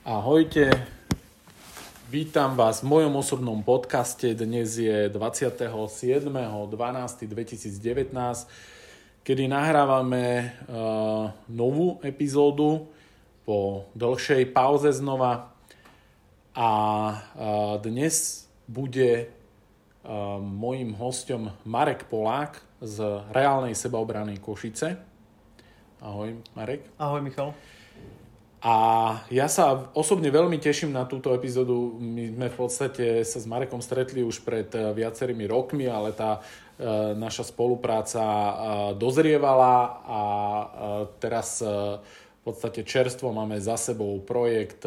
Ahojte, vítam vás v mojom osobnom podcaste. Dnes je 27.12.2019, kedy nahrávame uh, novú epizódu po dlhšej pauze znova. A uh, dnes bude uh, mojim hostom Marek Polák z reálnej sebaobrany Košice. Ahoj, Marek. Ahoj, Michal. A ja sa osobne veľmi teším na túto epizódu. My sme v podstate sa s Marekom stretli už pred eh, viacerými rokmi, ale tá e, naša spolupráca e, dozrievala a teraz v podstate čerstvo máme za sebou projekt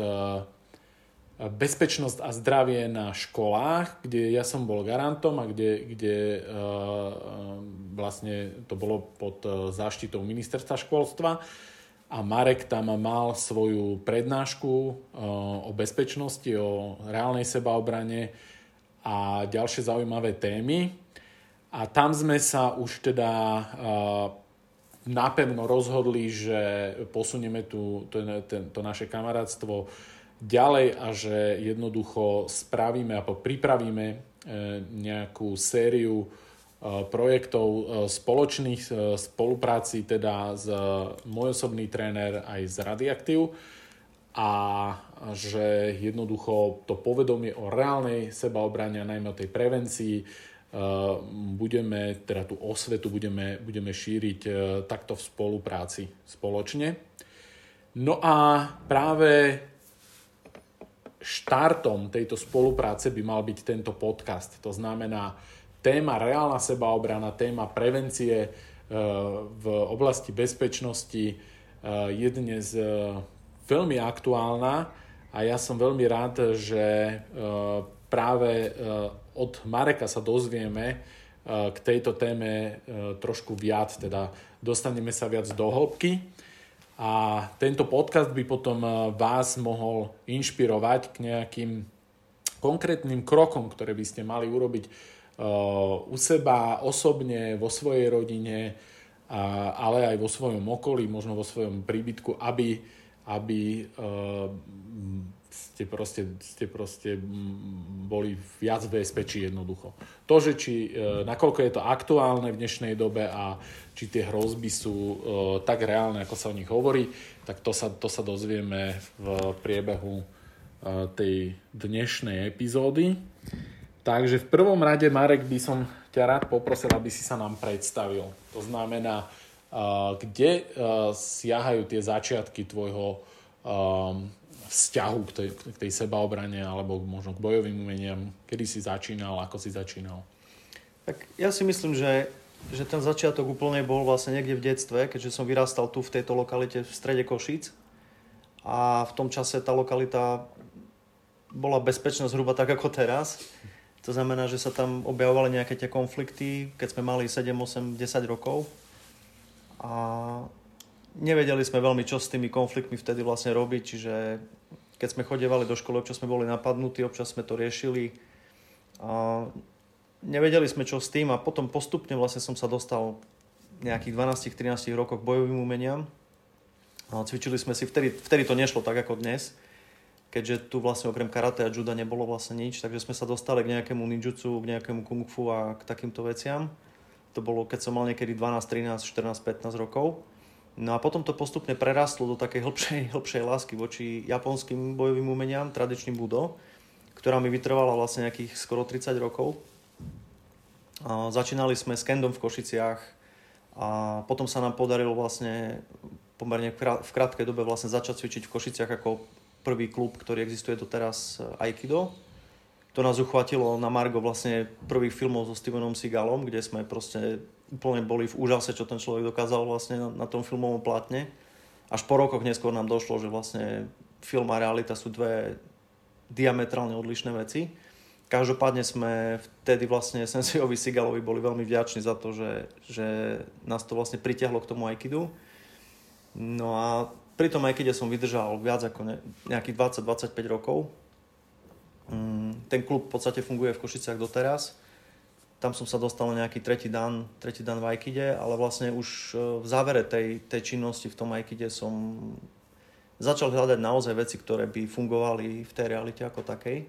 bezpečnosť a zdravie na školách, kde ja som bol garantom a kde, kde vlastne to bolo pod záštitou ministerstva školstva a Marek tam mal svoju prednášku uh, o bezpečnosti, o reálnej sebaobrane a ďalšie zaujímavé témy. A tam sme sa už teda napevno rozhodli, že posunieme tu, to, to, to naše kamarátstvo ďalej a že jednoducho spravíme alebo pripravíme e, nejakú sériu projektov e, spoločných spolupráci teda s môj osobný tréner aj z Radioaktív a že jednoducho to povedomie o reálnej sebaobrane a najmä o tej prevencii budeme, teda tú osvetu budeme, budeme šíriť takto v spolupráci spoločne. No a práve štartom tejto spolupráce by mal byť tento podcast. To znamená téma reálna sebaobrana, téma prevencie e, v oblasti bezpečnosti e, je dnes e, veľmi aktuálna a ja som veľmi rád, že práve od Mareka sa dozvieme k tejto téme trošku viac, teda dostaneme sa viac do hĺbky. A tento podcast by potom vás mohol inšpirovať k nejakým konkrétnym krokom, ktoré by ste mali urobiť u seba, osobne, vo svojej rodine, ale aj vo svojom okolí, možno vo svojom príbytku, aby, aby ste proste, ste proste boli viac bezpečí jednoducho. To, že či, e, nakoľko je to aktuálne v dnešnej dobe a či tie hrozby sú e, tak reálne, ako sa o nich hovorí, tak to sa, to sa dozvieme v priebehu e, tej dnešnej epizódy. Takže v prvom rade, Marek, by som ťa rád poprosil, aby si sa nám predstavil. To znamená, kde siahajú tie začiatky tvojho vzťahu k tej, k tej sebaobrane alebo možno k bojovým umeniam? Kedy si začínal, ako si začínal? Tak ja si myslím, že, že ten začiatok úplne bol vlastne niekde v detstve, keďže som vyrastal tu v tejto lokalite v strede Košic. A v tom čase tá lokalita bola bezpečná zhruba tak ako teraz. To znamená, že sa tam objavovali nejaké tie konflikty, keď sme mali 7, 8, 10 rokov. A nevedeli sme veľmi, čo s tými konfliktmi vtedy vlastne robiť, čiže keď sme chodevali do školy, občas sme boli napadnutí, občas sme to riešili. A nevedeli sme, čo s tým a potom postupne vlastne som sa dostal nejakých 12-13 rokov k bojovým umeniam. A cvičili sme si, vtedy, vtedy to nešlo tak ako dnes, keďže tu vlastne okrem karate a juda nebolo vlastne nič, takže sme sa dostali k nejakému ninjutsu, k nejakému kung fu a k takýmto veciam. To bolo, keď som mal niekedy 12, 13, 14, 15 rokov. No a potom to postupne prerastlo do takej hĺbšej, hĺbšej lásky voči japonským bojovým umeniam, tradičným budo, ktorá mi vytrvala vlastne nejakých skoro 30 rokov. A začínali sme s kendom v Košiciach a potom sa nám podarilo vlastne pomerne v krátkej dobe vlastne začať cvičiť v Košiciach ako prvý klub, ktorý existuje doteraz Aikido. To nás uchvatilo na Margo vlastne prvých filmov so Stevenom Seagalom, kde sme proste úplne boli v úžase, čo ten človek dokázal vlastne na, na tom filmovom plátne. Až po rokoch neskôr nám došlo, že vlastne film a realita sú dve diametrálne odlišné veci. Každopádne sme vtedy vlastne Sensejovi Sigalovi boli veľmi vďační za to, že, že nás to vlastne pritiahlo k tomu Aikidu. No a pri tom Aikide som vydržal viac ako ne, nejakých 20-25 rokov. Mm, ten klub v podstate funguje v Košiciach doteraz tam som sa dostal na nejaký tretí dan, tretí dan v Aikide, ale vlastne už e, v závere tej, tej činnosti v tom Aikide som začal hľadať naozaj veci, ktoré by fungovali v tej realite ako takej.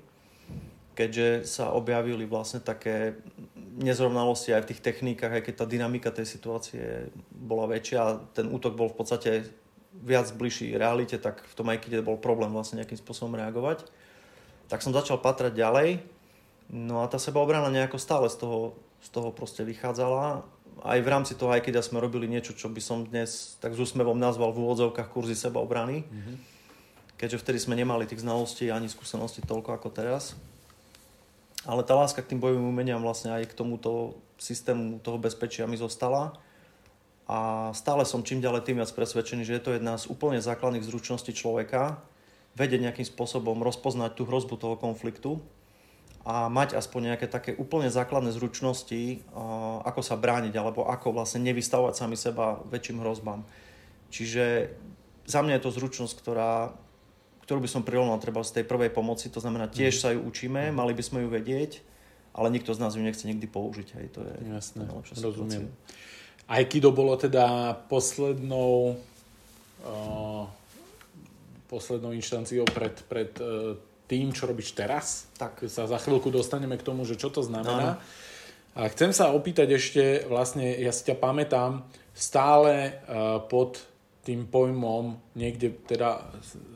Keďže sa objavili vlastne také nezrovnalosti aj v tých technikách, aj keď tá dynamika tej situácie bola väčšia a ten útok bol v podstate viac bližší realite, tak v tom keď bol problém vlastne nejakým spôsobom reagovať. Tak som začal patrať ďalej. No a tá sebaobrana nejako stále z toho, z toho proste vychádzala. Aj v rámci toho, keď sme robili niečo, čo by som dnes tak s úsmevom nazval v úvodzovkách kurzy sebaobrany. Mm-hmm. Keďže vtedy sme nemali tých znalostí ani skúseností toľko ako teraz. Ale tá láska k tým bojovým umeniam vlastne aj k tomuto systému toho bezpečia mi zostala a stále som čím ďalej tým viac presvedčený, že je to jedna z úplne základných zručností človeka, vedieť nejakým spôsobom rozpoznať tú hrozbu toho konfliktu a mať aspoň nejaké také úplne základné zručnosti, ako sa brániť alebo ako vlastne nevystavovať sami seba väčším hrozbám. Čiže za mňa je to zručnosť, ktorá, ktorú by som prirovnal treba z tej prvej pomoci, to znamená tiež mhm. sa ju učíme, mali by sme ju vedieť, ale nikto z nás ju nechce nikdy použiť. Hej, to je Jasné, rozumiem. Situácia. Aikido bolo teda poslednou uh, poslednou inštanciou pred, pred uh, tým, čo robíš teraz. Tak. Sa za chvíľku dostaneme k tomu, že čo to znamená. A chcem sa opýtať ešte, vlastne, ja si ťa pamätám, stále uh, pod tým pojmom, niekde teda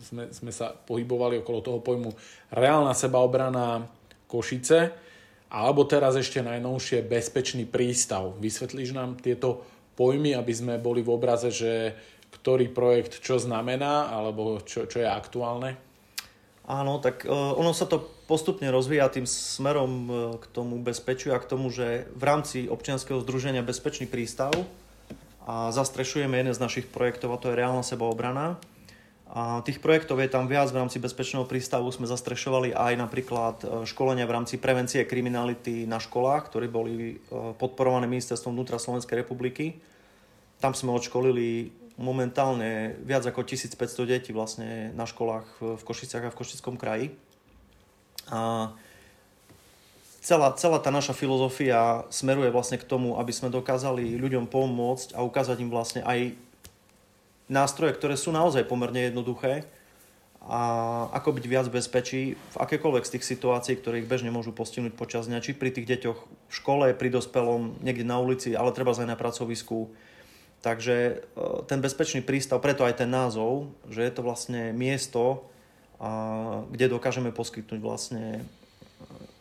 sme, sme sa pohybovali okolo toho pojmu reálna sebaobrana Košice, alebo teraz ešte najnovšie bezpečný prístav. Vysvetlíš nám tieto pojmy, aby sme boli v obraze, že ktorý projekt čo znamená, alebo čo, čo je aktuálne? Áno, tak uh, ono sa to postupne rozvíja tým smerom uh, k tomu bezpečiu a k tomu, že v rámci občianskeho združenia Bezpečný prístav a zastrešujeme jeden z našich projektov a to je reálna sebaobrana a tých projektov je tam viac v rámci bezpečného prístavu. Sme zastrešovali aj napríklad e, školenia v rámci prevencie kriminality na školách, ktoré boli e, podporované ministerstvom vnútra Slovenskej republiky. Tam sme odškolili momentálne viac ako 1500 detí vlastne na školách v Košiciach a v Košickom kraji. A celá, celá tá naša filozofia smeruje vlastne k tomu, aby sme dokázali ľuďom pomôcť a ukázať im vlastne aj nástroje, ktoré sú naozaj pomerne jednoduché a ako byť viac bezpečí v akékoľvek z tých situácií, ktoré ich bežne môžu postihnúť počas dňa, či pri tých deťoch v škole, pri dospelom, niekde na ulici, ale treba aj na pracovisku. Takže e, ten bezpečný prístav, preto aj ten názov, že je to vlastne miesto, kde dokážeme poskytnúť vlastne e,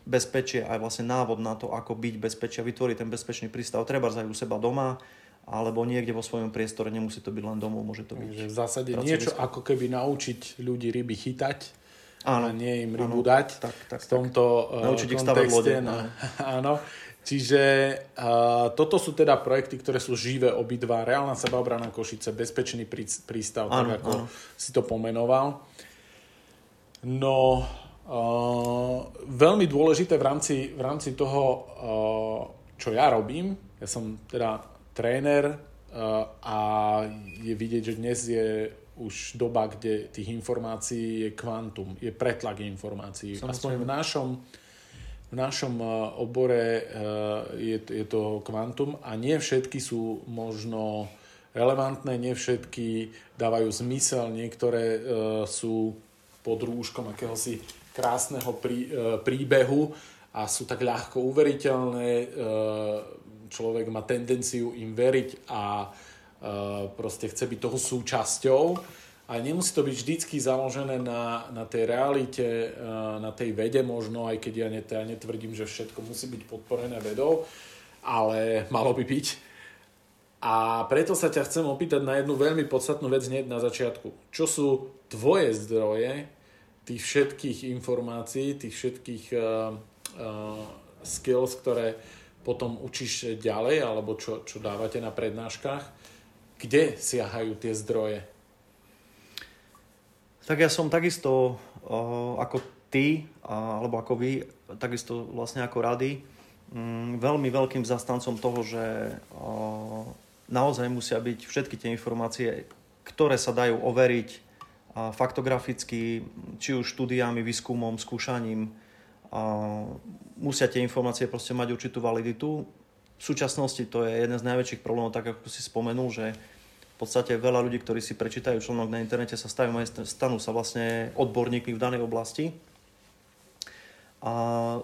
bezpečie aj vlastne návod na to, ako byť bezpečia, vytvoriť ten bezpečný prístav. Treba aj u seba doma, alebo niekde vo svojom priestore, nemusí to byť len domov, môže to byť. v zásade niečo ako keby naučiť ľudí ryby chytať, áno, a nie im rybu áno, dať tak, tak, v tomto tak. Eh, naučiť ich stavať lode. No, áno. Čiže uh, toto sú teda projekty, ktoré sú živé obidva. Reálna sebaobrana Košice, bezpečný prístav, áno, tak ako áno. si to pomenoval. No, uh, veľmi dôležité v rámci, v rámci toho, uh, čo ja robím, ja som teda tréner uh, a je vidieť, že dnes je už doba, kde tých informácií je kvantum, je pretlak informácií. Samozrejme. Aspoň v našom, v našom uh, obore uh, je, je to kvantum a nie všetky sú možno relevantné, nie všetky dávajú zmysel, niektoré sú pod rúškom akéhosi krásneho prí, príbehu a sú tak ľahko uveriteľné, človek má tendenciu im veriť a e, proste chce byť toho súčasťou. A nemusí to byť vždycky založené na, na tej realite, e, na tej vede možno, aj keď ja, net, ja netvrdím, že všetko musí byť podporené vedou, ale malo by byť. A preto sa ťa chcem opýtať na jednu veľmi podstatnú vec hneď na začiatku. Čo sú tvoje zdroje tých všetkých informácií, tých všetkých uh, uh, skills, ktoré, potom učíš ďalej, alebo čo, čo dávate na prednáškach, kde siahajú tie zdroje? Tak ja som takisto ako ty, alebo ako vy, takisto vlastne ako rady, um, veľmi veľkým zastancom toho, že naozaj musia byť všetky tie informácie, ktoré sa dajú overiť faktograficky, či už štúdiami, výskumom, skúšaním, musia tie informácie proste mať určitú validitu. V súčasnosti to je jeden z najväčších problémov, tak ako si spomenul, že podstate veľa ľudí, ktorí si prečítajú článok na internete, sa stajú, stanú sa vlastne odborníkmi v danej oblasti. A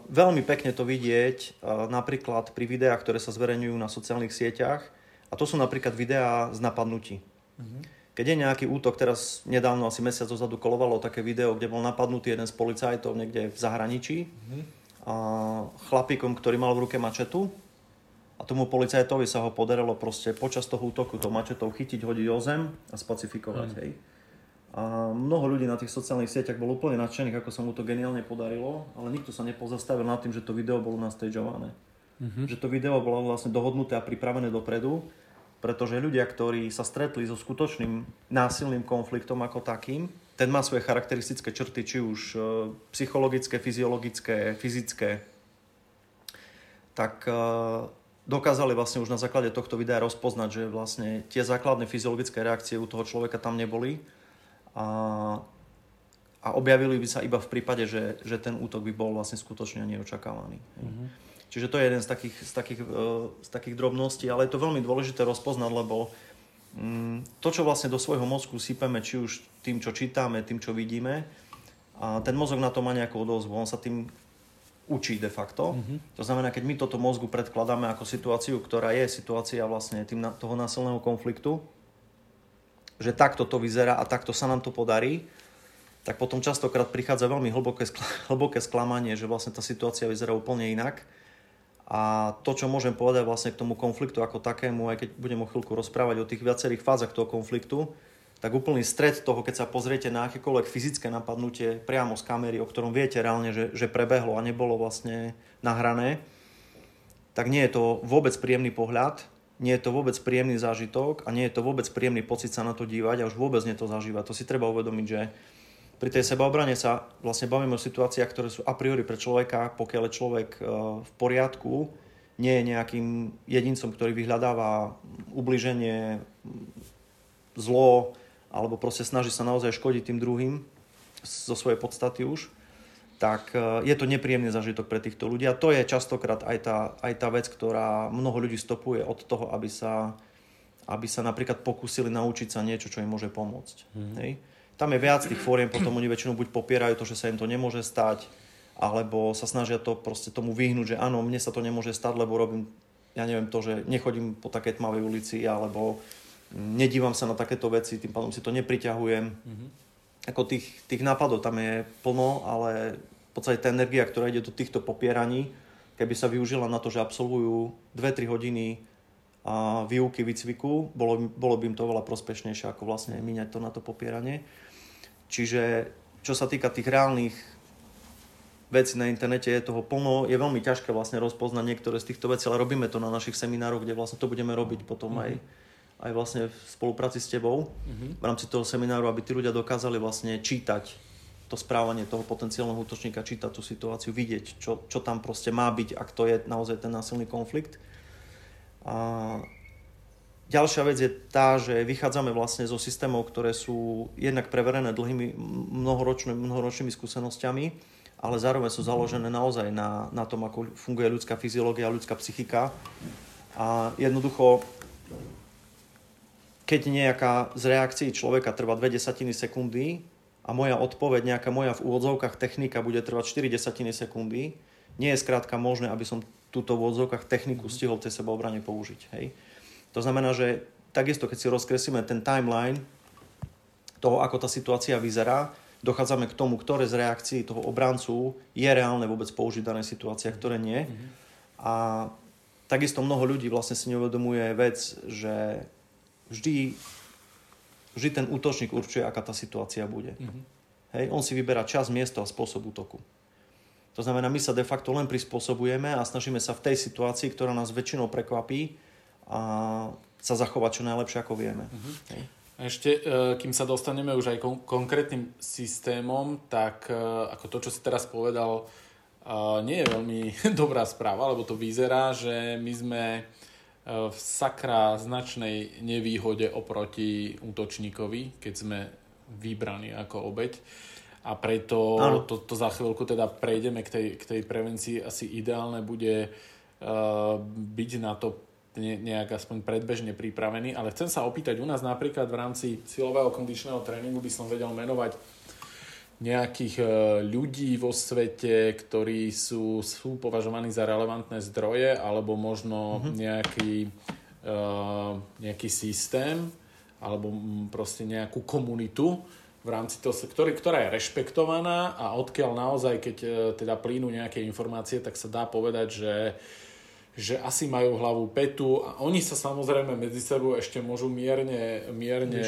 veľmi pekne to vidieť napríklad pri videách, ktoré sa zverejňujú na sociálnych sieťach. A to sú napríklad videá z napadnutí. Mm-hmm. Keď je nejaký útok, teraz nedávno, asi mesiac dozadu kolovalo také video, kde bol napadnutý jeden z policajtov niekde v zahraničí. Mm-hmm. Chlapíkom, ktorý mal v ruke mačetu a tomu policajtovi sa ho podarilo proste počas toho útoku to mačetou chytiť, hodiť o zem a spacifikovať. Mm. Hej. A mnoho ľudí na tých sociálnych sieťach bolo úplne nadšených, ako sa mu to geniálne podarilo, ale nikto sa nepozastavil nad tým, že to video bolo nastageované. Mm-hmm. Že to video bolo vlastne dohodnuté a pripravené dopredu, pretože ľudia, ktorí sa stretli so skutočným násilným konfliktom ako takým, ten má svoje charakteristické črty, či už e, psychologické, fyziologické, fyzické, tak e, dokázali vlastne už na základe tohto videa rozpoznať, že vlastne tie základné fyziologické reakcie u toho človeka tam neboli a, a objavili by sa iba v prípade, že, že ten útok by bol vlastne skutočne neočakávaný. Mm-hmm. Čiže to je jeden z takých, z, takých, e, z takých drobností, ale je to veľmi dôležité rozpoznať, lebo mm, to, čo vlastne do svojho mozgu sypeme, či už tým, čo čítame, tým, čo vidíme, a ten mozog na to má nejakú odozvu, on sa tým učí de facto. Mm-hmm. To znamená, keď my toto mozgu predkladáme ako situáciu, ktorá je situácia vlastne tým, toho násilného konfliktu, že takto to vyzerá a takto sa nám to podarí, tak potom častokrát prichádza veľmi hlboké, hlboké sklamanie, že vlastne tá situácia vyzerá úplne inak. A to, čo môžem povedať vlastne k tomu konfliktu ako takému, aj keď budem o chvíľku rozprávať o tých viacerých fázach toho konfliktu, tak úplný stred toho, keď sa pozriete na akékoľvek fyzické napadnutie priamo z kamery, o ktorom viete reálne, že, že prebehlo a nebolo vlastne nahrané, tak nie je to vôbec príjemný pohľad, nie je to vôbec príjemný zážitok a nie je to vôbec príjemný pocit sa na to dívať a už vôbec nie to zažívať. To si treba uvedomiť, že pri tej sebaobrane sa vlastne bavíme o situáciách, ktoré sú a priori pre človeka, pokiaľ je človek e, v poriadku, nie je nejakým jedincom, ktorý vyhľadáva ubliženie, zlo, alebo proste snaží sa naozaj škodiť tým druhým zo svojej podstaty už, tak e, je to nepríjemný zažitok pre týchto ľudí. A to je častokrát aj tá, aj tá vec, ktorá mnoho ľudí stopuje od toho, aby sa, aby sa napríklad pokúsili naučiť sa niečo, čo im môže pomôcť. Mm-hmm. Hej? Tam je viac tých fóriem, potom oni väčšinou buď popierajú to, že sa im to nemôže stať, alebo sa snažia to proste tomu vyhnúť, že áno, mne sa to nemôže stať, lebo robím, ja neviem to, že nechodím po takej tmavej ulici, alebo nedívam sa na takéto veci, tým pádom si to nepriťahujem. Mm-hmm. Ako tých, tých nápadov tam je plno, ale v podstate tá energia, ktorá ide do týchto popieraní, keby sa využila na to, že absolvujú 2-3 hodiny a výuky, výcviku, bolo, bolo by im to veľa prospešnejšie, ako vlastne míňať to na to popieranie. Čiže čo sa týka tých reálnych vecí na internete, je toho plno, je veľmi ťažké vlastne rozpoznať niektoré z týchto vecí, ale robíme to na našich seminároch, kde vlastne to budeme robiť potom mm-hmm. aj aj vlastne v spolupráci s tebou mm-hmm. v rámci toho semináru, aby tí ľudia dokázali vlastne čítať to správanie toho potenciálneho útočníka, čítať tú situáciu, vidieť, čo, čo tam proste má byť, ak to je naozaj ten násilný konflikt. A ďalšia vec je tá, že vychádzame vlastne zo systémov, ktoré sú jednak preverené dlhými mnohoročnými, mnohoročnými skúsenosťami, ale zároveň sú založené naozaj na, na tom, ako funguje ľudská fyziológia, ľudská psychika. A jednoducho keď nejaká z reakcií človeka trvá 2 desatiny sekundy a moja odpoveď, nejaká moja v úvodzovkách technika bude trvať 4 desatiny sekundy, nie je skrátka možné, aby som túto v úvodzovkách techniku stihol tej sebaobrane použiť. Hej. To znamená, že takisto, keď si rozkreslíme ten timeline toho, ako tá situácia vyzerá, dochádzame k tomu, ktoré z reakcií toho obrancu je reálne vôbec použiť v danej situácii a ktoré nie. A takisto mnoho ľudí vlastne si neuvedomuje vec, že vždy, vždy ten útočník určuje, aká tá situácia bude. Hej, on si vyberá čas, miesto a spôsob útoku. To znamená, my sa de facto len prispôsobujeme a snažíme sa v tej situácii, ktorá nás väčšinou prekvapí, a sa zachovať čo najlepšie, ako vieme. Mm-hmm. Hej. Ešte, e, kým sa dostaneme už aj kon- konkrétnym systémom, tak e, ako to, čo si teraz povedal, e, nie je veľmi dobrá správa, lebo to vyzerá, že my sme v sakra značnej nevýhode oproti útočníkovi, keď sme vybraní ako obeď. A preto to, to za chvíľku teda prejdeme k tej, k tej prevencii. Asi ideálne bude byť na to nejak aspoň predbežne pripravený, ale chcem sa opýtať, u nás napríklad v rámci silového kondičného tréningu by som vedel menovať nejakých e, ľudí vo svete, ktorí sú, sú považovaní za relevantné zdroje, alebo možno mm-hmm. nejaký, uh, nejaký systém, alebo proste nejakú komunitu, v rámci toho, ktorý, ktorá je rešpektovaná a odkiaľ naozaj, keď uh, teda plínu nejaké informácie, tak sa dá povedať, že že asi majú hlavu petu a oni sa samozrejme medzi sebou ešte môžu mierne, mierne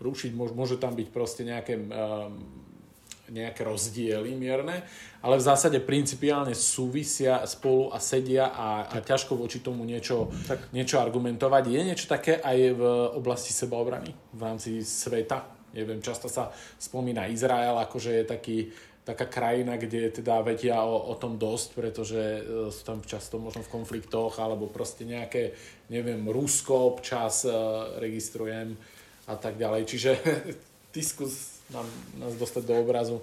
rušiť, môže, môže tam byť proste nejaké, um, nejaké rozdiely mierne, ale v zásade principiálne súvisia spolu a sedia a, a ťažko voči tomu niečo, tak. niečo argumentovať. Je niečo také aj v oblasti sebaobrany v rámci sveta? Neviem, často sa spomína Izrael, akože je taký taká krajina, kde teda vedia o, o tom dosť, pretože e, sú tam často možno v konfliktoch, alebo proste nejaké, neviem, Rusko občas uh, registrujem a tak ďalej. Čiže ty skús nám, nás dostať do obrazu.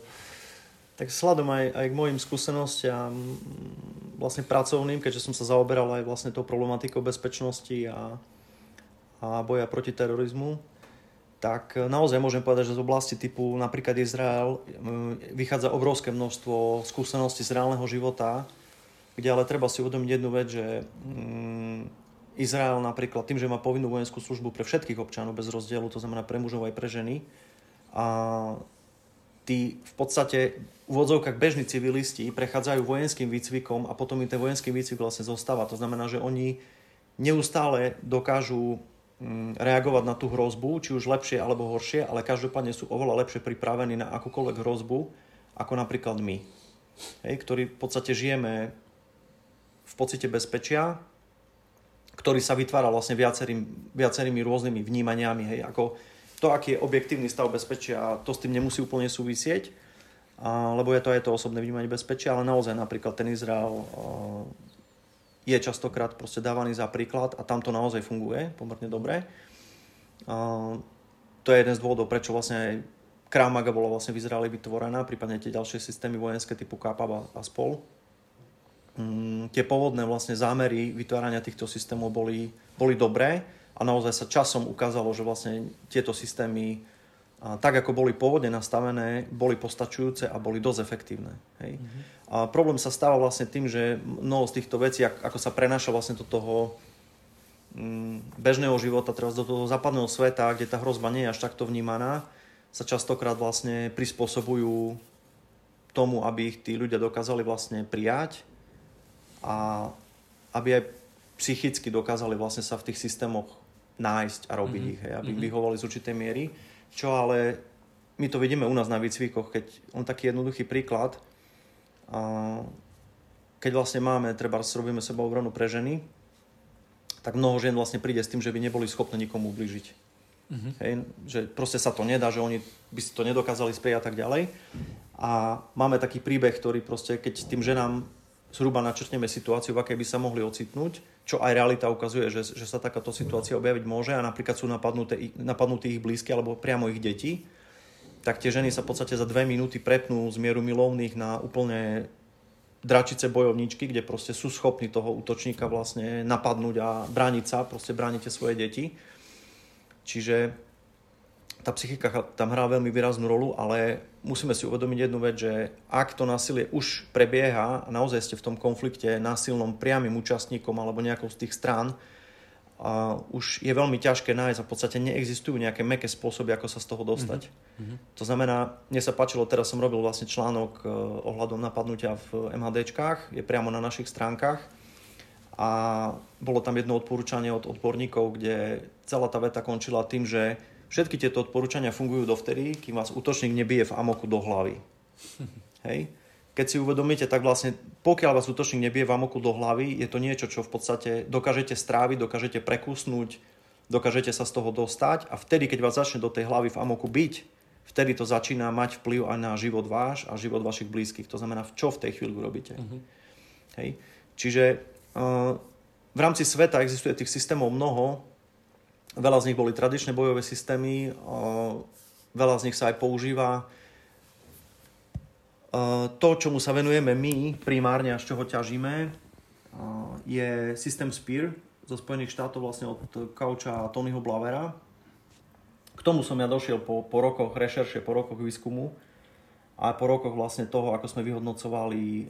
Tak sladom aj, aj k mojim skúsenostiam vlastne pracovným, keďže som sa zaoberal aj vlastne tou problematikou bezpečnosti a, a boja proti terorizmu, tak naozaj môžem povedať, že z oblasti typu napríklad Izrael vychádza obrovské množstvo skúseností z reálneho života, kde ale treba si uvedomiť jednu vec, že Izrael napríklad tým, že má povinnú vojenskú službu pre všetkých občanov bez rozdielu, to znamená pre mužov aj pre ženy, a tí v podstate v úvodzovkách bežní civilisti prechádzajú vojenským výcvikom a potom im ten vojenský výcvik vlastne zostáva. To znamená, že oni neustále dokážu mm, reagovať na tú hrozbu, či už lepšie alebo horšie, ale každopádne sú oveľa lepšie pripravení na akúkoľvek hrozbu, ako napríklad my, hej, ktorí v podstate žijeme v pocite bezpečia, ktorý sa vytvára vlastne viacerým, viacerými rôznymi vnímaniami, hej, ako to, aký je objektívny stav bezpečia, to s tým nemusí úplne súvisieť, a, lebo je to aj to osobné vnímanie bezpečia, ale naozaj napríklad ten Izrael a, je častokrát proste dávaný za príklad a tam to naozaj funguje pomerne dobre. A, to je jeden z dôvodov, prečo vlastne aj Kramaga bola vlastne v Izraeli vytvorená, prípadne tie ďalšie systémy vojenské typu Kapab a, a spol mm, tie pôvodné vlastne zámery vytvárania týchto systémov boli, boli dobré a naozaj sa časom ukázalo, že vlastne tieto systémy tak, ako boli pôvodne nastavené, boli postačujúce a boli dosť efektívne. Hej. Mm-hmm. A problém sa stáva vlastne tým, že mnoho z týchto vecí, ako sa prenáša vlastne do toho mm, bežného života, teraz do toho západného sveta, kde tá hrozba nie je až takto vnímaná, sa častokrát vlastne prispôsobujú tomu, aby ich tí ľudia dokázali vlastne prijať a aby aj psychicky dokázali vlastne sa v tých systémoch nájsť a robiť mm-hmm. ich, hej, aby mm-hmm. vyhovali z určitej miery. Čo ale my to vidíme u nás na výcvikoch, keď on taký jednoduchý príklad, a keď vlastne máme, treba robíme seba obranu pre ženy, tak mnoho žien vlastne príde s tým, že by neboli schopné nikomu ubližiť. Mm-hmm. Hej, že proste sa to nedá, že oni by si to nedokázali sprieť a tak ďalej. A máme taký príbeh, ktorý proste, keď tým ženám zhruba načrtneme situáciu, v akej by sa mohli ocitnúť, čo aj realita ukazuje, že, že sa takáto situácia objaviť môže a napríklad sú napadnuté, napadnutí ich blízky alebo priamo ich deti, tak tie ženy sa v podstate za dve minúty prepnú z mieru milovných na úplne dračice bojovničky, kde proste sú schopní toho útočníka vlastne napadnúť a brániť sa, proste bránite svoje deti. Čiže tá psychika tam hrá veľmi výraznú rolu, ale musíme si uvedomiť jednu vec, že ak to násilie už prebieha a naozaj ste v tom konflikte násilnom priamým účastníkom alebo nejakou z tých strán, a už je veľmi ťažké nájsť a v podstate neexistujú nejaké meké spôsoby, ako sa z toho dostať. Mm-hmm. To znamená, mne sa páčilo, teraz som robil vlastne článok uh, ohľadom napadnutia v MHDčkách, je priamo na našich stránkach a bolo tam jedno odporúčanie od odborníkov, kde celá tá veta končila tým, že Všetky tieto odporúčania fungujú dovtedy, kým vás útočník nebije v amoku do hlavy. Hej? Keď si uvedomíte, tak vlastne pokiaľ vás útočník nebije v amoku do hlavy, je to niečo, čo v podstate dokážete stráviť, dokážete prekusnúť, dokážete sa z toho dostať a vtedy, keď vás začne do tej hlavy v amoku byť, vtedy to začína mať vplyv aj na život váš a život vašich blízkych. To znamená, čo v tej chvíli robíte. Uh-huh. Hej? Čiže uh, v rámci sveta existuje tých systémov mnoho, Veľa z nich boli tradičné bojové systémy, veľa z nich sa aj používa. To, čomu sa venujeme my primárne a z čoho ťažíme, je systém SPEAR, zo Spojených štátov vlastne od Kauča a Tonyho Blavera. K tomu som ja došiel po, po rokoch rešerše, po rokoch výskumu a po rokoch vlastne toho, ako sme vyhodnocovali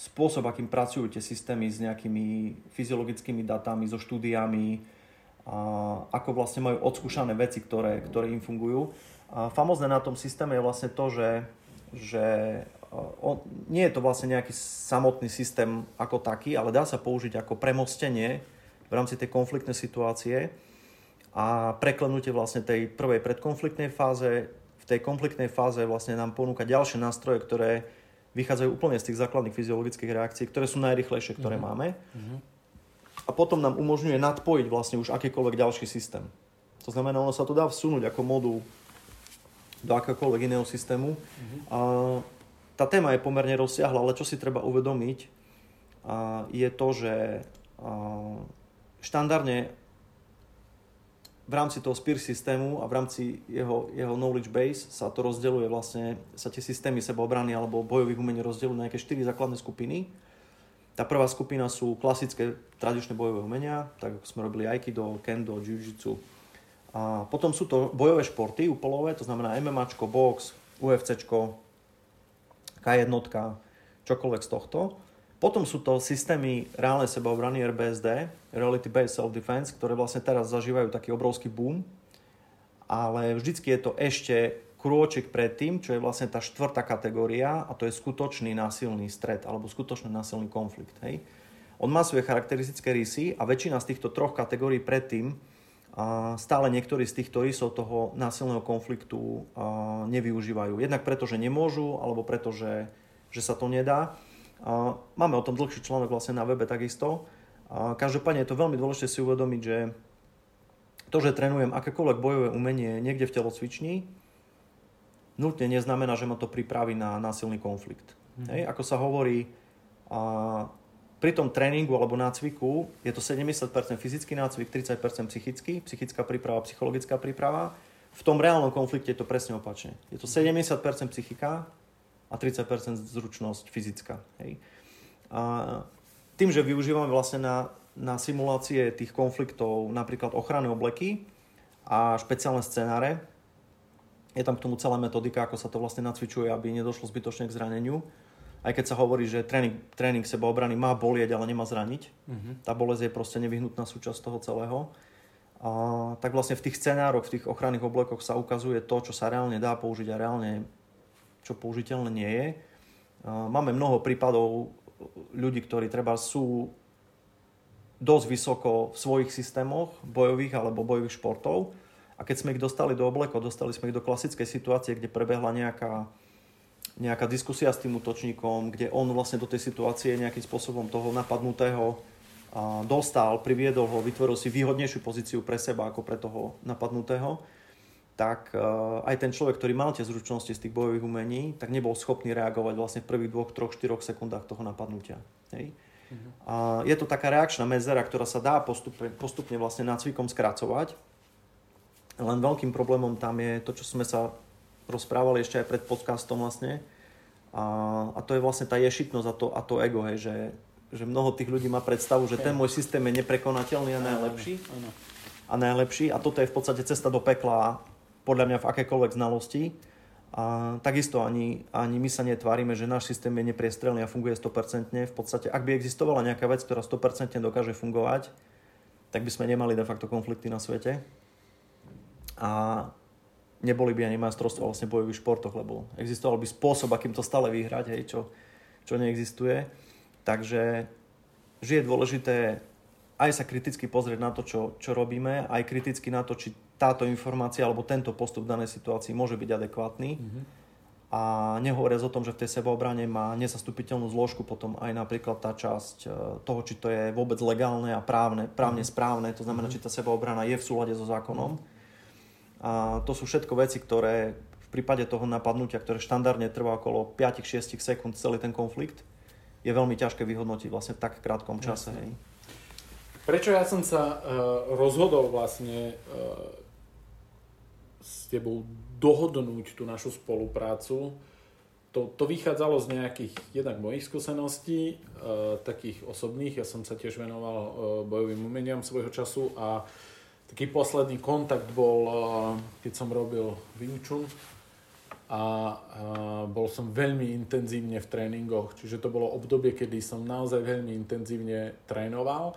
spôsob, akým pracujú tie systémy s nejakými fyziologickými datami, so štúdiami, a ako vlastne majú odskúšané veci, ktoré, ktoré im fungujú. A famozne na tom systéme je vlastne to, že, že on, nie je to vlastne nejaký samotný systém ako taký, ale dá sa použiť ako premostenie v rámci tej konfliktnej situácie a preklenutie vlastne tej prvej predkonfliktnej fáze. V tej konfliktnej fáze vlastne nám ponúka ďalšie nástroje, ktoré vychádzajú úplne z tých základných fyziologických reakcií, ktoré sú najrychlejšie, ktoré mm-hmm. máme. Mm-hmm. A potom nám umožňuje nadpojiť vlastne už akýkoľvek ďalší systém. To znamená, ono sa to dá vsunúť ako modul do akéhokoľvek iného systému. Mm-hmm. A tá téma je pomerne rozsiahla, ale čo si treba uvedomiť, a je to, že štandardne v rámci toho SPIR systému a v rámci jeho, jeho knowledge base sa to rozdeľuje vlastne, sa tie systémy sebaobrany alebo bojových umení rozdeľujú na nejaké 4 základné skupiny. Tá prvá skupina sú klasické tradičné bojové umenia, tak ako sme robili Aikido, Kendo, Jiu-Jitsu. A potom sú to bojové športy upolové, to znamená MMAčko, box, UFCčko, K1, čokoľvek z tohto. Potom sú to systémy reálnej sebaobrany RBSD, Reality Based Self-Defense, ktoré vlastne teraz zažívajú taký obrovský boom, ale vždycky je to ešte krôčik pred tým, čo je vlastne tá štvrtá kategória a to je skutočný násilný stred alebo skutočný násilný konflikt. Hej. On má svoje charakteristické rysy a väčšina z týchto troch kategórií predtým a stále niektorí z týchto rysov toho násilného konfliktu nevyužívajú. Jednak preto, že nemôžu, alebo preto, že, že sa to nedá. Máme o tom dlhší článok vlastne na webe takisto. Každopádne je to veľmi dôležité si uvedomiť, že to, že trénujem akékoľvek bojové umenie niekde v telocvični, nutne neznamená, že ma to pripraví na násilný konflikt. Mm. Hej, ako sa hovorí, a pri tom tréningu alebo nácviku je to 70% fyzický nácvik, 30% psychický, psychická príprava, psychologická príprava. V tom reálnom konflikte je to presne opačne. Je to 70% psychika, a 30% zručnosť fyzická. Hej. A tým, že využívame vlastne na, na simulácie tých konfliktov napríklad ochranné obleky a špeciálne scenáre, je tam k tomu celá metodika, ako sa to vlastne nacvičuje, aby nedošlo zbytočne k zraneniu. Aj keď sa hovorí, že tréning, tréning sebaobrany má bolieť, ale nemá zraniť. Uh-huh. Tá bolesť je proste nevyhnutná súčasť toho celého. A, tak vlastne v tých scenároch, v tých ochranných oblekoch sa ukazuje to, čo sa reálne dá použiť a reálne čo použiteľné nie je. Máme mnoho prípadov ľudí, ktorí treba sú dosť vysoko v svojich systémoch bojových alebo bojových športov a keď sme ich dostali do oblekov, dostali sme ich do klasickej situácie, kde prebehla nejaká, nejaká diskusia s tým útočníkom, kde on vlastne do tej situácie nejakým spôsobom toho napadnutého dostal, priviedol ho, vytvoril si výhodnejšiu pozíciu pre seba ako pre toho napadnutého tak uh, aj ten človek, ktorý mal tie zručnosti z tých bojových umení, tak nebol schopný reagovať vlastne v prvých dvoch, troch, štyroch sekundách toho napadnutia. Hej? Uh-huh. A je to taká reakčná medzera, ktorá sa dá postupne, postupne vlastne nácvikom skracovať. Len veľkým problémom tam je to, čo sme sa rozprávali ešte aj pred podcastom vlastne. A, a to je vlastne tá ješitnosť a to, a to ego, hej, že, že mnoho tých ľudí má predstavu, že ten môj systém je neprekonateľný a najlepší. A najlepší. A toto je v podstate cesta do pekla podľa mňa v akékoľvek znalosti. A takisto ani, ani my sa netvárime, že náš systém je nepriestrelný a funguje 100%. V podstate, ak by existovala nejaká vec, ktorá 100% dokáže fungovať, tak by sme nemali de facto konflikty na svete. A neboli by ani majstrovstvo vlastne bojových športoch, lebo existoval by spôsob, akým to stále vyhrať, hej, čo, čo neexistuje. Takže že je dôležité aj sa kriticky pozrieť na to, čo, čo robíme, aj kriticky na to, či táto informácia alebo tento postup v danej situácii môže byť adekvátny. Mm-hmm. A nehovoriac o tom, že v tej sebaobrane má nezastupiteľnú zložku potom aj napríklad tá časť e, toho, či to je vôbec legálne a právne, právne mm-hmm. správne, to znamená, mm-hmm. či tá sebaobrana je v súlade so zákonom. A to sú všetko veci, ktoré v prípade toho napadnutia, ktoré štandardne trvá okolo 5-6 sekúnd celý ten konflikt, je veľmi ťažké vyhodnotiť vlastne v tak krátkom čase. Hej. Prečo ja som sa uh, rozhodol vlastne uh, tebou dohodnúť tú našu spoluprácu, to, to vychádzalo z nejakých jednak mojich skúseností, uh, takých osobných. Ja som sa tiež venoval uh, bojovým umeniam svojho času a taký posledný kontakt bol, uh, keď som robil Wing Chun a uh, bol som veľmi intenzívne v tréningoch, čiže to bolo obdobie, kedy som naozaj veľmi intenzívne trénoval.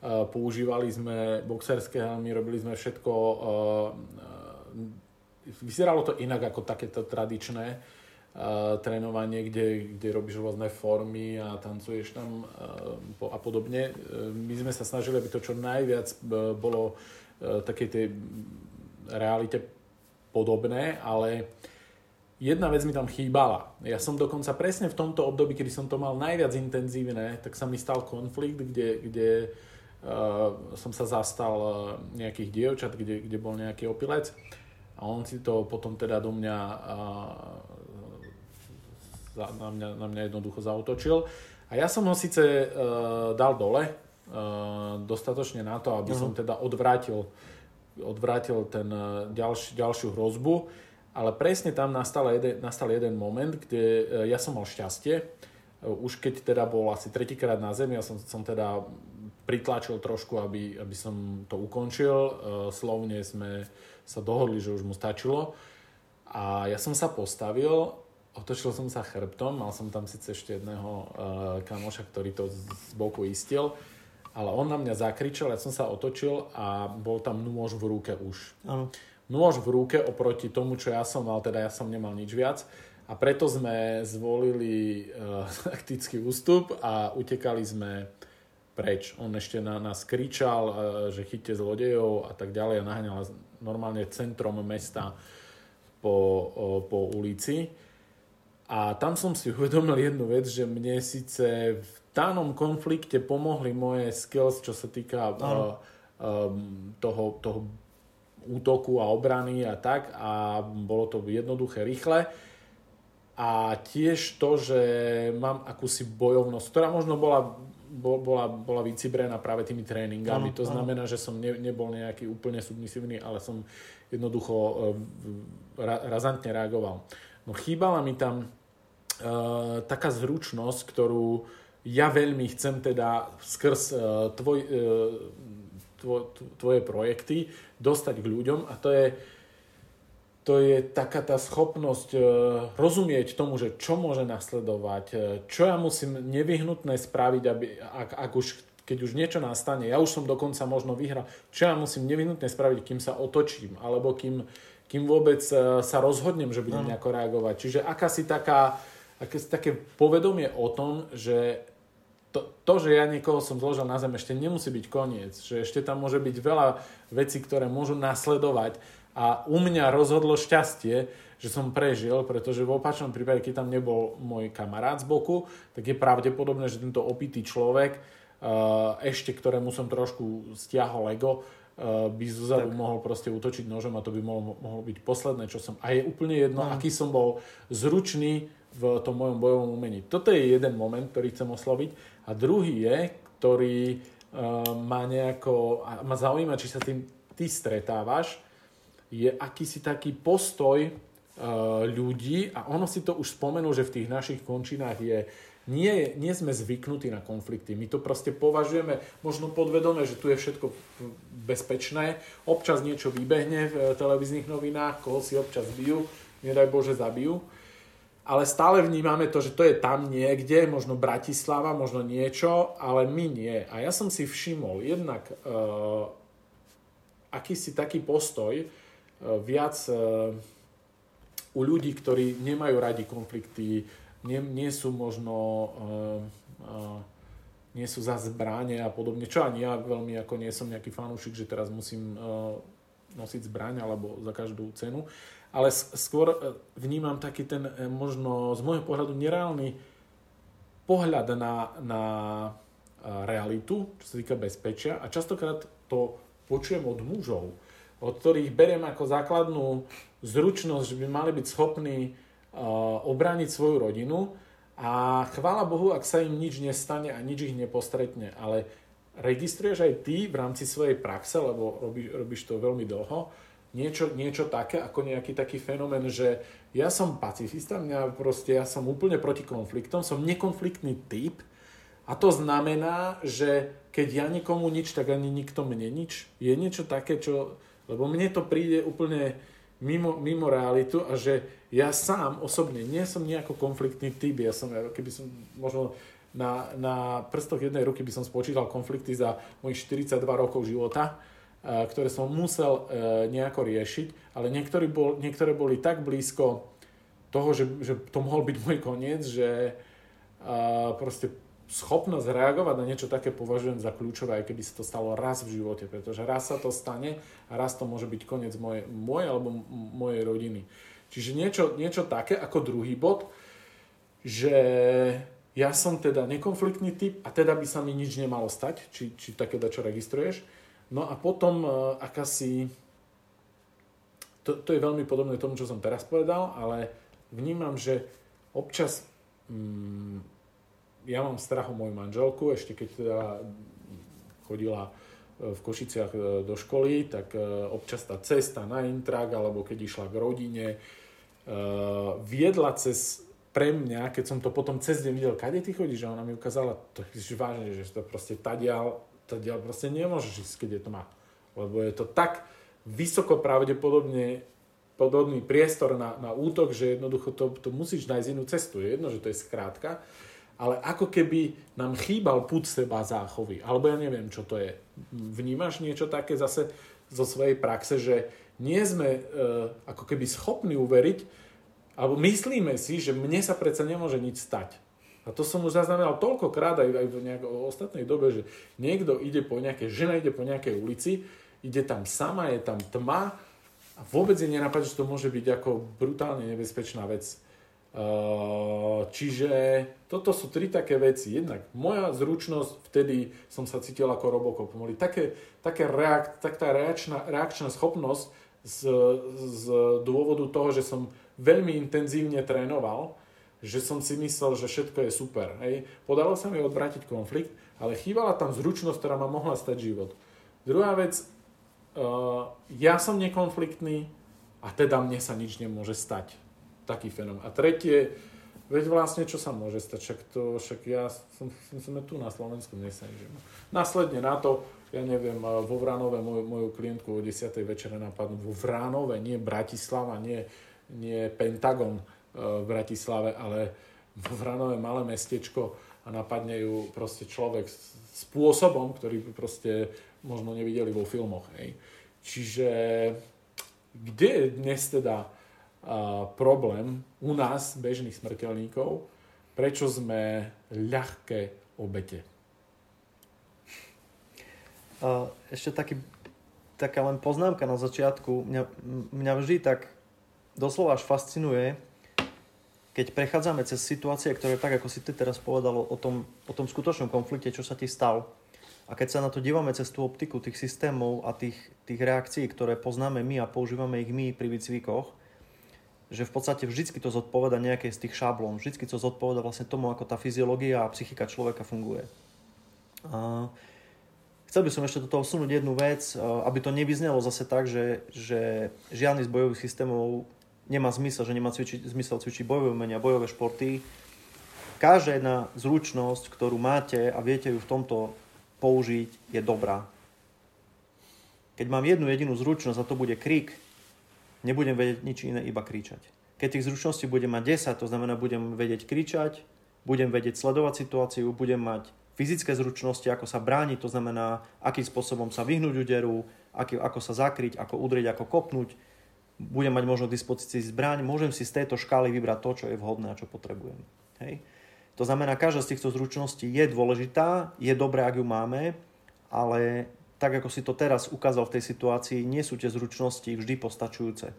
Uh, používali sme boxerské helmy, robili sme všetko, uh, vyzeralo to inak ako takéto tradičné trénovanie, kde, kde robíš rôzne formy a tancuješ tam a podobne. My sme sa snažili, aby to čo najviac e, bolo e, takej tej realite podobné, ale jedna vec mi tam chýbala. Ja som dokonca presne v tomto období, kedy som to mal najviac intenzívne, tak sa mi stal konflikt, kde, kde uh, som sa zastal nejakých dievčat, kde, kde bol nejaký opilec a on si to potom teda do mňa na mňa, na mňa jednoducho zautočil. A ja som ho síce uh, dal dole, uh, dostatočne na to, aby uh-huh. som teda odvrátil, odvrátil ten uh, ďalš, ďalšiu hrozbu, ale presne tam nastal jeden, nastal jeden moment, kde ja som mal šťastie. Už keď teda bol asi tretíkrát na zemi, ja som, som teda pritlačil trošku, aby, aby som to ukončil. Slovne sme sa dohodli, že už mu stačilo. A ja som sa postavil otočil som sa chrbtom, mal som tam síce ešte jedného uh, kamoša, ktorý to z boku istil, ale on na mňa zakričal, ja som sa otočil a bol tam nôž v ruke už. Ano. Nôž v ruke oproti tomu, čo ja som mal, teda ja som nemal nič viac a preto sme zvolili uh, taktický ústup a utekali sme preč. On ešte na nás kričal, uh, že chyťte zlodejov a tak ďalej a naháňal normálne centrom mesta po, po ulici. A tam som si uvedomil jednu vec, že mne síce v danom konflikte pomohli moje skills, čo sa týka uh, um, toho, toho útoku a obrany a tak a bolo to jednoduché, rýchle. A tiež to, že mám akúsi bojovnosť, ktorá možno bola, bola, bola vycibrená práve tými tréningami. Ano, to znamená, ano. že som ne, nebol nejaký úplne submisívny, ale som jednoducho uh, ra, razantne reagoval. No chýbala mi tam Eh, taká zručnosť, ktorú ja veľmi chcem teda skrz uh, tvoj, uh, tvoj, tvoje projekty dostať k ľuďom a to je, to je taká tá schopnosť uh, rozumieť tomu, že čo môže nasledovať, uh, čo ja musím nevyhnutné spraviť, aby, ak, ak už keď už niečo nastane, ja už som dokonca možno vyhral, čo ja musím nevyhnutne spraviť, kým sa otočím, alebo kým, kým vôbec sa rozhodnem, že budem nejako reagovať. Čiže aká si taká také povedomie o tom, že to, to, že ja niekoho som zložil na zem, ešte nemusí byť koniec. Že ešte tam môže byť veľa vecí, ktoré môžu nasledovať. A u mňa rozhodlo šťastie, že som prežil, pretože v opačnom prípade, keď tam nebol môj kamarát z boku, tak je pravdepodobné, že tento opitý človek, uh, ešte ktorému som trošku stiahol ego, uh, by zozadu mohol proste útočiť nožom a to by mohlo, mohlo byť posledné, čo som... A je úplne jedno, mm. aký som bol zručný, v tom mojom bojovom umení. Toto je jeden moment, ktorý chcem osloviť. A druhý je, ktorý uh, ma nejako, a ma zaujíma, či sa tým ty stretávaš, je akýsi taký postoj uh, ľudí, a ono si to už spomenul, že v tých našich končinách je, nie, nie sme zvyknutí na konflikty. My to proste považujeme možno podvedome, že tu je všetko bezpečné. Občas niečo vybehne v televíznych novinách, koho si občas bijú, nedaj Bože zabijú ale stále vnímame to, že to je tam niekde, možno Bratislava, možno niečo, ale my nie. A ja som si všimol jednak uh, akýsi taký postoj viac uh, u ľudí, ktorí nemajú radi konflikty, nie, nie sú možno uh, nie sú za zbranie a podobne, čo ani ja veľmi ako nie som nejaký fanúšik, že teraz musím nosiť zbraň alebo za každú cenu ale skôr vnímam taký ten možno z môjho pohľadu nereálny pohľad na, na realitu, čo sa týka bezpečia a častokrát to počujem od mužov, od ktorých beriem ako základnú zručnosť, že by mali byť schopní uh, obrániť svoju rodinu. A chvála Bohu, ak sa im nič nestane a nič ich nepostretne, ale registruješ aj ty v rámci svojej praxe, lebo robíš, robíš to veľmi dlho, niečo, niečo také, ako nejaký taký fenomén, že ja som pacifista, mňa proste, ja som úplne proti konfliktom, som nekonfliktný typ. A to znamená, že keď ja nikomu nič, tak ani nikto mne nič. Je niečo také, čo... Lebo mne to príde úplne mimo, mimo realitu a že ja sám osobne nie som nejako konfliktný typ. Ja som, keby som možno na, na prstoch jednej ruky by som spočítal konflikty za mojich 42 rokov života, ktoré som musel e, nejako riešiť, ale niektoré, bol, niektoré boli tak blízko toho, že, že to mohol byť môj koniec, že proste schopnosť reagovať na niečo také považujem za kľúčové, aj keby sa to stalo raz v živote, pretože raz sa to stane a raz to môže byť koniec moje, moje alebo mojej rodiny. Čiže niečo, niečo také ako druhý bod, že ja som teda nekonfliktný typ a teda by sa mi nič nemalo stať, či, či také čo registruješ. No a potom uh, akási, to, to je veľmi podobné tomu, čo som teraz povedal, ale vnímam, že občas mm, ja mám strach o moju manželku, ešte keď teda chodila e, v Košiciach e, do školy, tak e, občas tá cesta na intrak, alebo keď išla k rodine, viedla cez pre mňa, keď som to potom cez deň videl, kade ty chodíš, že ona mi ukázala, to je vážne, že to proste tadiaľ, tadiaľ proste nemôžeš ísť, keď je to má. Lebo je to tak vysoko pravdepodobne podobný priestor na, na útok, že jednoducho to, to musíš nájsť inú cestu. Je jedno, že to je skrátka, ale ako keby nám chýbal put seba záchovy, alebo ja neviem, čo to je. Vnímaš niečo také zase zo svojej praxe, že nie sme e, ako keby schopní uveriť, alebo myslíme si, že mne sa predsa nemôže nič stať. A to som už zaznamenal toľkokrát aj, aj v nejak, ostatnej dobe, že niekto ide po nejakej, žena ide po nejakej ulici, ide tam sama, je tam tma a vôbec je nenapadne, že to môže byť ako brutálne nebezpečná vec. Uh, čiže toto sú tri také veci. Jednak moja zručnosť, vtedy som sa cítil ako Robocop. Mali také, také reak, tak tá reakčná, reakčná schopnosť z, z dôvodu toho, že som veľmi intenzívne trénoval, že som si myslel, že všetko je super. Hej. Podalo sa mi odvrátiť konflikt, ale chýbala tam zručnosť, ktorá ma mohla stať život. Druhá vec, uh, ja som nekonfliktný a teda mne sa nič nemôže stať taký fenomén. A tretie, veď vlastne čo sa môže stať, však, to, však ja som, sme tu na Slovensku, nesenžím. Následne na to, ja neviem, vo Vranove moju, moju klientku o 10. večere napadnú, vo Vranove, nie Bratislava, nie, nie Pentagon v Bratislave, ale vo Vranove malé mestečko a napadne ju proste človek spôsobom, ktorý proste možno nevideli vo filmoch. Hej. Čiže kde je dnes teda problém u nás, bežných smrteľníkov, prečo sme ľahké obete. Ešte taký, taká len poznámka na začiatku. Mňa, mňa vždy tak doslova až fascinuje, keď prechádzame cez situácie, ktoré tak, ako si ty teraz povedal o tom, o tom skutočnom konflikte, čo sa ti stal. A keď sa na to dívame cez tú optiku tých systémov a tých, tých reakcií, ktoré poznáme my a používame ich my pri výcvikoch, že v podstate vždycky to zodpoveda nejaké z tých šablón, vždycky to zodpoveda vlastne tomu, ako tá fyziológia a psychika človeka funguje. A chcel by som ešte do toho vsunúť jednu vec, aby to nevyznelo zase tak, že, že žiadny z bojových systémov nemá zmysel, že nemá cvičiť, zmysel cvičiť bojové umenia, bojové športy. Každá jedna zručnosť, ktorú máte a viete ju v tomto použiť, je dobrá. Keď mám jednu jedinú zručnosť a to bude krik, nebudem vedieť nič iné, iba kričať. Keď tých zručností budem mať 10, to znamená, budem vedieť kričať, budem vedieť sledovať situáciu, budem mať fyzické zručnosti, ako sa brániť, to znamená, akým spôsobom sa vyhnúť úderu, aký, ako sa zakryť, ako udrieť, ako kopnúť, budem mať možno dispozícii zbraň, môžem si z tejto škály vybrať to, čo je vhodné a čo potrebujem. Hej. To znamená, každá z týchto zručností je dôležitá, je dobré, ak ju máme, ale tak ako si to teraz ukázal v tej situácii, nie sú tie zručnosti vždy postačujúce.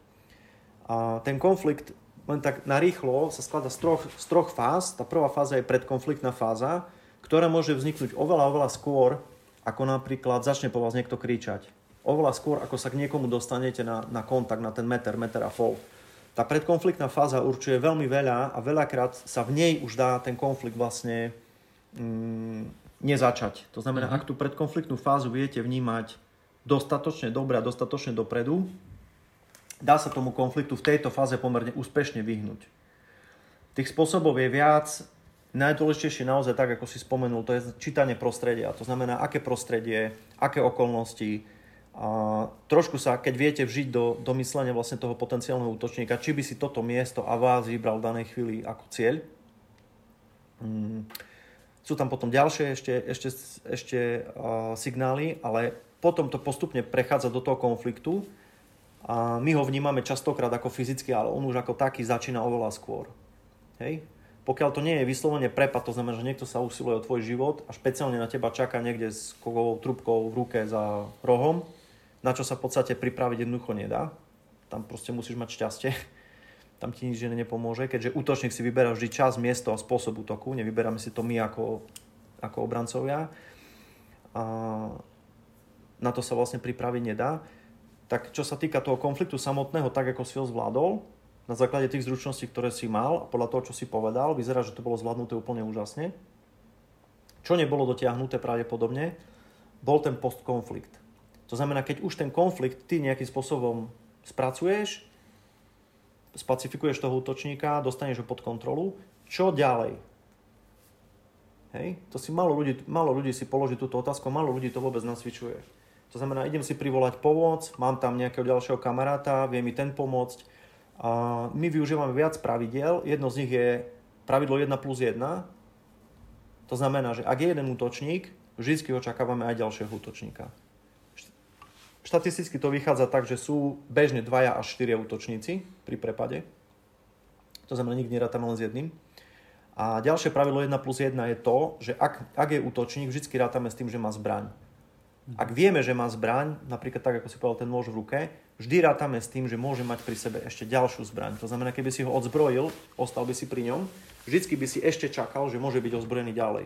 A ten konflikt len tak narýchlo sa skladá z troch, z troch fáz. Tá prvá fáza je predkonfliktná fáza, ktorá môže vzniknúť oveľa, oveľa skôr, ako napríklad začne po vás niekto kričať. Oveľa skôr, ako sa k niekomu dostanete na, na kontakt, na ten meter, meter a pol. Tá predkonfliktná fáza určuje veľmi veľa a veľakrát sa v nej už dá ten konflikt vlastne mm, nezačať. To znamená, uh-huh. ak tú predkonfliktnú fázu viete vnímať dostatočne dobre a dostatočne dopredu, dá sa tomu konfliktu v tejto fáze pomerne úspešne vyhnúť. Tých spôsobov je viac. Najdôležitejšie naozaj tak, ako si spomenul, to je čítanie prostredia. To znamená, aké prostredie, aké okolnosti. A trošku sa, keď viete vžiť do, do myslenia vlastne toho potenciálneho útočníka, či by si toto miesto a vás vybral v danej chvíli ako cieľ. Mm. Sú tam potom ďalšie ešte, ešte, ešte uh, signály, ale potom to postupne prechádza do toho konfliktu a my ho vnímame častokrát ako fyzicky, ale on už ako taký začína oveľa skôr. Hej? Pokiaľ to nie je vyslovene prepad, to znamená, že niekto sa usiluje o tvoj život a špeciálne na teba čaká niekde s kovovou trubkou v ruke za rohom, na čo sa v podstate pripraviť jednoducho nedá. Tam proste musíš mať šťastie. Tam ti nič nepomôže, keďže útočník si vyberá vždy čas, miesto a spôsob útoku. Nevyberáme si to my ako, ako obrancovia. A na to sa vlastne pripraviť nedá. Tak čo sa týka toho konfliktu samotného, tak ako si ho zvládol, na základe tých zručností, ktoré si mal a podľa toho, čo si povedal, vyzerá, že to bolo zvládnuté úplne úžasne. Čo nebolo dotiahnuté pravdepodobne, bol ten postkonflikt. To znamená, keď už ten konflikt ty nejakým spôsobom spracuješ, spacifikuješ toho útočníka, dostaneš ho pod kontrolu, čo ďalej? Hej? To si malo ľudí, malo ľudí si položí túto otázku, malo ľudí to vôbec nasvičuje. To znamená, idem si privolať pomoc, mám tam nejakého ďalšieho kamaráta, vie mi ten pomôcť, a my využívame viac pravidel. Jedno z nich je pravidlo 1 plus 1. To znamená, že ak je jeden útočník, vždy očakávame aj ďalšieho útočníka. Štatisticky to vychádza tak, že sú bežne dvaja až štyria útočníci pri prepade. To znamená, nikdy nerátam len s jedným. A ďalšie pravidlo 1 plus 1 je to, že ak, ak je útočník, vždy rátame s tým, že má zbraň. Ak vieme, že má zbraň, napríklad tak, ako si povedal, ten nôž v ruke, vždy rátame s tým, že môže mať pri sebe ešte ďalšiu zbraň. To znamená, keby si ho odzbrojil, ostal by si pri ňom, vždycky by si ešte čakal, že môže byť ozbrojený ďalej.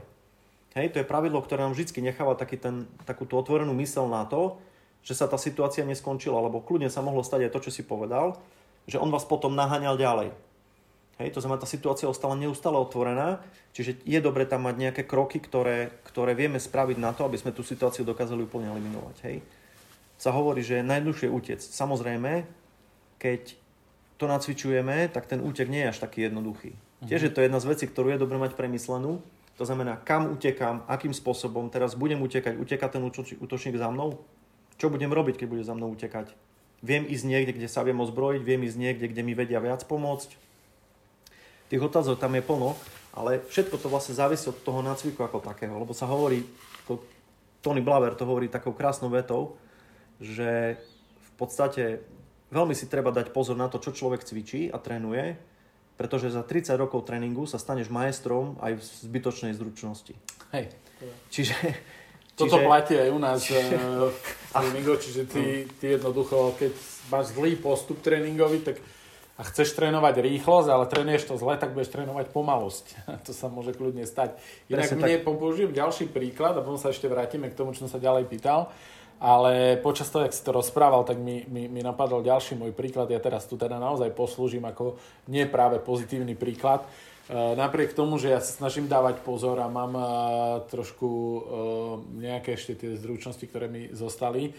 Hej, to je pravidlo, ktoré nám vždy necháva taký ten, takú tú otvorenú mysel na to, že sa tá situácia neskončila, lebo kľudne sa mohlo stať aj to, čo si povedal, že on vás potom naháňal ďalej. Hej, to znamená, tá situácia ostala neustále otvorená, čiže je dobre tam mať nejaké kroky, ktoré, ktoré vieme spraviť na to, aby sme tú situáciu dokázali úplne eliminovať. Hej sa hovorí, že je najjednoduchšie utec. Samozrejme, keď to nacvičujeme, tak ten útek nie je až taký jednoduchý. Uh-huh. Tiež je to jedna z vecí, ktorú je dobre mať premyslenú. To znamená, kam utekám, akým spôsobom, teraz budem utekať, uteká ten útočník za mnou? Čo budem robiť, keď bude za mnou utekať? Viem ísť niekde, kde sa viem ozbrojiť, viem ísť niekde, kde mi vedia viac pomôcť. Tých otázok tam je plno, ale všetko to vlastne závisí od toho nácviku ako takého, lebo sa hovorí, to, Tony Blaver to hovorí takou krásnou vetou, že v podstate veľmi si treba dať pozor na to, čo človek cvičí a trénuje, pretože za 30 rokov tréningu sa staneš majstrom aj v zbytočnej zručnosti. Hej. Čiže... Toto čiže... platí aj u nás eh, v tréningu, čiže ty, ty jednoducho, keď máš zlý postup tréningový, tak a chceš trénovať rýchlosť, ale trénuješ to zle, tak budeš trénovať pomalosť. to sa môže kľudne stať. Inak Presne mne tak... použijem ďalší príklad a potom sa ešte vrátime k tomu, čo som sa ďalej pýtal. Ale počas toho, jak si to rozprával, tak mi, mi, mi napadol ďalší môj príklad. Ja teraz tu teda naozaj poslúžim ako nie práve pozitívny príklad. Napriek tomu, že ja sa snažím dávať pozor a mám e, trošku e, nejaké ešte tie zručnosti, ktoré mi zostali,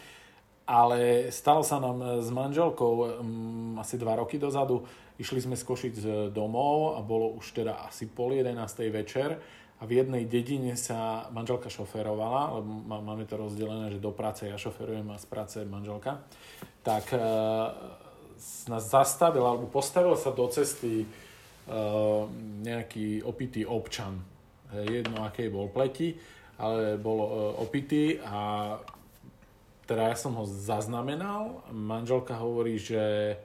ale stalo sa nám s manželkou um, asi dva roky dozadu. Išli sme z Košic domov a bolo už teda asi pol jedenástej večer a v jednej dedine sa manželka šoferovala, lebo máme to rozdelené, že do práce ja šoferujem a z práce manželka, tak e, nás zastavil alebo postavil sa do cesty e, nejaký opitý občan. Jedno, akej bol pleti, ale bol e, opitý a teda ja som ho zaznamenal. Manželka hovorí, že,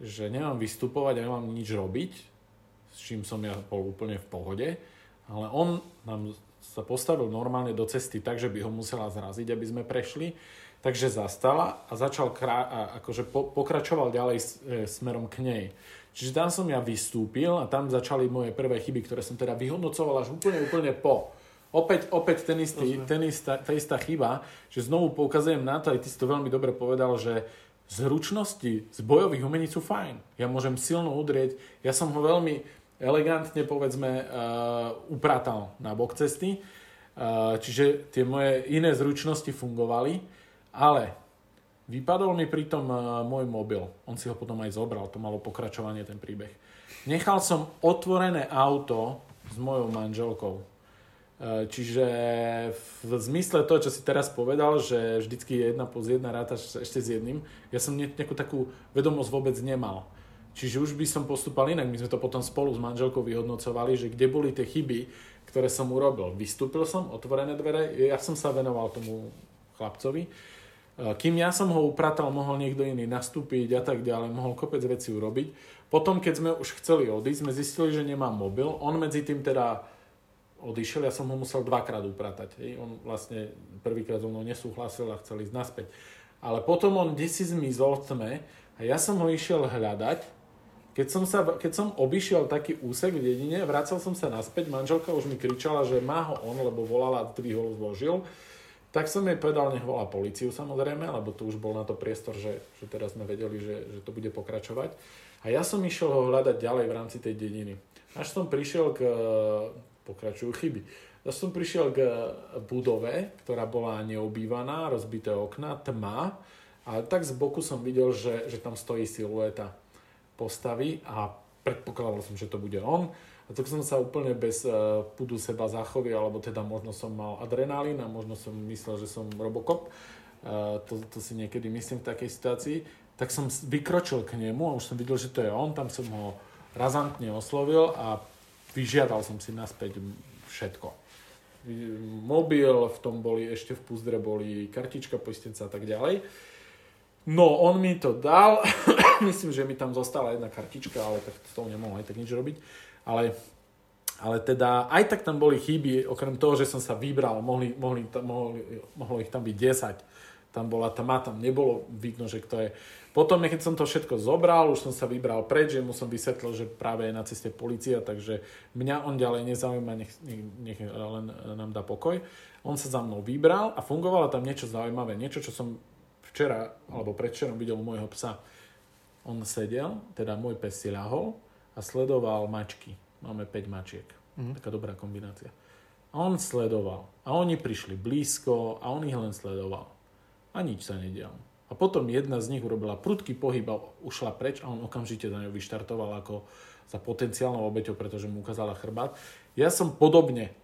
že nemám vystupovať a nemám nič robiť, s čím som ja bol úplne v pohode ale on nám sa postavil normálne do cesty tak, že by ho musela zraziť, aby sme prešli. Takže zastala a začal krá- a akože po- pokračoval ďalej s- e, smerom k nej. Čiže tam som ja vystúpil a tam začali moje prvé chyby, ktoré som teda vyhodnocoval až úplne, úplne po. Opäť, opäť ten istý, ten istá, tá istá chyba, že znovu poukazujem na to, aj ty si to veľmi dobre povedal, že zručnosti z bojových umení sú fajn. Ja môžem silno udrieť, ja som ho veľmi, elegantne povedzme uh, upratal na bok cesty. Uh, čiže tie moje iné zručnosti fungovali, ale Vypadol mi pritom uh, môj mobil. On si ho potom aj zobral, to malo pokračovanie ten príbeh. Nechal som otvorené auto s mojou manželkou. Uh, čiže v zmysle toho, čo si teraz povedal, že vždycky je jedna plus jedna ráta ešte s jedným, ja som nejakú takú vedomosť vôbec nemal. Čiže už by som postupal inak. My sme to potom spolu s manželkou vyhodnocovali, že kde boli tie chyby, ktoré som urobil. Vystúpil som, otvorené dvere, ja som sa venoval tomu chlapcovi kým ja som ho upratal, mohol niekto iný nastúpiť a tak ďalej, mohol kopec veci urobiť. Potom, keď sme už chceli odísť, sme zistili, že nemám mobil. On medzi tým teda odišiel, ja som ho musel dvakrát upratať. Hej. On vlastne prvýkrát so mnou nesúhlasil a chcel ísť naspäť. Ale potom on si zmizol v tme a ja som ho išiel hľadať. Keď som, sa, keď som obišiel taký úsek v dedine, vracal som sa naspäť, manželka už mi kričala, že má ho on, lebo volala a dvihol, zložil. Tak som jej povedal, nech volá policiu samozrejme, lebo tu už bol na to priestor, že, že teraz sme vedeli, že, že to bude pokračovať. A ja som išiel ho hľadať ďalej v rámci tej dediny. Až som prišiel k... pokračujú chyby. Až som prišiel k budove, ktorá bola neobývaná, rozbité okna, tma. A tak z boku som videl, že, že tam stojí silueta postavy a predpokladal som, že to bude on. A tak som sa úplne bez uh, pudu seba zachovil, alebo teda možno som mal adrenalín a možno som myslel, že som Robocop. Uh, to, to si niekedy myslím v takej situácii. Tak som vykročil k nemu a už som videl, že to je on. Tam som ho razantne oslovil a vyžiadal som si naspäť všetko. Mobil, v tom boli, ešte v púzdre boli kartička, poistenca a tak ďalej. No, on mi to dal. Myslím, že mi tam zostala jedna kartička, ale tak to nemohol aj tak nič robiť ale, ale teda aj tak tam boli chyby, okrem toho, že som sa vybral, mohli, mohli, mohli, mohlo ich tam byť 10, tam bola tma, tam nebolo vidno, že kto je. Potom, keď som to všetko zobral, už som sa vybral preč, že mu som vysvetlil, že práve je na ceste policia, takže mňa on ďalej nezaujíma, nech, nech, nech len nám dá pokoj. On sa za mnou vybral a fungovalo tam niečo zaujímavé, niečo, čo som včera alebo predvčerom videl u môjho psa. On sedel, teda môj pes si ľahol a sledoval mačky. Máme 5 mačiek. Mm. Taká dobrá kombinácia. A on sledoval. A oni prišli blízko a on ich len sledoval. A nič sa nedialo. A potom jedna z nich urobila prudký pohyb a ušla preč a on okamžite za ňou vyštartoval ako za potenciálnou obeťou, pretože mu ukázala chrbát. Ja som podobne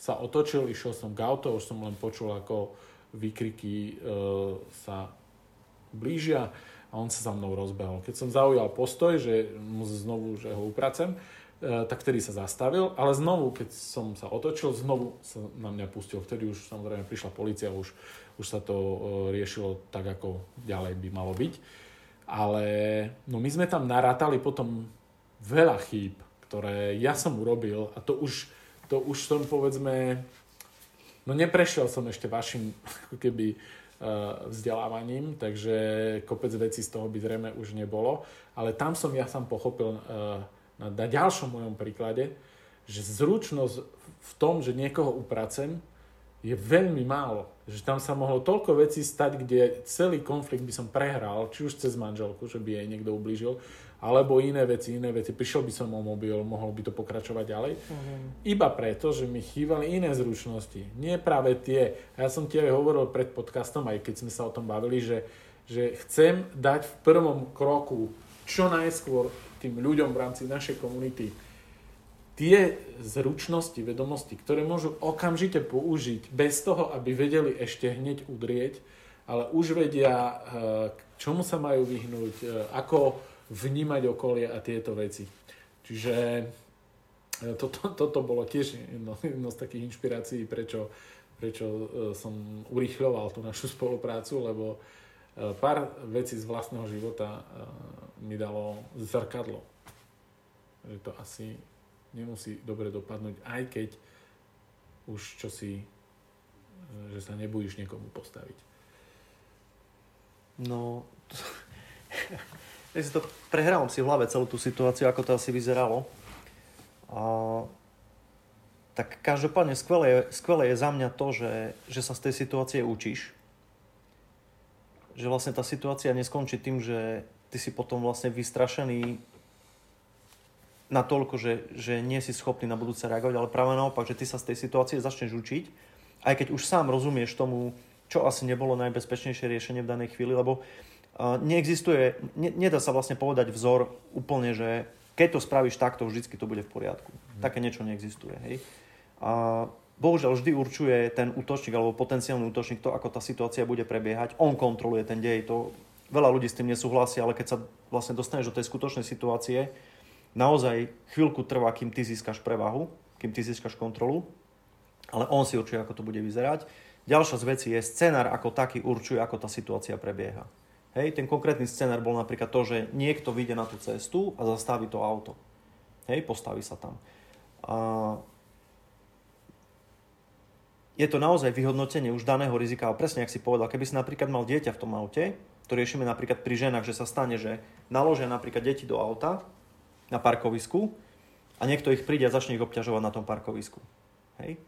sa otočil, išiel som k auto, už som len počul, ako výkriky e, sa blížia a on sa za mnou rozbehol. Keď som zaujal postoj, že mu znovu, že ho upracem, e, tak vtedy sa zastavil, ale znovu, keď som sa otočil, znovu sa na mňa pustil. Vtedy už samozrejme prišla policia, už, už sa to e, riešilo tak, ako ďalej by malo byť. Ale no my sme tam narátali potom veľa chýb, ktoré ja som urobil a to už, to už som povedzme, no neprešiel som ešte vašim ako keby vzdelávaním, takže kopec vecí z toho by zrejme už nebolo. Ale tam som ja sám pochopil eh, na ďalšom mojom príklade, že zručnosť v tom, že niekoho upracem, je veľmi málo. Že tam sa mohlo toľko vecí stať, kde celý konflikt by som prehral, či už cez manželku, že by jej niekto ublížil, alebo iné veci, iné veci. Prišiel by som o mobil, mohol by to pokračovať ďalej. Uh-huh. Iba preto, že mi chýbali iné zručnosti. Nie práve tie. Ja som ti aj hovoril pred podcastom, aj keď sme sa o tom bavili, že, že chcem dať v prvom kroku čo najskôr tým ľuďom v rámci našej komunity tie zručnosti, vedomosti, ktoré môžu okamžite použiť bez toho, aby vedeli ešte hneď udrieť, ale už vedia, k eh, čomu sa majú vyhnúť, eh, ako vnímať okolie a tieto veci. Čiže e, toto, toto bolo tiež jedno, jedno z takých inšpirácií, prečo, prečo e, som urýchľoval tú našu spoluprácu, lebo e, pár vecí z vlastného života mi dalo zrkadlo. Že to asi nemusí dobre dopadnúť, aj keď už čo si, že sa nebudeš niekomu postaviť. No, ja si to prehrávam si v hlave celú tú situáciu, ako to asi vyzeralo. A, tak každopádne skvelé, skvelé je za mňa to, že, že sa z tej situácie učíš. Že vlastne tá situácia neskončí tým, že ty si potom vlastne vystrašený na toľko, že, že nie si schopný na budúce reagovať, ale práve naopak, že ty sa z tej situácie začneš učiť, aj keď už sám rozumieš tomu, čo asi nebolo najbezpečnejšie riešenie v danej chvíli, lebo neexistuje, ne, nedá sa vlastne povedať vzor úplne, že keď to spravíš takto, vždycky to bude v poriadku. Mm. Také niečo neexistuje. Hej? A bohužiaľ vždy určuje ten útočník alebo potenciálny útočník to, ako tá situácia bude prebiehať. On kontroluje ten dej. To, veľa ľudí s tým nesúhlasí, ale keď sa vlastne dostaneš do tej skutočnej situácie, naozaj chvíľku trvá, kým ty získaš prevahu, kým ty získaš kontrolu, ale on si určuje, ako to bude vyzerať. Ďalšia z vecí je scenár ako taký určuje, ako tá situácia prebieha. Hej, ten konkrétny scenár bol napríklad to, že niekto vyjde na tú cestu a zastaví to auto. Hej, postaví sa tam. A je to naozaj vyhodnotenie už daného rizika, ale presne, ak si povedal, keby si napríklad mal dieťa v tom aute, to riešime napríklad pri ženách, že sa stane, že naložia napríklad deti do auta na parkovisku a niekto ich príde a začne ich obťažovať na tom parkovisku. Hej?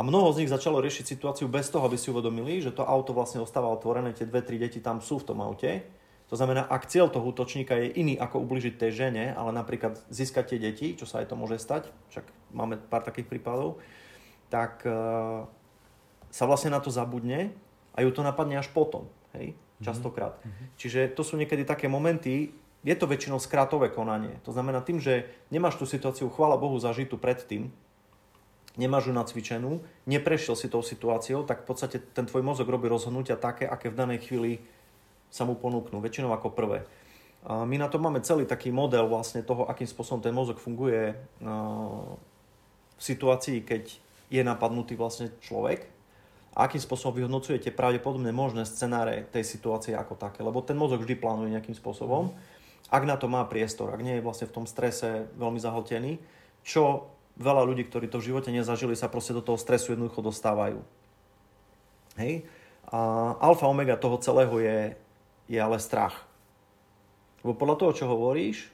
A mnoho z nich začalo riešiť situáciu bez toho, aby si uvedomili, že to auto vlastne ostáva otvorené, tie dve, tri deti tam sú v tom aute. To znamená, ak cieľ toho útočníka je iný ako ubližiť tej žene, ale napríklad získať tie deti, čo sa aj to môže stať, však máme pár takých prípadov, tak uh, sa vlastne na to zabudne a ju to napadne až potom. Hej? Mhm. Častokrát. Mm-hmm. Čiže to sú niekedy také momenty, je to väčšinou skrátové konanie. To znamená tým, že nemáš tú situáciu, chvála Bohu, zažitú predtým, nemáš ju nacvičenú, neprešiel si tou situáciou, tak v podstate ten tvoj mozog robí rozhodnutia také, aké v danej chvíli sa mu ponúknú, väčšinou ako prvé. My na to máme celý taký model vlastne toho, akým spôsobom ten mozog funguje v situácii, keď je napadnutý vlastne človek a akým spôsobom vyhodnocujete pravdepodobne možné scenáre tej situácie ako také, lebo ten mozog vždy plánuje nejakým spôsobom, ak na to má priestor, ak nie je vlastne v tom strese veľmi zahltený, čo veľa ľudí, ktorí to v živote nezažili, sa proste do toho stresu jednoducho dostávajú. Hej? A alfa omega toho celého je, je ale strach. Lebo podľa toho, čo hovoríš,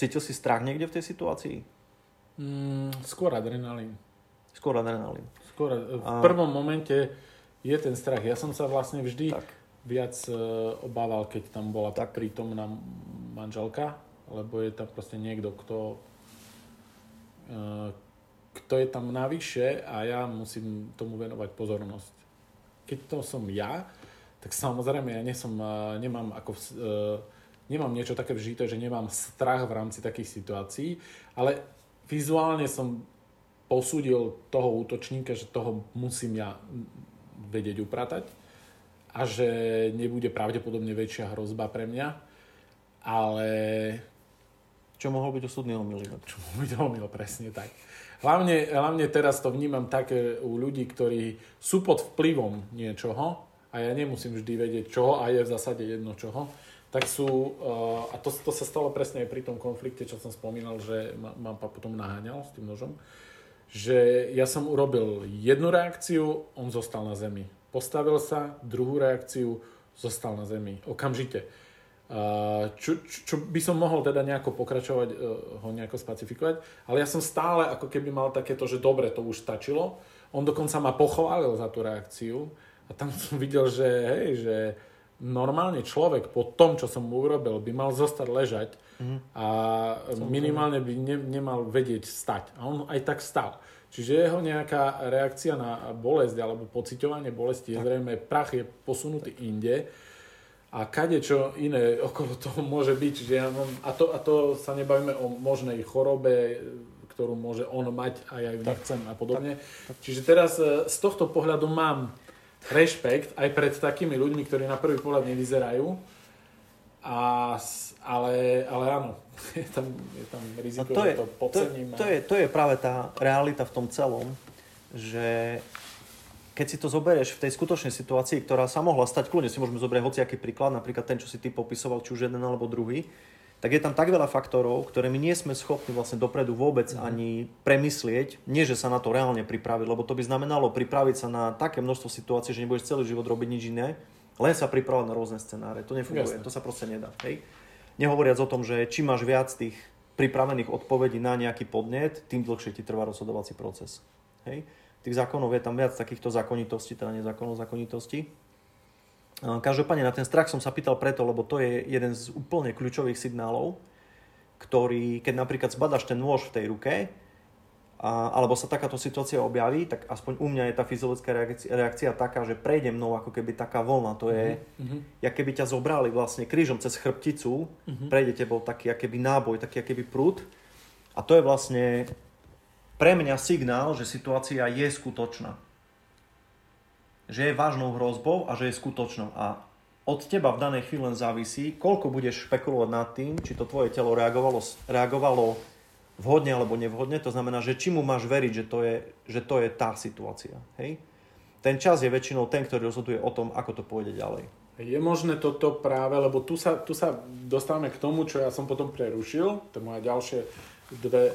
cítil si strach niekde v tej situácii? Mm, skôr adrenalín. Skôr adrenalín. Skôr, v a... prvom momente je ten strach. Ja som sa vlastne vždy tak. viac uh, obával, keď tam bola tak prítomná manželka, lebo je tam proste niekto, kto uh, kto je tam navyše a ja musím tomu venovať pozornosť. Keď to som ja, tak samozrejme ja nesom, nemám, ako, e, nemám niečo také vžité, že nemám strach v rámci takých situácií, ale vizuálne som posúdil toho útočníka, že toho musím ja vedieť upratať a že nebude pravdepodobne väčšia hrozba pre mňa, ale... Čo mohol byť osudný omyl? Čo mohol byť omyl, presne tak. Hlavne, hlavne teraz to vnímam tak u ľudí, ktorí sú pod vplyvom niečoho a ja nemusím vždy vedieť čoho a je v zásade jedno čoho, tak sú, uh, a to, to sa stalo presne aj pri tom konflikte, čo som spomínal, že ma, ma potom naháňal s tým nožom, že ja som urobil jednu reakciu, on zostal na zemi. Postavil sa, druhú reakciu, zostal na zemi. Okamžite čo, čo by som mohol teda nejako pokračovať, e, ho nejako spacifikovať, ale ja som stále ako keby mal takéto, že dobre, to už stačilo. On dokonca ma pochválil za tú reakciu a tam som videl, že hej, že normálne človek po tom, čo som mu urobil, by mal zostať ležať mm. a minimálne by ne, nemal vedieť stať. A on aj tak stal. Čiže jeho nejaká reakcia na bolesť alebo pociťovanie bolesti je zrejme, prach je posunutý inde a kade čo iné okolo toho môže byť. Čiže ja mám, a, to, a to sa nebavíme o možnej chorobe, ktorú môže on mať a ja ju tak, nechcem a podobne. Tak, tak. Čiže teraz e, z tohto pohľadu mám rešpekt aj pred takými ľuďmi, ktorí na prvý pohľad nevyzerajú. A, ale, ale áno, je tam, je tam riziko, to je, že to podcením. To, to, je, to je práve tá realita v tom celom, že keď si to zoberieš v tej skutočnej situácii, ktorá sa mohla stať, kľudne si môžeme zobrať hociaký príklad, napríklad ten, čo si ty popisoval, či už jeden alebo druhý, tak je tam tak veľa faktorov, ktoré my nie sme schopní vlastne dopredu vôbec mm. ani premyslieť, nie že sa na to reálne pripraviť, lebo to by znamenalo pripraviť sa na také množstvo situácií, že nebudeš celý život robiť nič iné, len sa pripravať na rôzne scenáre. To nefunguje, Jasne. to sa proste nedá. Hej? Nehovoriac o tom, že čím máš viac tých pripravených odpovedí na nejaký podnet, tým dlhšie ti trvá rozhodovací proces. Hej? Tých zákonov je tam viac takýchto zákonitostí, teda nezákonov zákonitostí. Každopádne na ten strach som sa pýtal preto, lebo to je jeden z úplne kľúčových signálov, ktorý, keď napríklad zbadaš ten nôž v tej ruke a, alebo sa takáto situácia objaví, tak aspoň u mňa je tá fyzická reakcia, reakcia taká, že prejde mnou ako keby taká voľna. To je, mm-hmm. jak keby ťa zobrali vlastne krížom cez chrbticu, mm-hmm. prejde tebou taký keby náboj, taký keby prúd. A to je vlastne pre mňa signál, že situácia je skutočná. Že je vážnou hrozbou a že je skutočnou. A od teba v danej chvíli len závisí, koľko budeš špekulovať nad tým, či to tvoje telo reagovalo, reagovalo vhodne alebo nevhodne. To znamená, že či mu máš veriť, že to je, že to je tá situácia. Hej? Ten čas je väčšinou ten, ktorý rozhoduje o tom, ako to pôjde ďalej. Je možné toto práve, lebo tu sa, tu sa dostávame k tomu, čo ja som potom prerušil, to je moje ďalšie dve, e,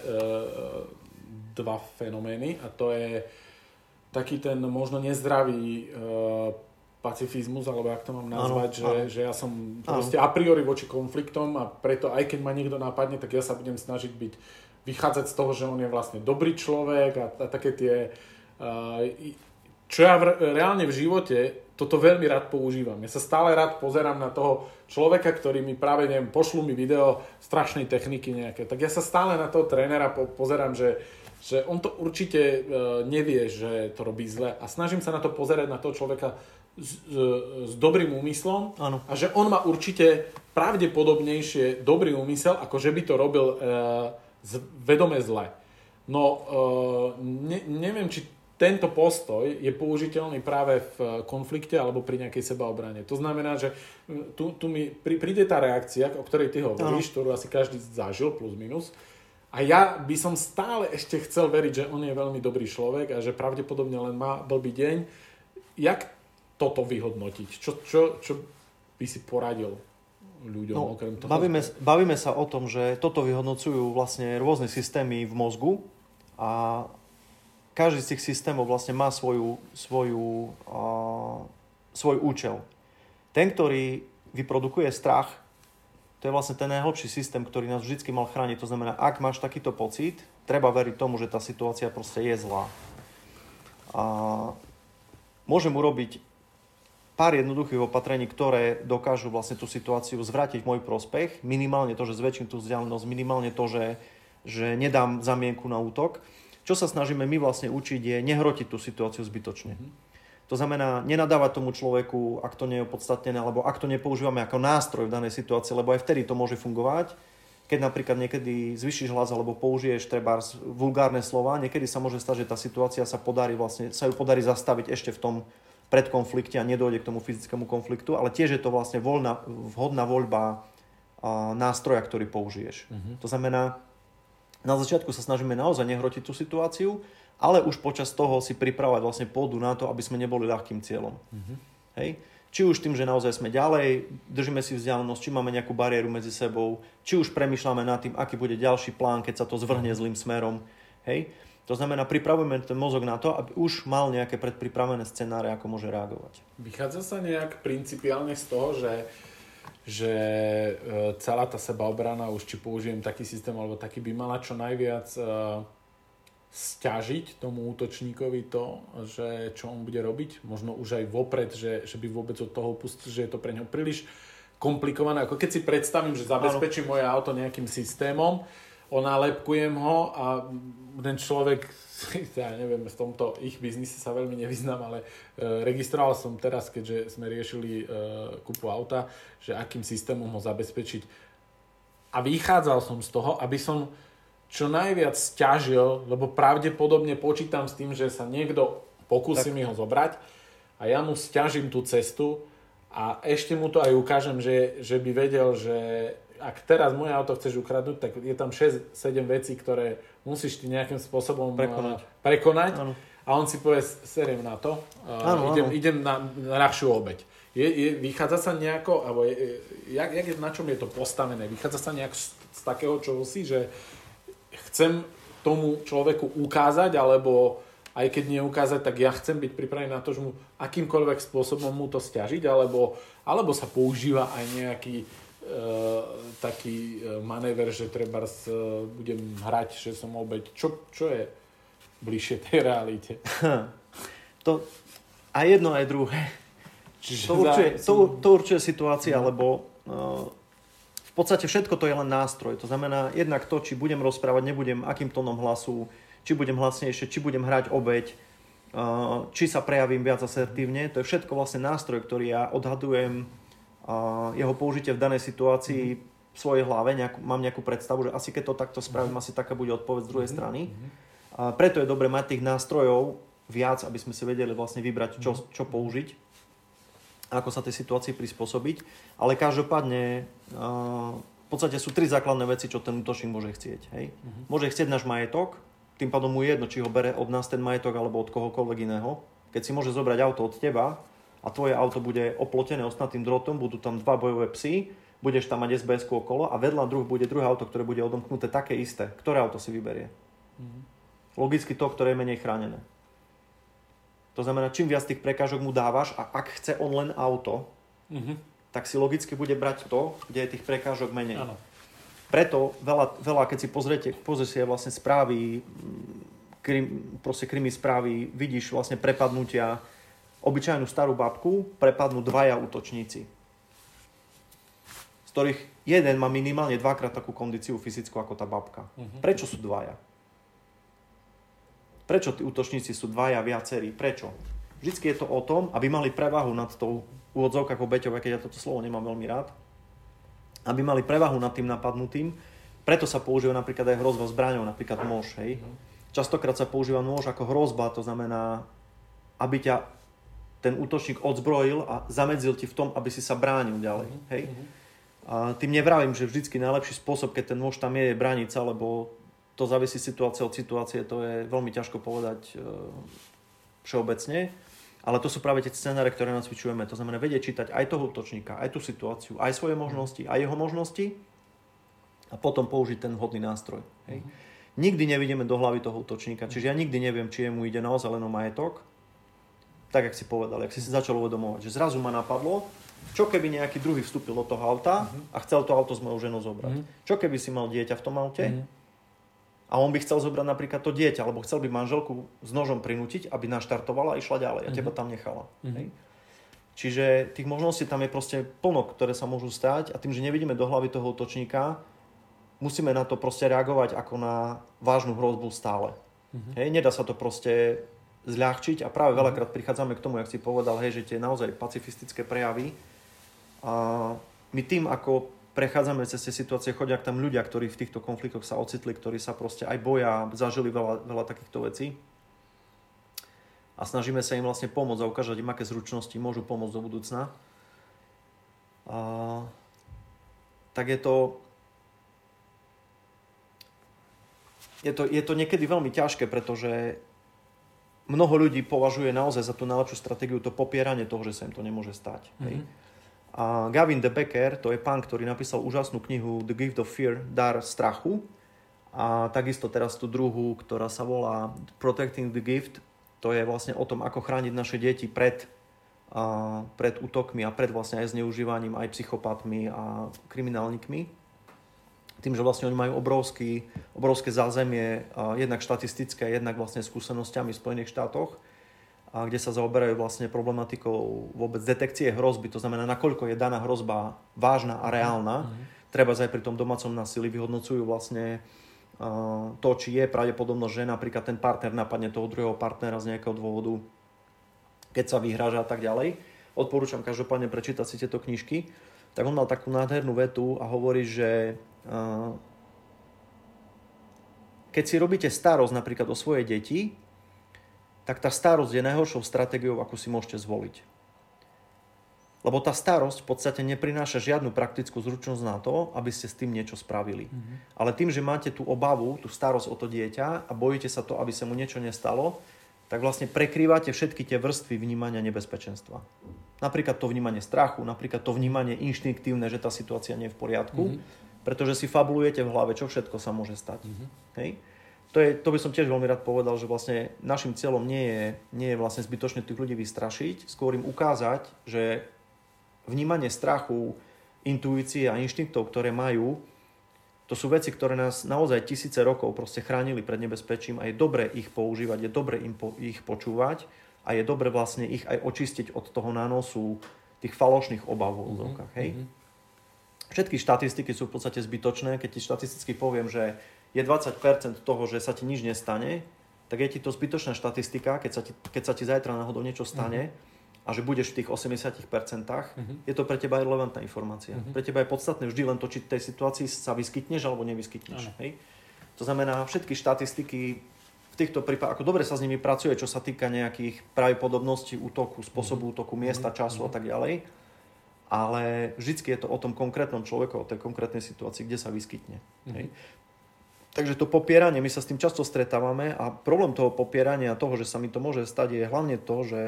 dva fenomény a to je taký ten možno nezdravý e, pacifizmus, alebo jak to mám nazvať, ano, že, ano. že ja som proste a priori voči konfliktom a preto aj keď ma niekto napadne, tak ja sa budem snažiť byť vychádzať z toho, že on je vlastne dobrý človek a, a také tie... Uh, čo ja v, reálne v živote toto veľmi rád používam. Ja sa stále rád pozerám na toho človeka, ktorý mi práve, neviem, pošlu mi video strašnej techniky nejaké. Tak ja sa stále na toho trénera po, pozerám, že, že on to určite uh, nevie, že to robí zle a snažím sa na to pozerať na toho človeka s, s dobrým úmyslom ano. a že on má určite pravdepodobnejšie dobrý úmysel, ako že by to robil uh, vedome zle. No, uh, ne, neviem, či tento postoj je použiteľný práve v konflikte alebo pri nejakej sebaobrane. To znamená, že tu, tu mi príde tá reakcia, o ktorej ty hovoríš, no. ktorú asi každý zažil, plus minus. A ja by som stále ešte chcel veriť, že on je veľmi dobrý človek a že pravdepodobne len má blbý deň. Jak toto vyhodnotiť? Čo, čo, čo by si poradil? ľuďom no, okrem toho? Bavíme, bavíme sa o tom, že toto vyhodnocujú vlastne rôzne systémy v mozgu a každý z tých systémov vlastne má svoju, svoju, uh, svoj účel. Ten, ktorý vyprodukuje strach, to je vlastne ten najhlbší systém, ktorý nás vždy mal chrániť. To znamená, ak máš takýto pocit, treba veriť tomu, že tá situácia proste je zlá. A môžem urobiť pár jednoduchých opatrení, ktoré dokážu vlastne tú situáciu zvrátiť v môj prospech. Minimálne to, že zväčším tú vzdialenosť, minimálne to, že, že nedám zamienku na útok. Čo sa snažíme my vlastne učiť je nehrotiť tú situáciu zbytočne. Mm-hmm. To znamená nenadávať tomu človeku, ak to nie je opodstatnené, alebo ak to nepoužívame ako nástroj v danej situácii, lebo aj vtedy to môže fungovať. Keď napríklad niekedy zvyšíš hlas alebo použiješ treba vulgárne slova, niekedy sa môže stať, že tá situácia sa podarí vlastne, sa ju podarí zastaviť ešte v tom predkonflikte a nedojde k tomu fyzickému konfliktu, ale tiež je to vlastne voľná, vhodná voľba nástroja, ktorý použiješ. Uh-huh. To znamená, na začiatku sa snažíme naozaj nehrotiť tú situáciu, ale už počas toho si pripravať vlastne pôdu na to, aby sme neboli ľahkým cieľom. Uh-huh. Hej? Či už tým, že naozaj sme ďalej, držíme si vzdialenosť, či máme nejakú bariéru medzi sebou, či už premyšľame nad tým, aký bude ďalší plán, keď sa to zvrhne zlým smerom. Hej? To znamená, pripravujeme ten mozog na to, aby už mal nejaké predpripravené scenáre, ako môže reagovať. Vychádza sa nejak principiálne z toho, že, že e, celá tá sebaobrana, už či použijem taký systém alebo taký, by mala čo najviac e, stiažiť tomu útočníkovi to, že čo on bude robiť. Možno už aj vopred, že, že by vôbec od toho upustil, že je to pre neho príliš komplikované. Ako keď si predstavím, že zabezpečím moje auto nejakým systémom, onálepkujem ho a ten človek, ja neviem, v tomto ich biznise sa veľmi nevyznám, ale e, registroval som teraz, keďže sme riešili e, kupu auta, že akým systémom ho zabezpečiť. A vychádzal som z toho, aby som čo najviac stiažil, lebo pravdepodobne počítam s tým, že sa niekto pokusí tak. mi ho zobrať a ja mu stiažím tú cestu a ešte mu to aj ukážem, že, že by vedel, že ak teraz moje auto chceš ukradnúť, tak je tam 6-7 vecí, ktoré musíš ty nejakým spôsobom prekonať. prekonať a on si povie, seriem na to, ano, idem, ano. idem na, na ľahšiu obeď. Je, je, vychádza sa nejako, alebo je, jak, jak je, na čom je to postavené? Vychádza sa nejak z, z takého čohosi, že chcem tomu človeku ukázať, alebo aj keď neukázať, tak ja chcem byť pripravený na to, že mu akýmkoľvek spôsobom mu to stiažiť, alebo, alebo sa používa aj nejaký Eh, taký eh, manéver, že treba uh, budem hrať, že som obeď. Čo, čo je bližšie tej realite? To aj jedno, aj druhé. Čiže to, určuje, to, to určuje situácia, lebo uh, v podstate všetko to je len nástroj. To znamená jednak to, či budem rozprávať, nebudem, akým tónom hlasu, či budem hlasnejšie, či budem hrať obeď, či sa prejavím viac asertívne. To je všetko vlastne nástroj, ktorý ja odhadujem jeho použitie v danej situácii v svojej hlave, nejakú, mám nejakú predstavu, že asi keď to takto spravím, asi taká bude odpoveď z druhej mhm. strany. A preto je dobre mať tých nástrojov viac, aby sme si vedeli vlastne vybrať, čo, mhm. čo použiť, ako sa tej situácii prispôsobiť. Ale každopádne v podstate sú tri základné veci, čo ten útočník môže chcieť. Hej? Uh-huh. Môže chcieť náš majetok, tým pádom mu je jedno, či ho bere od nás ten majetok alebo od kohokoľvek iného. Keď si môže zobrať auto od teba a tvoje auto bude oplotené ostnatým drotom, budú tam dva bojové psy, budeš tam mať SBS okolo a vedľa druh bude druhé auto, ktoré bude odomknuté také isté. Ktoré auto si vyberie? Uh-huh. Logicky to, ktoré je menej chránené. To znamená, čím viac tých prekážok mu dávaš a ak chce on len auto, uh-huh. tak si logicky bude brať to, kde je tých prekážok menej. Ano. Preto veľa, veľa, keď si pozriete, pozriete vlastne správy, mm, krim, proste krimi správy, vidíš vlastne prepadnutia, obyčajnú starú babku prepadnú dvaja útočníci. Z ktorých jeden má minimálne dvakrát takú kondíciu fyzickú ako tá babka. Uh-huh. Prečo sú dvaja? Prečo tí útočníci sú dvaja, viacerí? Prečo? Vždycky je to o tom, aby mali prevahu nad tou úvodzovkou ako Beťové, keď ja toto slovo nemám veľmi rád, aby mali prevahu nad tým napadnutým. Preto sa používa napríklad aj hrozba zbraňou, napríklad nôž. Hej. Častokrát sa používa nôž ako hrozba, to znamená, aby ťa ten útočník odzbrojil a zamedzil ti v tom, aby si sa bránil ďalej. Hej. A tým nevravím, že vždycky najlepší spôsob, keď ten nôž tam je, je brániť sa, lebo to závisí situácia od situácie, to je veľmi ťažko povedať e, všeobecne. Ale to sú práve tie scenáre, ktoré nacvičujeme. To znamená vedieť čítať aj toho útočníka, aj tú situáciu, aj svoje možnosti, aj jeho možnosti a potom použiť ten vhodný nástroj. Hej. Mm-hmm. Nikdy nevidíme do hlavy toho útočníka, čiže ja nikdy neviem, či mu ide naozaj len o majetok, tak, jak si povedal, jak si si začal uvedomovať, že zrazu ma napadlo, čo keby nejaký druhý vstúpil do toho auta mm-hmm. a chcel to auto s mojou ženou zobrať. Mm-hmm. Čo keby si mal dieťa v tom aute mm-hmm a on by chcel zobrať napríklad to dieťa, alebo chcel by manželku s nožom prinútiť, aby naštartovala a išla ďalej a mm-hmm. teba tam nechala. Mm-hmm. Hej? Čiže tých možností tam je proste plno, ktoré sa môžu stať a tým, že nevidíme do hlavy toho útočníka, musíme na to proste reagovať ako na vážnu hrozbu stále. Mm-hmm. Hej? Nedá sa to proste zľahčiť a práve mhm. veľakrát prichádzame k tomu, jak si povedal, hej, že tie naozaj pacifistické prejavy a my tým, ako prechádzame cez tie situácie, chodia tam ľudia, ktorí v týchto konfliktoch sa ocitli, ktorí sa proste aj boja, zažili veľa, veľa takýchto vecí. A snažíme sa im vlastne pomôcť a ukázať im, aké zručnosti môžu pomôcť do budúcna. A, tak je to, je to, je to niekedy veľmi ťažké, pretože mnoho ľudí považuje naozaj za tú najlepšiu stratégiu to popieranie toho, že sa im to nemôže stať. Mm-hmm. Hej? A Gavin de Becker, to je pán, ktorý napísal úžasnú knihu The Gift of Fear, Dar strachu. A takisto teraz tú druhú, ktorá sa volá Protecting the Gift, to je vlastne o tom, ako chrániť naše deti pred, a, pred útokmi a pred vlastne aj zneužívaním aj psychopatmi a kriminálnikmi. Tým, že vlastne oni majú obrovský, obrovské zázemie, jednak štatistické, jednak vlastne skúsenosťami v Spojených štátoch a kde sa zaoberajú vlastne problematikou vôbec detekcie hrozby, to znamená, nakoľko je daná hrozba vážna a reálna. Mm-hmm. Treba aj pri tom domácom násilí vyhodnocujú vlastne uh, to, či je pravdepodobnosť, že napríklad ten partner napadne toho druhého partnera z nejakého dôvodu, keď sa vyhráža a tak ďalej. Odporúčam každopádne prečítať si tieto knižky. Tak on mal takú nádhernú vetu a hovorí, že uh, keď si robíte starosť napríklad o svoje deti, tak tá starosť je najhoršou stratégiou, akú si môžete zvoliť. Lebo tá starosť v podstate neprináša žiadnu praktickú zručnosť na to, aby ste s tým niečo spravili. Mm-hmm. Ale tým, že máte tú obavu, tú starosť o to dieťa a bojíte sa to, aby sa mu niečo nestalo, tak vlastne prekrývate všetky tie vrstvy vnímania nebezpečenstva. Napríklad to vnímanie strachu, napríklad to vnímanie inštinktívne, že tá situácia nie je v poriadku, mm-hmm. pretože si fabulujete v hlave, čo všetko sa môže stať. Mm-hmm. Hej? To, je, to by som tiež veľmi rád povedal, že vlastne našim cieľom nie je, nie je vlastne zbytočne tých ľudí vystrašiť, skôr im ukázať, že vnímanie strachu, intuície a inštinktov, ktoré majú, to sú veci, ktoré nás naozaj tisíce rokov proste chránili pred nebezpečím a je dobre ich používať, je dobre im po, ich počúvať a je dobre vlastne ich aj očistiť od toho nánosu tých falošných obav v mm-hmm. hej? Mm-hmm. Všetky štatistiky sú v podstate zbytočné, keď ti štatisticky poviem, že je 20% toho, že sa ti nič nestane, tak je ti to zbytočná štatistika, keď sa ti, keď sa ti zajtra náhodou niečo stane uh-huh. a že budeš v tých 80%, uh-huh. je to pre teba relevantná informácia. Uh-huh. Pre teba je podstatné vždy len to, či v tej situácii sa vyskytneš alebo nevyskytneš. Uh-huh. Hej? To znamená, všetky štatistiky v týchto prípadoch, ako dobre sa s nimi pracuje, čo sa týka nejakých pravdepodobností útoku, spôsobu útoku, miesta, času a tak ďalej, ale vždycky je to o tom konkrétnom človeku, o tej konkrétnej situácii, kde sa vyskytne. Mm-hmm. Hej. Takže to popieranie, my sa s tým často stretávame a problém toho popierania a toho, že sa mi to môže stať, je hlavne to, že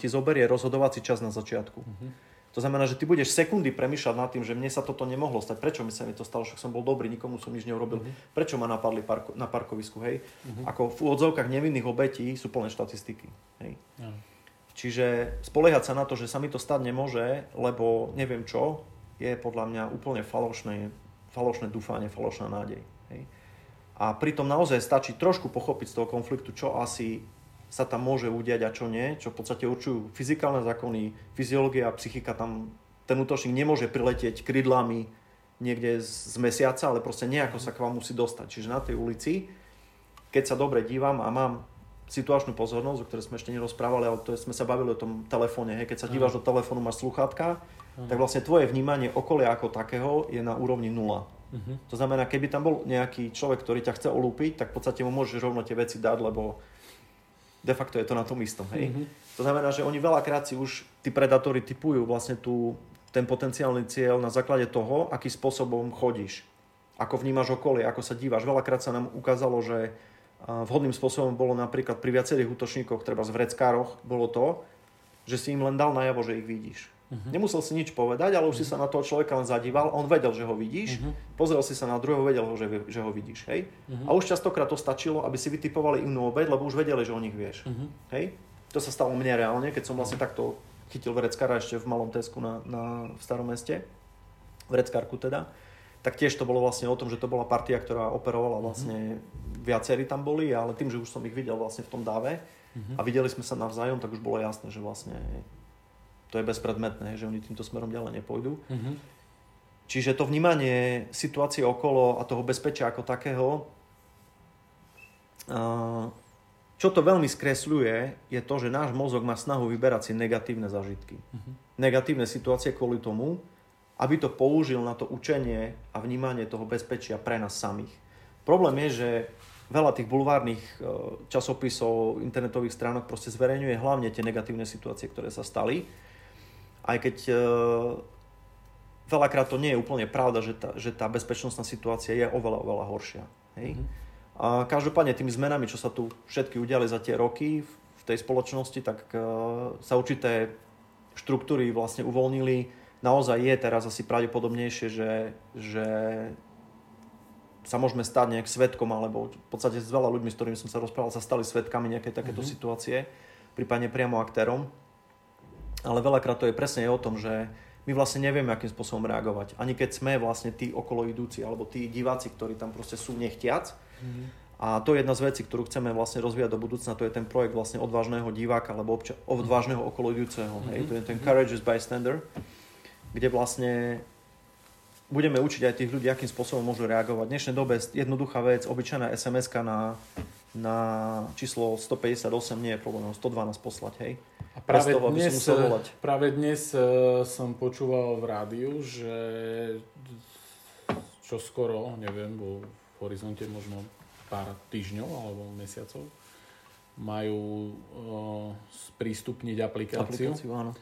ti zoberie rozhodovací čas na začiatku. Mm-hmm. To znamená, že ty budeš sekundy premýšľať nad tým, že mne sa toto nemohlo stať, prečo mi sa mi to stalo, však som bol dobrý, nikomu som nič neurobil, mm-hmm. prečo ma napadli parko, na parkovisku, hej. Mm-hmm. Ako v úvodzovkách nevinných obetí sú plné štatistiky, hej. Mm. Čiže spoliehať sa na to, že sa mi to stať nemôže, lebo neviem čo, je podľa mňa úplne falošné falošné dúfanie, falošná nádej. Hej. A pritom naozaj stačí trošku pochopiť z toho konfliktu, čo asi sa tam môže udiať a čo nie, čo v podstate určujú fyzikálne zákony, fyziológia a psychika tam ten útočník nemôže priletieť krydlami niekde z mesiaca, ale proste nejako sa k vám musí dostať. Čiže na tej ulici, keď sa dobre dívam a mám situačnú pozornosť, o ktorej sme ešte nerozprávali, ale to je, sme sa bavili o tom telefóne, hej, keď sa díváš do telefónu, máš sluchátka, uh-huh. tak vlastne tvoje vnímanie okolia ako takého je na úrovni nula. Uh-huh. To znamená, keby tam bol nejaký človek, ktorý ťa chce olúpiť, tak v podstate mu môžeš rovno tie veci dať, lebo de facto je to na tom istom. Hej? Uh-huh. To znamená, že oni veľakrát si už, tí predátori typujú vlastne tú, ten potenciálny cieľ na základe toho, akým spôsobom chodíš, ako vnímaš okolie, ako sa díváš. Veľakrát sa nám ukázalo, že vhodným spôsobom bolo napríklad pri viacerých útočníkoch, treba v vreckároch, bolo to, že si im len dal najavo, že ich vidíš. Uh-huh. Nemusel si nič povedať, ale už uh-huh. si sa na toho človeka len zadíval, on vedel, že ho vidíš, uh-huh. pozrel si sa na druhého, vedel, že, že ho vidíš, hej? Uh-huh. A už častokrát to stačilo, aby si vytipovali inú obed, lebo už vedeli, že o nich vieš, uh-huh. hej? To sa stalo mne reálne, keď som vlastne takto chytil vreckára ešte v malom Tesku na, na, v starom meste, vreckárku teda, tak tiež to bolo vlastne o tom, že to bola partia, ktorá operovala vlastne, viacerí tam boli, ale tým, že už som ich videl vlastne v tom dáve a videli sme sa navzájom, tak už bolo jasné, že vlastne to je bezpredmetné, že oni týmto smerom ďalej nepôjdu. Čiže to vnímanie situácie okolo a toho bezpečia ako takého, čo to veľmi skresľuje, je to, že náš mozog má snahu vyberať si negatívne zažitky. Negatívne situácie kvôli tomu, aby to použil na to učenie a vnímanie toho bezpečia pre nás samých. Problém je, že veľa tých bulvárnych e, časopisov, internetových stránok proste zverejňuje hlavne tie negatívne situácie, ktoré sa stali aj keď uh, veľakrát to nie je úplne pravda, že tá, že tá bezpečnostná situácia je oveľa, oveľa horšia. Hej? Mm-hmm. A každopádne tými zmenami, čo sa tu všetky udiali za tie roky v tej spoločnosti, tak uh, sa určité štruktúry vlastne uvoľnili. Naozaj je teraz asi pravdepodobnejšie, že, že sa môžeme stať nejak svetkom, alebo v podstate s veľa ľuďmi, s ktorými som sa rozprával, sa stali svetkami nejakej takéto mm-hmm. situácie, prípadne priamo aktérom ale veľakrát to je presne o tom, že my vlastne nevieme, akým spôsobom reagovať. Ani keď sme vlastne tí okolo idúci, alebo tí diváci, ktorí tam proste sú nechtiac. Mm-hmm. A to je jedna z vecí, ktorú chceme vlastne rozvíjať do budúcna, to je ten projekt vlastne odvážneho diváka, alebo obča- odvážneho okolo idúceho. Mm-hmm. Hej? To je ten Courageous Bystander, kde vlastne budeme učiť aj tých ľudí, akým spôsobom môžu reagovať. V dnešnej dobe jednoduchá vec, obyčajná sms na, na číslo 158 nie je problém, 112 poslať, hej. A práve toho, dnes, práve dnes uh, som počúval v rádiu, že čo skoro, neviem, bo v horizonte možno pár týždňov alebo mesiacov, majú uh, sprístupniť aplikáciu, aplikáciu áno.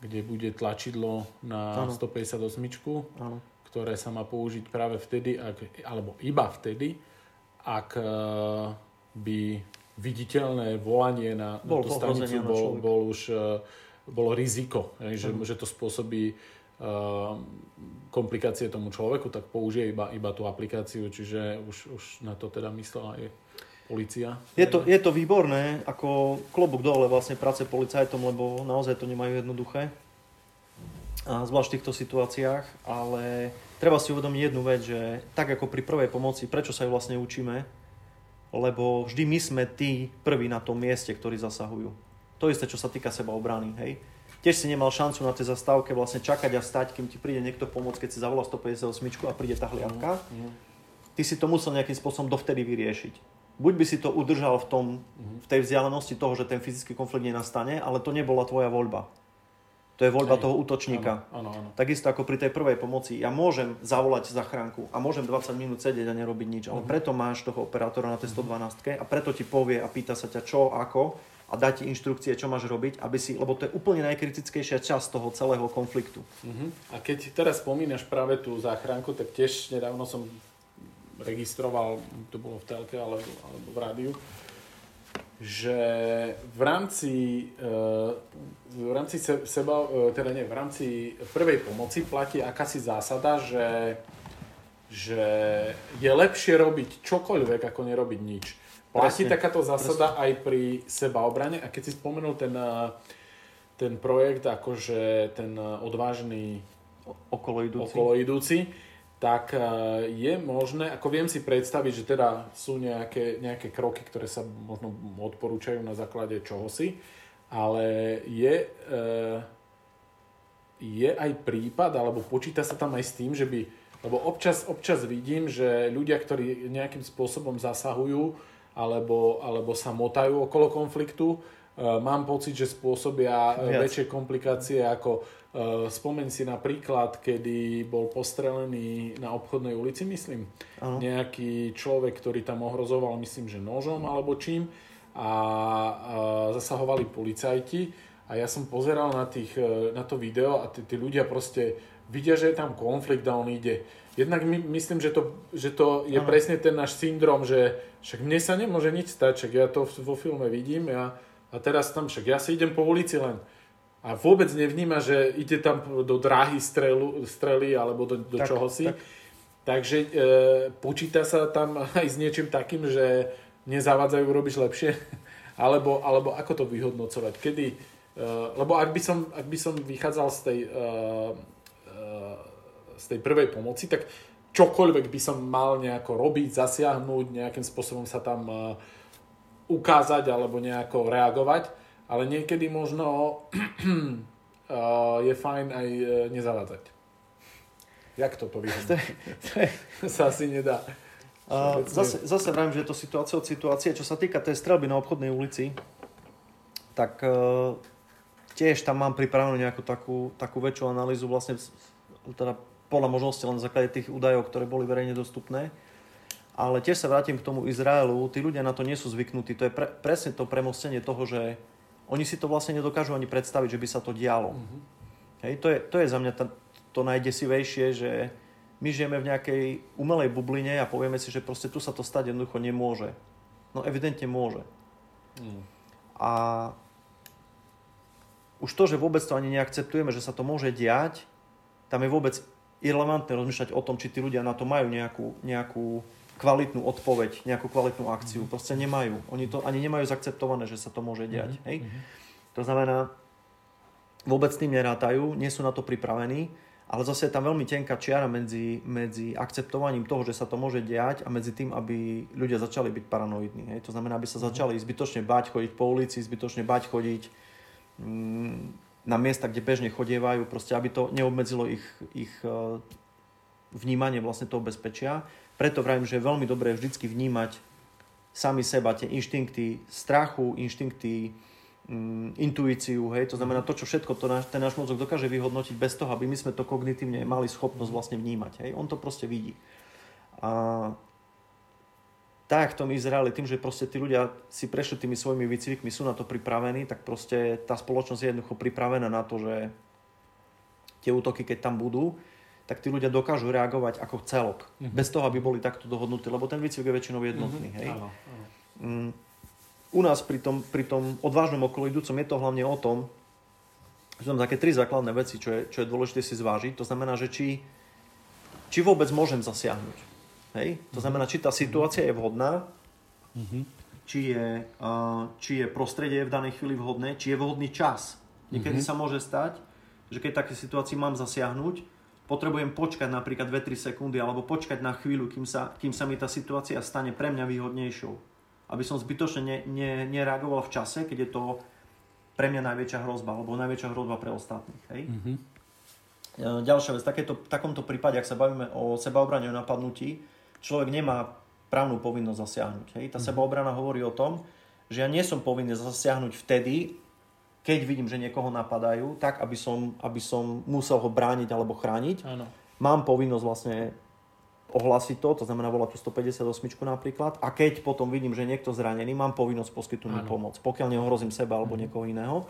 Kde bude tlačidlo na áno. 158, áno. ktoré sa má použiť práve vtedy, ak, alebo iba vtedy, ak uh, by viditeľné volanie na, bol na tú stanicu bol, bol už uh, bolo riziko, že, mm. že to spôsobí uh, komplikácie tomu človeku, tak použije iba, iba tú aplikáciu, čiže už, už na to teda myslela aj policia. Je to, je to výborné, ako klobúk dole vlastne práce policajtom, lebo naozaj to nemajú jednoduché, a zvlášť v týchto situáciách, ale treba si uvedomiť jednu vec, že tak ako pri prvej pomoci, prečo sa ju vlastne učíme, lebo vždy my sme tí prví na tom mieste, ktorí zasahujú. To isté, čo sa týka seba obrany, hej. Tiež si nemal šancu na tej zastávke vlastne čakať a stať, kým ti príde niekto pomôcť, keď si zavolá 158 a príde tá hliadka. Mm, mm. ty si to musel nejakým spôsobom dovtedy vyriešiť. Buď by si to udržal v, tom, v tej vzdialenosti toho, že ten fyzický konflikt nenastane, ale to nebola tvoja voľba. To je voľba Hej. toho útočníka. Áno, áno, áno. Takisto ako pri tej prvej pomoci. Ja môžem zavolať zachránku a môžem 20 minút sedieť a nerobiť nič, ale uh-huh. preto máš toho operátora na tej 112 a preto ti povie a pýta sa ťa čo, ako a dá ti inštrukcie, čo máš robiť, aby si, lebo to je úplne najkritickejšia časť toho celého konfliktu. Uh-huh. A keď teraz spomínaš práve tú záchranku, tak tiež nedávno som registroval, to bolo v telke alebo, alebo v rádiu, že v rámci, eh, v rámci seba, eh, teda nie, v rámci prvej pomoci platí akási zásada, že, že je lepšie robiť čokoľvek, ako nerobiť nič. Platí presne, takáto zásada presne. aj pri sebaobrane a keď si spomenul ten, eh, ten projekt, akože ten odvážny okoloidúci, okoloidúci tak e, je možné, ako viem si predstaviť, že teda sú nejaké, nejaké kroky, ktoré sa možno odporúčajú na základe čohosi, ale je, e, je aj prípad, alebo počíta sa tam aj s tým, že by, lebo občas, občas vidím, že ľudia, ktorí nejakým spôsobom zasahujú, alebo, alebo sa motajú okolo konfliktu, mám pocit, že spôsobia Viac. väčšie komplikácie ako Uh, spomeň si napríklad, kedy bol postrelený na obchodnej ulici, myslím, ano. nejaký človek, ktorý tam ohrozoval, myslím, že nožom alebo čím a, zasahovali policajti a ja som pozeral na, tých, na to video a tí, tí ľudia proste vidia, že je tam konflikt a on ide. Jednak my, myslím, že to, že to je ano. presne ten náš syndrom, že však mne sa nemôže nič stať, však ja to vo filme vidím ja, a teraz tam však ja si idem po ulici len a vôbec nevníma, že ide tam do dráhy strelu, strely alebo do, do tak, čohosi. Tak. Takže e, počíta sa tam aj s niečím takým, že nezavádzajú, robíš lepšie? alebo, alebo ako to vyhodnocovať? Kedy, e, lebo ak by, som, ak by som vychádzal z tej, e, e, z tej prvej pomoci, tak čokoľvek by som mal nejako robiť, zasiahnuť, nejakým spôsobom sa tam e, ukázať alebo nejako reagovať ale niekedy možno je fajn aj e, nezavádzať. Jak toto vyhodnúť? sa asi nedá. Uh, zase, zase vrajím, že je to situácia od situácie. Čo sa týka tej strelby na obchodnej ulici, tak uh, tiež tam mám pripravenú nejakú takú, takú väčšiu analýzu vlastne teda podľa možnosti len na základe tých údajov, ktoré boli verejne dostupné. Ale tiež sa vrátim k tomu Izraelu. Tí ľudia na to nie sú zvyknutí. To je pre, presne to premostenie toho, že oni si to vlastne nedokážu ani predstaviť, že by sa to dialo. Mm-hmm. Hej, to, je, to je za mňa t- to najdesivejšie, že my žijeme v nejakej umelej bubline a povieme si, že proste tu sa to stať jednoducho nemôže. No evidentne môže. Mm. A už to, že vôbec to ani neakceptujeme, že sa to môže diať, tam je vôbec irrelevantné rozmýšľať o tom, či tí ľudia na to majú nejakú, nejakú kvalitnú odpoveď, nejakú kvalitnú akciu. Mm-hmm. Proste nemajú. Oni to ani nemajú zaakceptované, že sa to môže diať. Mm-hmm. Hej? Mhm. To znamená, vôbec s tým nerátajú, nie sú na to pripravení, ale zase je tam veľmi tenká čiara medzi, medzi akceptovaním toho, že sa to môže diať a medzi tým, aby ľudia začali byť paranoidní. Hej? To znamená, aby sa mhm. začali zbytočne bať chodiť po ulici, zbytočne bať chodiť mm, na miesta, kde bežne chodievajú, proste aby to neobmedzilo ich, ich uh, vnímanie vlastne toho bezpečia. Preto vravím, že je veľmi dobré vždycky vnímať sami seba, tie inštinkty strachu, inštinkty mm, intuíciu, hej, to znamená to, čo všetko to náš, ten náš mozog dokáže vyhodnotiť bez toho, aby my sme to kognitívne mali schopnosť vlastne vnímať, hej, on to proste vidí. A tak v tom Izraeli, tým, že proste tí ľudia si prešli tými svojimi výcvikmi, sú na to pripravení, tak proste tá spoločnosť je jednoducho pripravená na to, že tie útoky, keď tam budú, tak tí ľudia dokážu reagovať ako celok. Mm-hmm. Bez toho, aby boli takto dohodnutí, lebo ten výcvik je väčšinou jednotný. Mm-hmm. Hej? Áno, áno. Mm, u nás pri tom, pri tom odvážnom okoloidúcom je to hlavne o tom, že tam také tri základné veci, čo je, čo je dôležité si zvážiť. To znamená, že či, či vôbec môžem zasiahnuť. Hej? To znamená, či tá situácia je vhodná, mm-hmm. či, je, uh, či je prostredie v danej chvíli vhodné, či je vhodný čas. Niekedy mm-hmm. sa môže stať, že keď také situácii mám zasiahnuť, potrebujem počkať napríklad 2-3 sekundy alebo počkať na chvíľu, kým sa, kým sa mi tá situácia stane pre mňa výhodnejšou. Aby som zbytočne ne, ne, nereagoval v čase, keď je to pre mňa najväčšia hrozba, alebo najväčšia hrozba pre ostatných. Hej? Mm-hmm. Ďalšia vec, takéto, v takomto prípade, ak sa bavíme o sebaobrane o napadnutí, človek nemá právnu povinnosť zasiahnuť. Hej? Tá mm. sebaobrana hovorí o tom, že ja nie som povinný zasiahnuť vtedy, keď vidím, že niekoho napadajú, tak aby som, aby som musel ho brániť alebo chrániť. Áno. Mám povinnosť vlastne ohlásiť to, to znamená volať tú 158 napríklad a keď potom vidím, že niekto zranený, mám povinnosť poskytnúť pomoc, pokiaľ neohrozím seba alebo mm. niekoho iného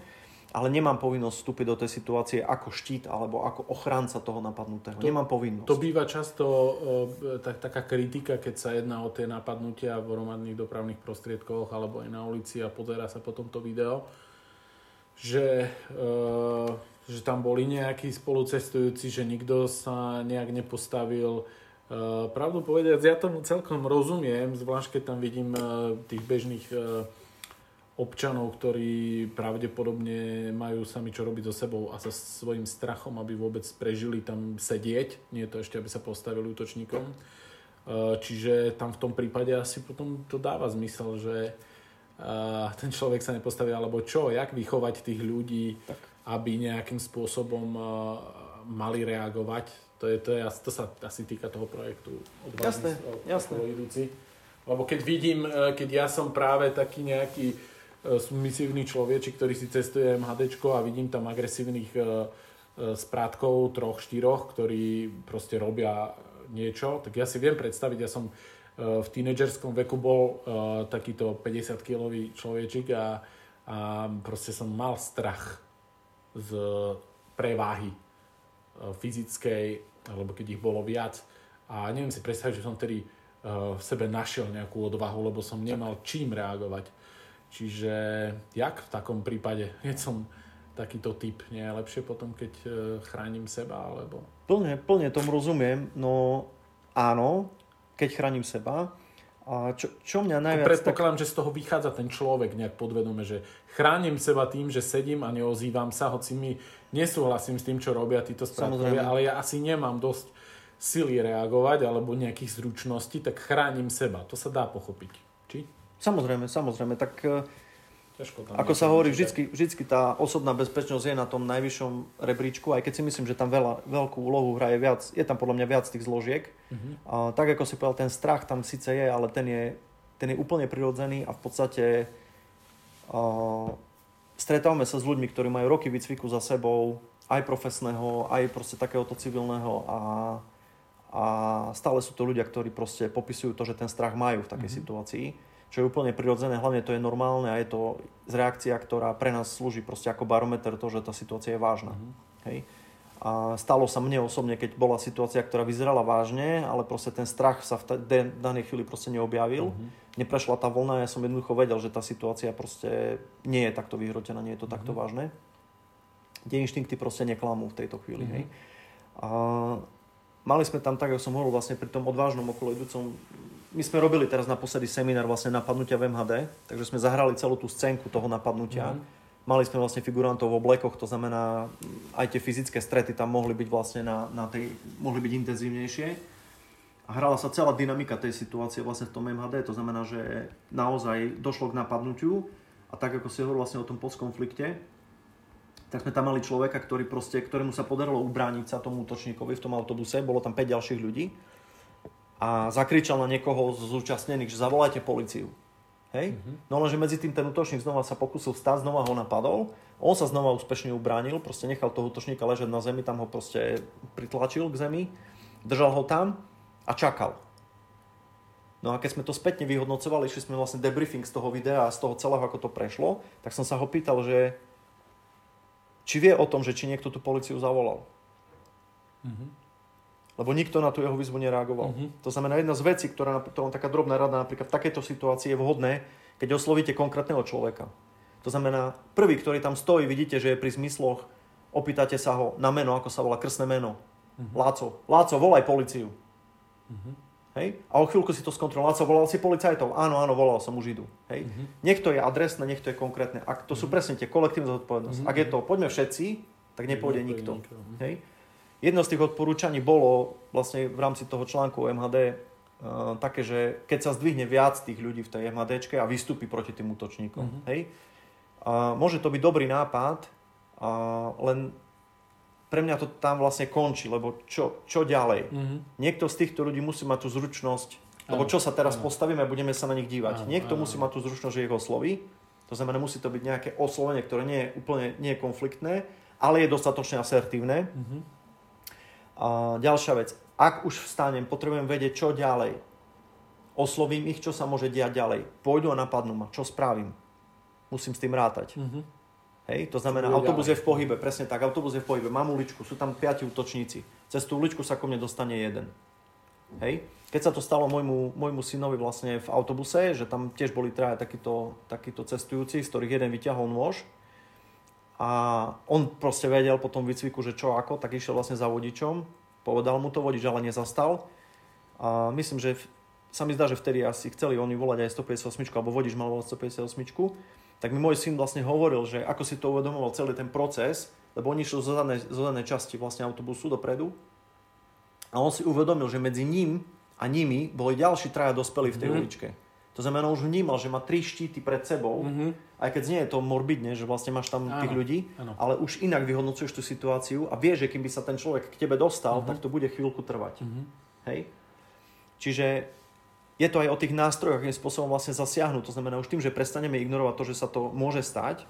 ale nemám povinnosť vstúpiť do tej situácie ako štít alebo ako ochranca toho napadnutého. To, nemám povinnosť. To býva často e, tak, taká kritika, keď sa jedná o tie napadnutia v hromadných dopravných prostriedkoch alebo aj na ulici a pozera sa potom to video, že, e, že tam boli nejakí spolucestujúci, že nikto sa nejak nepostavil. E, pravdu povedať, ja tomu celkom rozumiem, zvlášť keď tam vidím e, tých bežných občanov, ktorí pravdepodobne majú sami čo robiť so sebou a sa svojím strachom, aby vôbec prežili tam sedieť, nie je to ešte, aby sa postavili útočníkom. Čiže tam v tom prípade asi potom to dáva zmysel, že e, ten človek sa nepostaví, alebo čo, jak vychovať tých ľudí, tak. aby nejakým spôsobom e, mali reagovať. To, je, to, je, to sa asi týka toho projektu. Jasné, jasné. Lebo keď vidím, keď ja som práve taký nejaký E, submisívny človečik, ktorý si cestuje MHD a vidím tam agresívnych e, e, sprátkov, troch, štyroch, ktorí proste robia niečo, tak ja si viem predstaviť, ja som v tínedžerskom veku bol takýto 50-kilový človečik a, a proste som mal strach z preváhy fyzickej, alebo keď ich bolo viac. A neviem si predstaviť, že som tedy v sebe našiel nejakú odvahu, lebo som nemal čím reagovať. Čiže jak v takom prípade, keď som takýto typ, nie je lepšie potom, keď chránim seba, alebo... Plne, plne tomu rozumiem, no áno, keď chránim seba. A čo, čo mňa najviac... Predpokladám, tak... že z toho vychádza ten človek nejak podvedome, že chránim seba tým, že sedím a neozývam sa, hoci mi nesúhlasím s tým, čo robia títo správkovia, ale ja asi nemám dosť sily reagovať alebo nejakých zručností, tak chránim seba. To sa dá pochopiť. Či? Samozrejme, samozrejme. Tak e, Ťažko tam ako sa hovorí, vždycky, vždycky tá osobná bezpečnosť je na tom najvyššom rebríčku, aj keď si myslím, že tam veľa, veľkú úlohu hraje viac, je tam podľa mňa viac tých zložiek. Uh-huh. A, tak ako si povedal, ten strach tam síce je, ale ten je, ten je úplne prirodzený a v podstate a, stretávame sa s ľuďmi, ktorí majú roky výcviku za sebou, aj profesného, aj proste takéhoto civilného a, a stále sú to ľudia, ktorí proste popisujú to, že ten strach majú v takej uh-huh. situácii čo je úplne prirodzené, hlavne to je normálne a je to reakcia, ktorá pre nás slúži proste ako barometer to, že tá situácia je vážna. Mm-hmm. Hej? A stalo sa mne osobne, keď bola situácia, ktorá vyzerala vážne, ale proste ten strach sa v t- danej chvíli proste neobjavil. Mm-hmm. Neprešla tá vlna, ja som jednoducho vedel, že tá situácia proste nie je takto vyhrotená, nie je to mm-hmm. takto vážne. Tie inštinkty proste neklamú v tejto chvíli. Mm-hmm. Hej? A mali sme tam, tak ako som hovoril, vlastne pri tom odvážnom okolo idúcom my sme robili teraz naposledy seminár vlastne napadnutia v MHD, takže sme zahrali celú tú scénku toho napadnutia. Mm. Mali sme vlastne figurantov v oblekoch, to znamená aj tie fyzické strety tam mohli byť vlastne na, na tej, mohli byť intenzívnejšie. A hrala sa celá dynamika tej situácie vlastne v tom MHD, to znamená, že naozaj došlo k napadnutiu a tak ako si hovoril vlastne o tom postkonflikte, tak sme tam mali človeka, ktorý proste, ktorému sa podarilo ubrániť sa tomu útočníkovi v tom autobuse, bolo tam 5 ďalších ľudí a zakričal na niekoho z zúčastnených, že zavolajte policiu. Hej? Mm-hmm. No lenže medzi tým ten útočník znova sa pokusil vstať, znova ho napadol, on sa znova úspešne ubránil, proste nechal toho útočníka ležať na zemi, tam ho proste pritlačil k zemi, držal ho tam a čakal. No a keď sme to spätne vyhodnocovali, išli sme vlastne debriefing z toho videa a z toho celého, ako to prešlo, tak som sa ho pýtal, že či vie o tom, že či niekto tú policiu zavolal. Mm-hmm lebo nikto na tú jeho výzvu nereagoval. Uh-huh. To znamená, jedna z vecí, ktorá, to taká drobná rada napríklad v takejto situácii je vhodné, keď oslovíte konkrétneho človeka. To znamená, prvý, ktorý tam stojí, vidíte, že je pri zmysloch, opýtate sa ho na meno, ako sa volá krstné meno. Uh-huh. Láco, Láco, volaj policiu. Uh-huh. Hej? A o chvíľku si to skontroloval. Láco, volal si policajtov? Áno, áno, volal som, už idú. Hej? Uh-huh. Nech to je adresné, nech to je konkrétne. Ak to uh-huh. sú presne tie kolektívne zodpovednosti. Uh-huh. Ak je to, poďme všetci, tak nepôjde nikto. nikto. Hej? Jedno z tých odporúčaní bolo vlastne v rámci toho článku MHD uh, také, že keď sa zdvihne viac tých ľudí v tej MHD a vystúpi proti tým útočníkom. Mm-hmm. Hej? Uh, môže to byť dobrý nápad, uh, len pre mňa to tam vlastne končí, lebo čo, čo ďalej? Mhm. Niekto z týchto ľudí musí mať tú zručnosť, lebo čo sa teraz áno. postavíme a budeme sa na nich dívať. Áno, Niekto áno, musí mať tú zručnosť, že ich osloví. To znamená, musí to byť nejaké oslovenie, ktoré nie je úplne nie je konfliktné, ale je dostatočne asertívne. Mhm. A ďalšia vec, ak už vstanem, potrebujem vedieť, čo ďalej. Oslovím ich, čo sa môže diať ďalej. Pôjdu a napadnú ma, čo spravím. Musím s tým rátať. Mhm. Hej, to znamená, autobus ďalej? je v pohybe, presne tak, autobus je v pohybe, mám uličku, sú tam piati útočníci. Cez tú uličku sa ko mne dostane jeden. Hej. Keď sa to stalo môjmu, môjmu synovi vlastne v autobuse, že tam tiež boli traja takíto, takíto cestujúci, z ktorých jeden vyťahol nôž a on proste vedel po tom výcviku, že čo ako, tak išiel vlastne za vodičom, povedal mu to, vodič ale nezastal a myslím, že sa mi zdá, že vtedy asi chceli oni volať aj 158, alebo vodič mal volať 158, tak mi môj syn vlastne hovoril, že ako si to uvedomoval celý ten proces, lebo oni išli zo zadnej, zo zadnej časti vlastne autobusu dopredu a on si uvedomil, že medzi ním a nimi boli ďalší traja dospelí v tej Mhm. uličke. To znamená, už vnímal, že má tri štíty pred sebou, Mhm. aj keď znie je to morbidne, že vlastne máš tam tých Áno, ľudí, áno. ale už inak vyhodnocuješ tú situáciu a vieš, že kým by sa ten človek k tebe dostal, Mhm. tak to bude chvíľku trvať. Mhm. Hej? Čiže je to aj o tých nástrojoch, akým spôsobom vlastne zasiahnuť. To znamená už tým, že prestaneme ignorovať to, že sa to môže stať,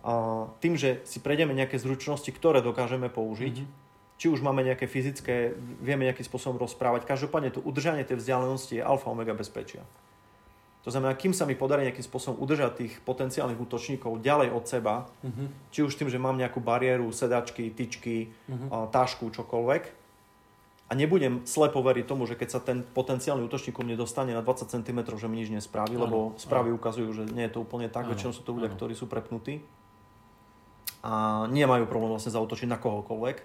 a tým, že si prejdeme nejaké zručnosti, ktoré dokážeme použiť, Mhm. či už máme nejaké fyzické, vieme nejakým spôsobom rozprávať. Každopádne to udržanie tej vzdialenosti je alfa omega bezpečia. To znamená, kým sa mi podarí nejakým spôsobom udržať tých potenciálnych útočníkov ďalej od seba, Mhm. či už tým, že mám nejakú bariéru, sedačky, tyčky, Mhm. a tašku, čokoľvek, a nebudem slepo veriť tomu, že keď sa ten potenciálny útočník ku mne dostane na 20 cm, že mi nič nespraví, Áno, lebo správy ukazujú, že nie je to úplne tak, Áno, väčšinou sú to ľudia, áno. ktorí sú prepnutí a nemajú problém vlastne zautočiť na kohokoľvek,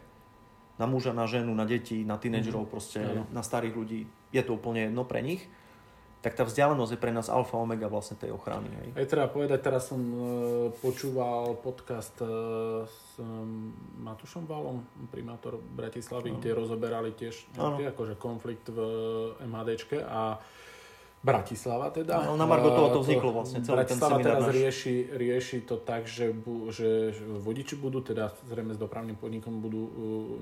na muža, na ženu, na deti, na tínedžerov, proste Áno. na starých ľudí, je to úplne jedno pre nich, tak tá vzdialenosť je pre nás alfa omega vlastne tej ochrany. Hej. Aj treba povedať, teraz som e, počúval podcast e, s um, Matušom Valom, primátor Bratislavy, Áno. kde rozoberali tiež nejaký akože konflikt v MHDčke a Bratislava teda. No, na Margo toho to E, vzniklo vlastne, celý ten Bratislava seminár teraz náš. rieši, rieši to tak, že, bu, že vodiči budú, teda zrejme s dopravným podnikom budú uh,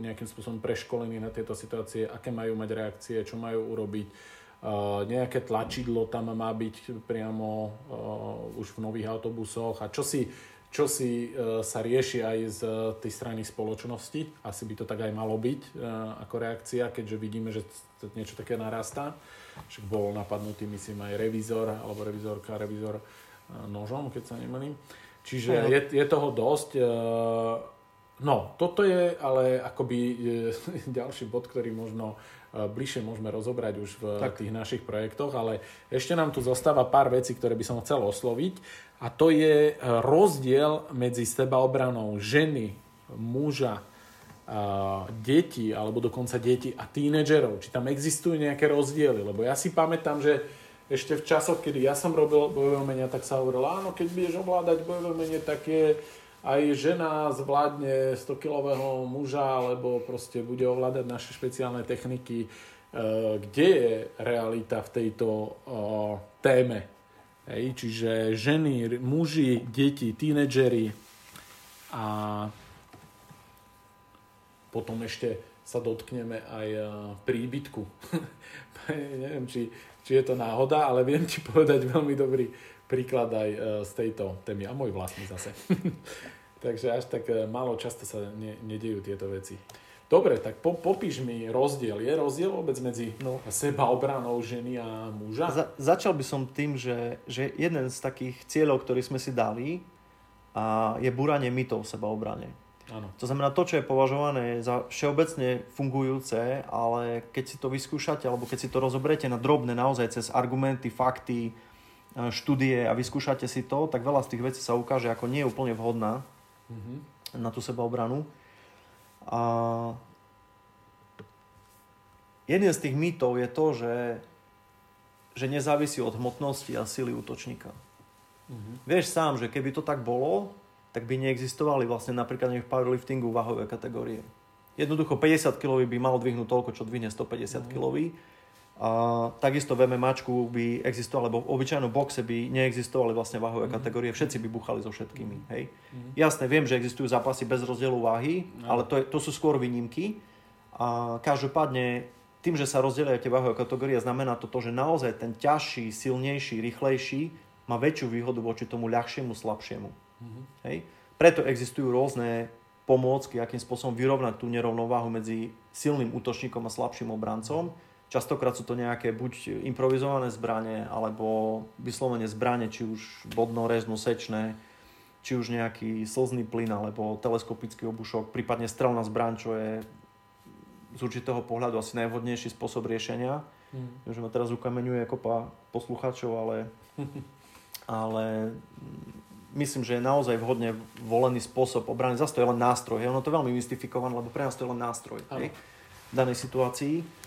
nejakým spôsobom preškolení na tieto situácie, aké majú mať reakcie, čo majú urobiť. Uh, nejaké tlačidlo tam má byť priamo uh, už v nových autobusoch a čo si, čo si uh, sa rieši aj z tej strany spoločnosti. Asi by to tak aj malo byť ako reakcia, keďže vidíme, že niečo také narastá. Však bol napadnutý, myslím, aj revizor, alebo revizorka, revizor nožom, keď sa nemýlim. Čiže je, je toho dosť. No, toto je ale akoby ďalší bod, ktorý možno bližšie môžeme rozobrať už v Tak. tých našich projektoch, ale ešte nám tu zostáva pár vecí, ktoré by som chcel osloviť a to je uh, rozdiel medzi sebaobranou ženy, muža, a deti, alebo dokonca deti a tínedžerov. Či tam existujú nejaké rozdiely. Lebo ja si pamätám, že ešte v časoch, kedy ja som robil bojové umenia, tak sa hovorilo, áno, keď budeš ovládať bojové umenie, tak je aj žena zvládne 100-kilového muža, alebo proste bude ovládať naše špeciálne techniky. E, Kde je realita v tejto o, téme? Hej, čiže ženy, muži, deti, tínedžeri a potom ešte sa dotkneme aj eh, príbytku. Neviem, či, či je to náhoda, ale viem ti povedať veľmi dobrý príklad aj eh, z tejto témy a môj vlastný zase. Takže až tak eh, málo často sa ne, nedejú tieto veci. Dobre, tak po, popíš mi rozdiel. Je rozdiel vôbec medzi No. sebaobranou ženy a muža? Za, začal by som tým, že, že jeden z takých cieľov, ktorý sme si dali, a je búranie mytov sebaobrane. Áno. To znamená to, čo je považované za všeobecne fungujúce, ale keď si to vyskúšate, alebo keď si to rozoberete na drobné naozaj cez argumenty, fakty, e, štúdie a vyskúšate si to, tak veľa z tých vecí sa ukáže ako nie je úplne vhodná Mhm. na tú sebaobranu. A jeden z tých mýtov je to, že, že nezávisí od hmotnosti a sily útočníka. Mhm. Vieš sám, že keby to tak bolo, tak by neexistovali vlastne napríklad v powerliftingu váhové kategórie. Jednoducho 50 kg by mal dvihnúť toľko, čo dvihne 150 kg. A takisto v MMAčku by existoval, alebo v obyčajnom boxe by neexistovali vlastne váhové mm. kategórie, všetci by buchali so všetkými. Mm. Hej? Mm. Jasné, viem, že existujú zápasy bez rozdielu váhy, no. ale to, je, to sú skôr výnimky. A každopádne tým, že sa rozdelia tie váhové kategórie, znamená to to, že naozaj ten ťažší, silnejší, rýchlejší má väčšiu výhodu voči tomu ľahšiemu, slabšiemu. Mm-hmm. Hej? Preto existujú rôzne pomôcky, akým spôsobom vyrovnať tú nerovnováhu medzi silným útočníkom a slabším obrancom. Častokrát sú to nejaké buď improvizované zbranie, alebo vyslovene zbranie, či už bodno-reznú sečné, či už nejaký slzný plyn, alebo teleskopický obušok, prípadne strelná zbraň, čo je z určitého pohľadu asi najvhodnejší spôsob riešenia. Mm. Že ma teraz ukameňuje kopa poslucháčov, ale, ale myslím, že je naozaj vhodne volený spôsob obrany. Zase to je len nástroj. Ono to veľmi mystifikované, lebo pre nás to je len nástroj v danej situácii.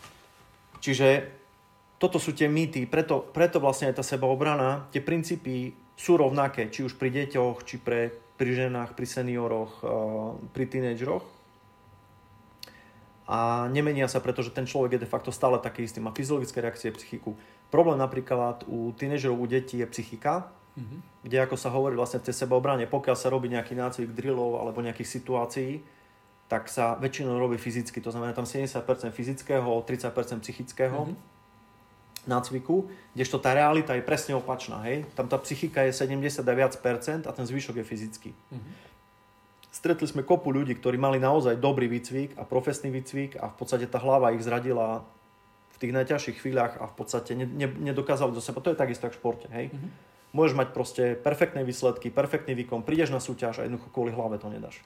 Čiže toto sú tie mýty, preto, preto vlastne aj tá sebaobrana, tie princípy sú rovnaké, či už pri deťoch, či pre, pri ženách, pri senioroch, eh, pri tínedžeroch a nemenia sa, pretože ten človek je de facto stále taký istý, má fyziologické reakcie, psychiku. Problém napríklad u tínežerov, u detí je psychika, mm-hmm. kde ako sa hovorí vlastne v tej sebaobrane, pokiaľ sa robí nejaký nácvik drillov alebo nejakých situácií, tak sa väčšinou robí fyzicky, to znamená tam 70% fyzického, 30% psychického mm-hmm. nácviku, kdežto tá realita je presne opačná, hej? Tam tá psychika je 70% a ten zvyšok je fyzický. Mm-hmm stretli sme kopu ľudí, ktorí mali naozaj dobrý výcvik a profesný výcvik a v podstate tá hlava ich zradila v tých najťažších chvíľach a v podstate ne, ne, nedokázali do seba. To je takisto v športe, hej. Mm-hmm. Môžeš mať proste perfektné výsledky, perfektný výkon, prídeš na súťaž a jednoducho kvôli hlave to nedáš.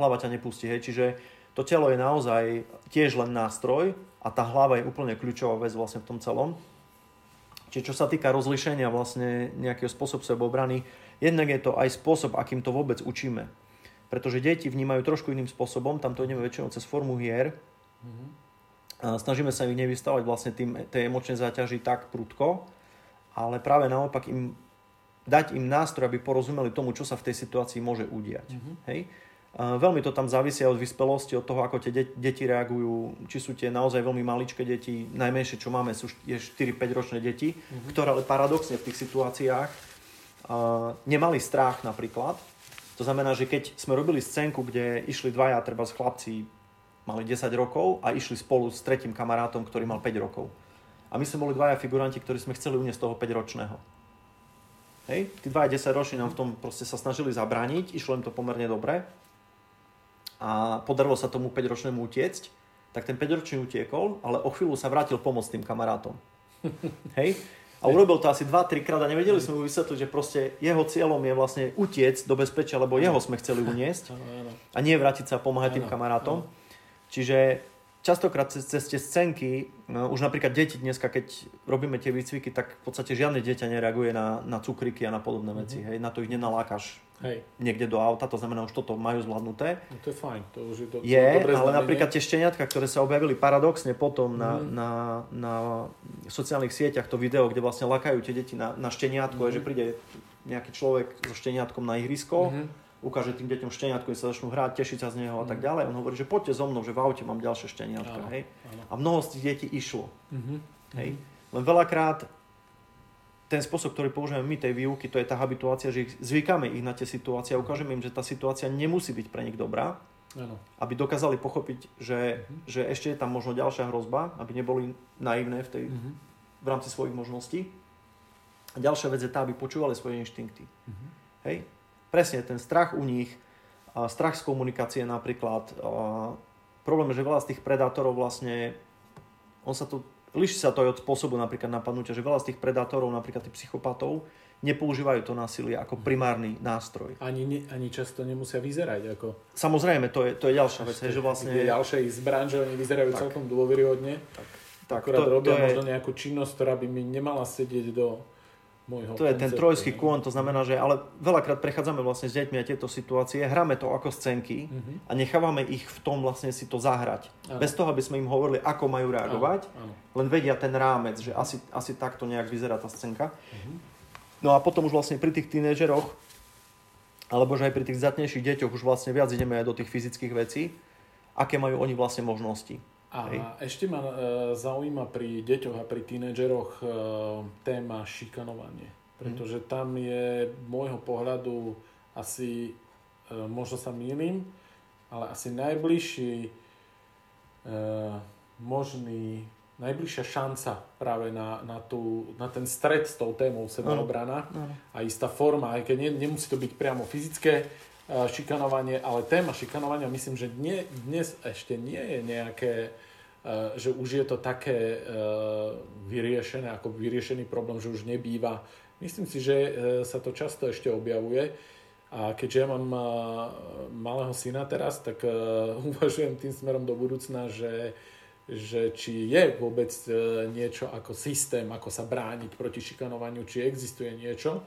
Hlava ťa nepustí, hej. Čiže to telo je naozaj tiež len nástroj a tá hlava je úplne kľúčová vec vlastne v tom celom. Čiže čo sa týka rozlišenia vlastne nejakého spôsobu sebeobrany, jednak je to aj spôsob, akým to vôbec učíme pretože deti vnímajú trošku iným spôsobom, tam to ideme väčšinou cez formu hier. Mm-hmm. A snažíme sa ich nevystavať vlastne tým, tej emočnej záťaži tak prudko, ale práve naopak im dať im nástroj, aby porozumeli tomu, čo sa v tej situácii môže udiať. Mm-hmm. Hej? Veľmi to tam závisí od vyspelosti, od toho, ako tie de- deti reagujú, či sú tie naozaj veľmi maličké deti, najmenšie, čo máme, sú je 4-5 ročné deti, mm-hmm. ktoré ale paradoxne v tých situáciách uh, nemali strach napríklad, to znamená, že keď sme robili scénku, kde išli dvaja, treba z chlapci, mali 10 rokov a išli spolu s tretím kamarátom, ktorý mal 5 rokov. A my sme boli dvaja figuranti, ktorí sme chceli uniesť toho 5-ročného. Hej? Tí dvaja 10 roční nám v tom proste sa snažili zabrániť, išlo im to pomerne dobre a podarilo sa tomu 5-ročnému utiecť, tak ten 5-ročný utiekol, ale o chvíľu sa vrátil pomôcť tým kamarátom. Hej? A urobil to asi 2-3 krát a nevedeli sme mu vysvetliť, že proste jeho cieľom je vlastne utiec do bezpečia, lebo jeho sme chceli uniesť a nie vrátiť sa a pomáhať tým kamarátom. Čiže častokrát cez, cez tie scénky, no, už napríklad deti dneska, keď robíme tie výcviky, tak v podstate žiadne dieťa nereaguje na, na cukriky a na podobné veci. Mm-hmm. Hej, na to ich nenalákaš Hej. niekde do auta, to znamená, už toto majú zvládnuté. No to je fajn, to už je, to, je to ale napríklad tie šteniatka, ktoré sa objavili paradoxne potom na, mm. na, na sociálnych sieťach, to video, kde vlastne lakajú tie deti na, na šteniatko, mm. že príde nejaký človek so šteniatkom na ihrisko, mm. Ukáže tým deťom šteniatko, sa začnú hrať, tešiť sa z neho a tak mhm. ďalej. On hovorí, že poďte so mnou, že v aute mám ďalšie šteniatka. Hej? A mnoho z tých detí išlo. Mm-hmm. Hej? Len veľakrát ten spôsob, ktorý používame my tej výuky, to je tá habituácia, že ich zvykáme ich na tie situácie a ukážeme im, že tá situácia nemusí byť pre nich dobrá, ano. aby dokázali pochopiť, že, uh-huh. že ešte je tam možno ďalšia hrozba, aby neboli naivné v, tej, uh-huh. v rámci svojich možností. A ďalšia vec je tá, aby počúvali svoje inštinkty. Uh-huh. Hej? Presne, ten strach u nich, strach z komunikácie napríklad. Problém je, že veľa z tých predátorov vlastne, on sa tu Líši sa to aj od spôsobu napríklad napadnutia, že veľa z tých predátorov, napríklad tých psychopatov, nepoužívajú to násilie ako primárny nástroj. Ani, ne, ani často nemusia vyzerať ako... Samozrejme, to je, to je ďalšia vec. Je, že vlastne... Je ďalšia ich zbraň, že oni vyzerajú tak. celkom dôveryhodne. Tak. tak Akorát to, robia to je... možno nejakú činnosť, ktorá by mi nemala sedieť do môjho To je ten trojský kôň, to znamená, že ale veľakrát prechádzame vlastne s deťmi a tieto situácie, hráme to ako scénky uh-huh. a nechávame ich v tom vlastne si to zahrať. Ano. Bez toho, aby sme im hovorili, ako majú reagovať, ano. Ano. len vedia ten rámec, že asi, asi takto nejak vyzerá tá scénka. Uh-huh. No a potom už vlastne pri tých tínežeroch, alebo že aj pri tých zatnejších deťoch už vlastne viac ideme aj do tých fyzických vecí, aké majú oni vlastne možnosti. A Hej. ešte ma e, zaujíma pri deťoch a pri tínedžeroch e, téma šikanovanie. Pretože mm. tam je môjho pohľadu asi, e, možno sa mýlim, ale asi najbližší e, možný, najbližšia šanca práve na, na, tú, na ten stred s tou témou sebaobrana mm. a istá forma, aj keď ne, nemusí to byť priamo fyzické, šikanovanie, ale téma šikanovania myslím, že dne, dnes ešte nie je nejaké, eh, že už je to také eh, vyriešené, ako vyriešený problém, že už nebýva. Myslím si, že sa to často ešte objavuje. A keďže ja mám malého syna teraz, tak uvažujem tým smerom do budúcna, že, že či je vôbec niečo ako systém, ako sa brániť proti šikanovaniu, či existuje niečo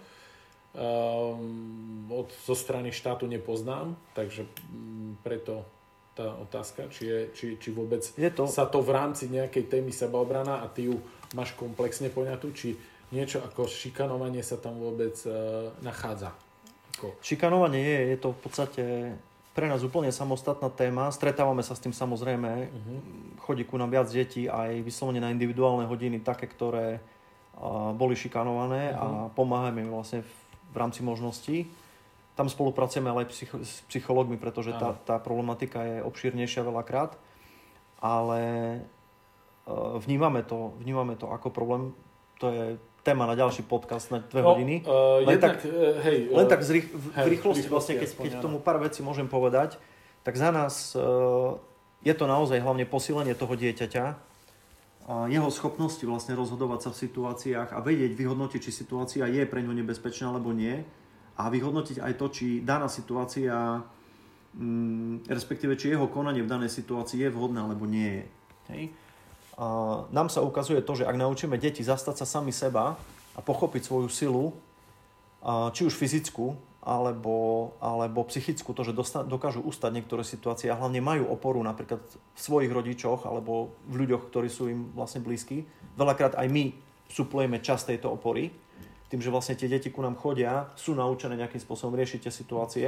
um, od, zo strany štátu nepoznám, takže um, preto tá otázka, či, je, či, či vôbec je to... sa to v rámci nejakej témy sebaobrana a ty ju máš komplexne poňatú, či niečo ako šikanovanie sa tam vôbec uh, nachádza. Ako... Šikanovanie je, je to v podstate pre nás úplne samostatná téma. Stretávame sa s tým samozrejme. Uh-huh. Chodí ku nám viac detí aj vyslovene na individuálne hodiny, také, ktoré uh, boli šikanované uh-huh. a pomáhame im vlastne v v rámci možností. Tam spolupracujeme ale aj psycho- s psychológmi, pretože tá, tá problematika je obšírnejšia veľakrát. Ale e, vnímame to, vnímame to ako problém. To je téma na ďalší podcast na dve no, hodiny. Uh, len, jednak, tak, uh, hej, len tak z rých, v hej, rýchlosti, vlastne, keď, keď tomu pár vecí môžem povedať, tak za nás uh, je to naozaj hlavne posilenie toho dieťaťa, jeho schopnosti vlastne rozhodovať sa v situáciách a vedieť, vyhodnotiť, či situácia je pre ňo nebezpečná alebo nie a vyhodnotiť aj to, či daná situácia, mm, respektíve či jeho konanie v danej situácii je vhodné alebo nie je. Hej? A nám sa ukazuje to, že ak naučíme deti zastať sa sami seba a pochopiť svoju silu, či už fyzickú, alebo, alebo psychickú, to, že dosta, dokážu ustať niektoré situácie a hlavne majú oporu napríklad v svojich rodičoch alebo v ľuďoch, ktorí sú im vlastne blízki. Veľakrát aj my suplujeme čas tejto opory, tým, že vlastne tie deti ku nám chodia, sú naučené nejakým spôsobom riešiť tie situácie.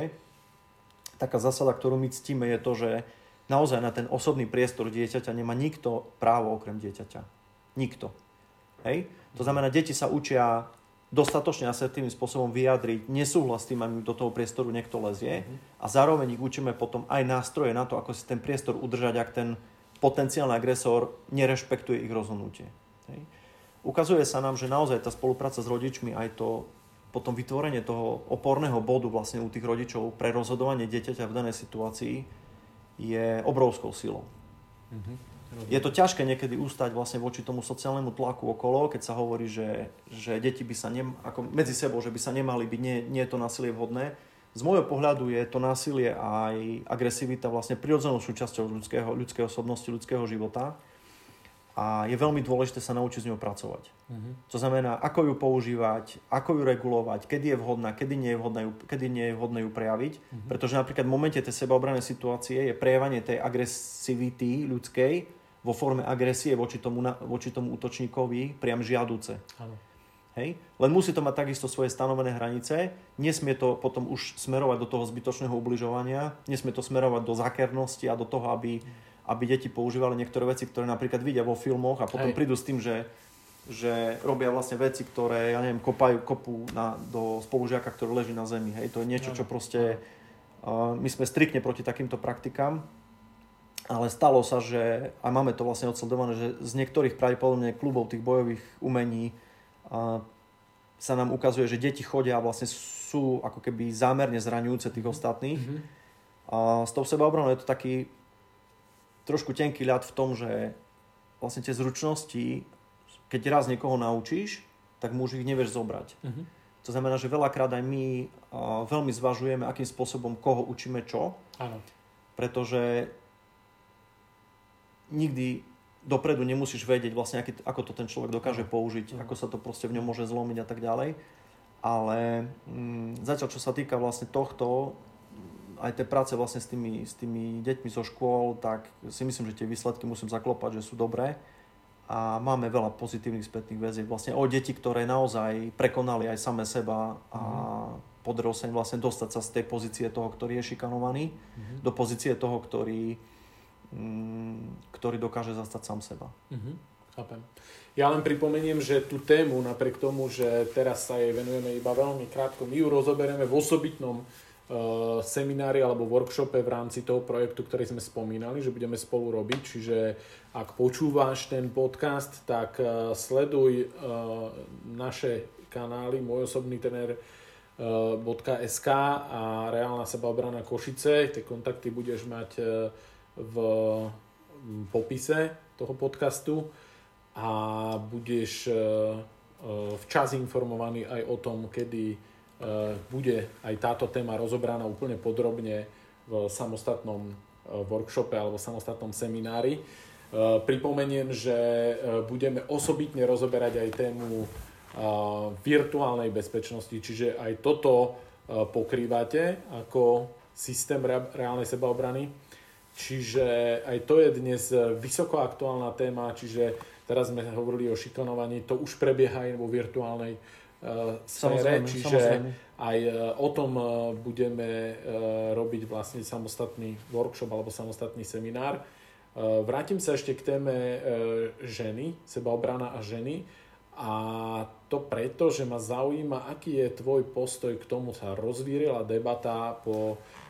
Taká zásada, ktorú my ctíme, je to, že naozaj na ten osobný priestor dieťaťa nemá nikto právo okrem dieťaťa. Nikto. Hej? To znamená, deti sa učia dostatočne asertívnym spôsobom vyjadriť nesúhlas s tým, aby do toho priestoru niekto lezie mm-hmm. a zároveň ich učíme potom aj nástroje na to, ako si ten priestor udržať, ak ten potenciálny agresor nerešpektuje ich rozhodnutie. Hej. Ukazuje sa nám, že naozaj tá spolupráca s rodičmi, aj to potom vytvorenie toho oporného bodu vlastne u tých rodičov pre rozhodovanie dieťaťa v danej situácii je obrovskou silou. Mm-hmm. Je to ťažké niekedy ústať vlastne voči tomu sociálnemu tlaku okolo, keď sa hovorí, že, že deti by sa nem, ako medzi sebou, že by sa nemali byť, nie, nie je to násilie vhodné. Z môjho pohľadu je to násilie aj agresivita vlastne prirodzenou súčasťou ľudského, ľudskej osobnosti, ľudského života a je veľmi dôležité sa naučiť s ňou pracovať. Uh-huh. To znamená, ako ju používať, ako ju regulovať, kedy je vhodná, kedy nie je vhodné ju, kedy nie je vhodné ju prejaviť. Uh-huh. Pretože napríklad v momente tej sebaobranej situácie je prejavanie tej agresivity ľudskej vo forme agresie voči tomu, voči tomu útočníkovi priam žiaduce. Áno. Hej? Len musí to mať takisto svoje stanovené hranice, nesmie to potom už smerovať do toho zbytočného ubližovania, nesmie to smerovať do zakernosti a do toho, aby, aby deti používali niektoré veci, ktoré napríklad vidia vo filmoch a potom Hej. prídu s tým, že, že robia vlastne veci, ktoré, ja neviem, kopajú, kopú na, do spolužiaka, ktorý leží na zemi. Hej? To je niečo, čo proste... Uh, my sme striktne proti takýmto praktikám ale stalo sa, že, a máme to vlastne odsledované, že z niektorých pravdepodobne klubov tých bojových umení a, sa nám ukazuje, že deti chodia a vlastne sú ako keby zámerne zraňujúce tých ostatných. Mm-hmm. A s tou sebaobranou je to taký trošku tenký ľad v tom, že vlastne tie zručnosti, keď raz niekoho naučíš, tak mu už ich nevieš zobrať. Mm-hmm. To znamená, že veľakrát aj my a, veľmi zvažujeme, akým spôsobom koho učíme čo. Áno. Pretože nikdy dopredu nemusíš vedieť vlastne, aký, ako to ten človek dokáže použiť, ako sa to proste v ňom môže zlomiť a tak ďalej. Ale mm, zatiaľ, čo sa týka vlastne tohto, aj tej práce vlastne s tými, s tými deťmi zo škôl, tak si myslím, že tie výsledky musím zaklopať, že sú dobré a máme veľa pozitívnych spätných väzieb vlastne o deti, ktoré naozaj prekonali aj same seba a mm. podarilo sa im vlastne dostať sa z tej pozície toho, ktorý je šikanovaný, mm. do pozície toho, ktorý ktorý dokáže zastať sám seba. Mm-hmm. Chápem. Ja len pripomeniem, že tú tému, napriek tomu, že teraz sa jej venujeme iba veľmi krátko, my ju rozoberieme v osobitnom uh, seminári alebo workshope v rámci toho projektu, ktorý sme spomínali, že budeme spolu robiť. Čiže ak počúvaš ten podcast, tak uh, sleduj uh, naše kanály, môj osobný tener .sk a reálna sebaobrana Košice. Tie kontakty budeš mať v popise toho podcastu a budeš e, e, včas informovaný aj o tom, kedy e, bude aj táto téma rozobraná úplne podrobne v samostatnom workshope alebo samostatnom seminári. Pripomeniem, že budeme osobitne rozoberať aj tému virtuálnej bezpečnosti, čiže aj toto pokrývate ako systém reálnej sebaobrany. Čiže aj to je dnes vysoko aktuálna téma, čiže Teraz sme hovorili o šikanovaní, to už prebieha aj vo virtuálnej uh, sfére, čiže samozrejme. aj uh, o tom uh, budeme uh, robiť vlastne samostatný workshop alebo samostatný seminár. Uh, vrátim sa ešte k téme uh, ženy, sebaobrana a ženy. A to preto, že ma zaujíma, aký je tvoj postoj k tomu, sa rozvírila debata po uh,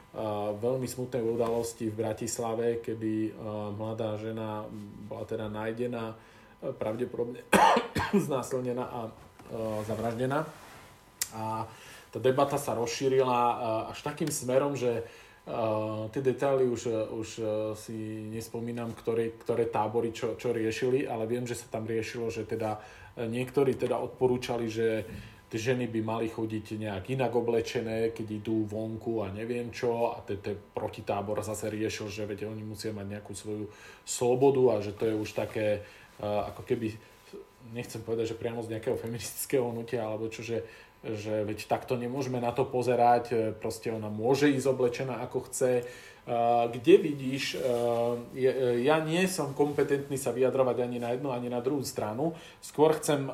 veľmi smutnej udalosti v Bratislave, kedy uh, mladá žena bola teda nájdená pravdepodobne znásilnená a zavraždená. A tá debata sa rozšírila až takým smerom, že Uh, tie detaily už, už uh, si nespomínam, ktoré, ktoré tábory čo, čo riešili, ale viem, že sa tam riešilo, že teda uh, niektorí teda odporúčali, že tie ženy by mali chodiť nejak inak oblečené, keď idú vonku a neviem čo a ten protitábor zase riešil, že viete, oni musia mať nejakú svoju slobodu a že to je už také ako keby, nechcem povedať, že priamo z nejakého feministického hnutia, alebo čo, že, že veď takto nemôžeme na to pozerať, e, proste ona môže ísť oblečená ako chce. Kde vidíš, e, ja nie som kompetentný sa vyjadrovať ani na jednu, ani na druhú stranu, skôr chcem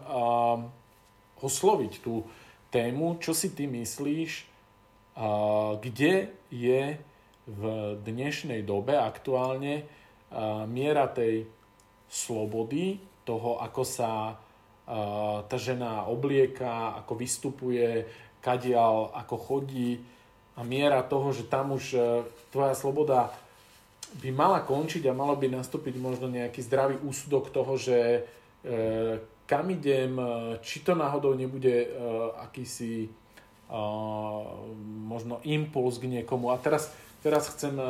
osloviť tú tému, čo si ty myslíš, kde je v dnešnej dobe aktuálne miera tej slobody, toho, ako sa tá žena oblieka, ako vystupuje, kadial, ako chodí a miera toho, že tam už uh, tvoja sloboda by mala končiť a malo by nastúpiť možno nejaký zdravý úsudok toho, že uh, kam idem, či to náhodou nebude akýsi možno impuls k niekomu. A teraz Teraz chcem e,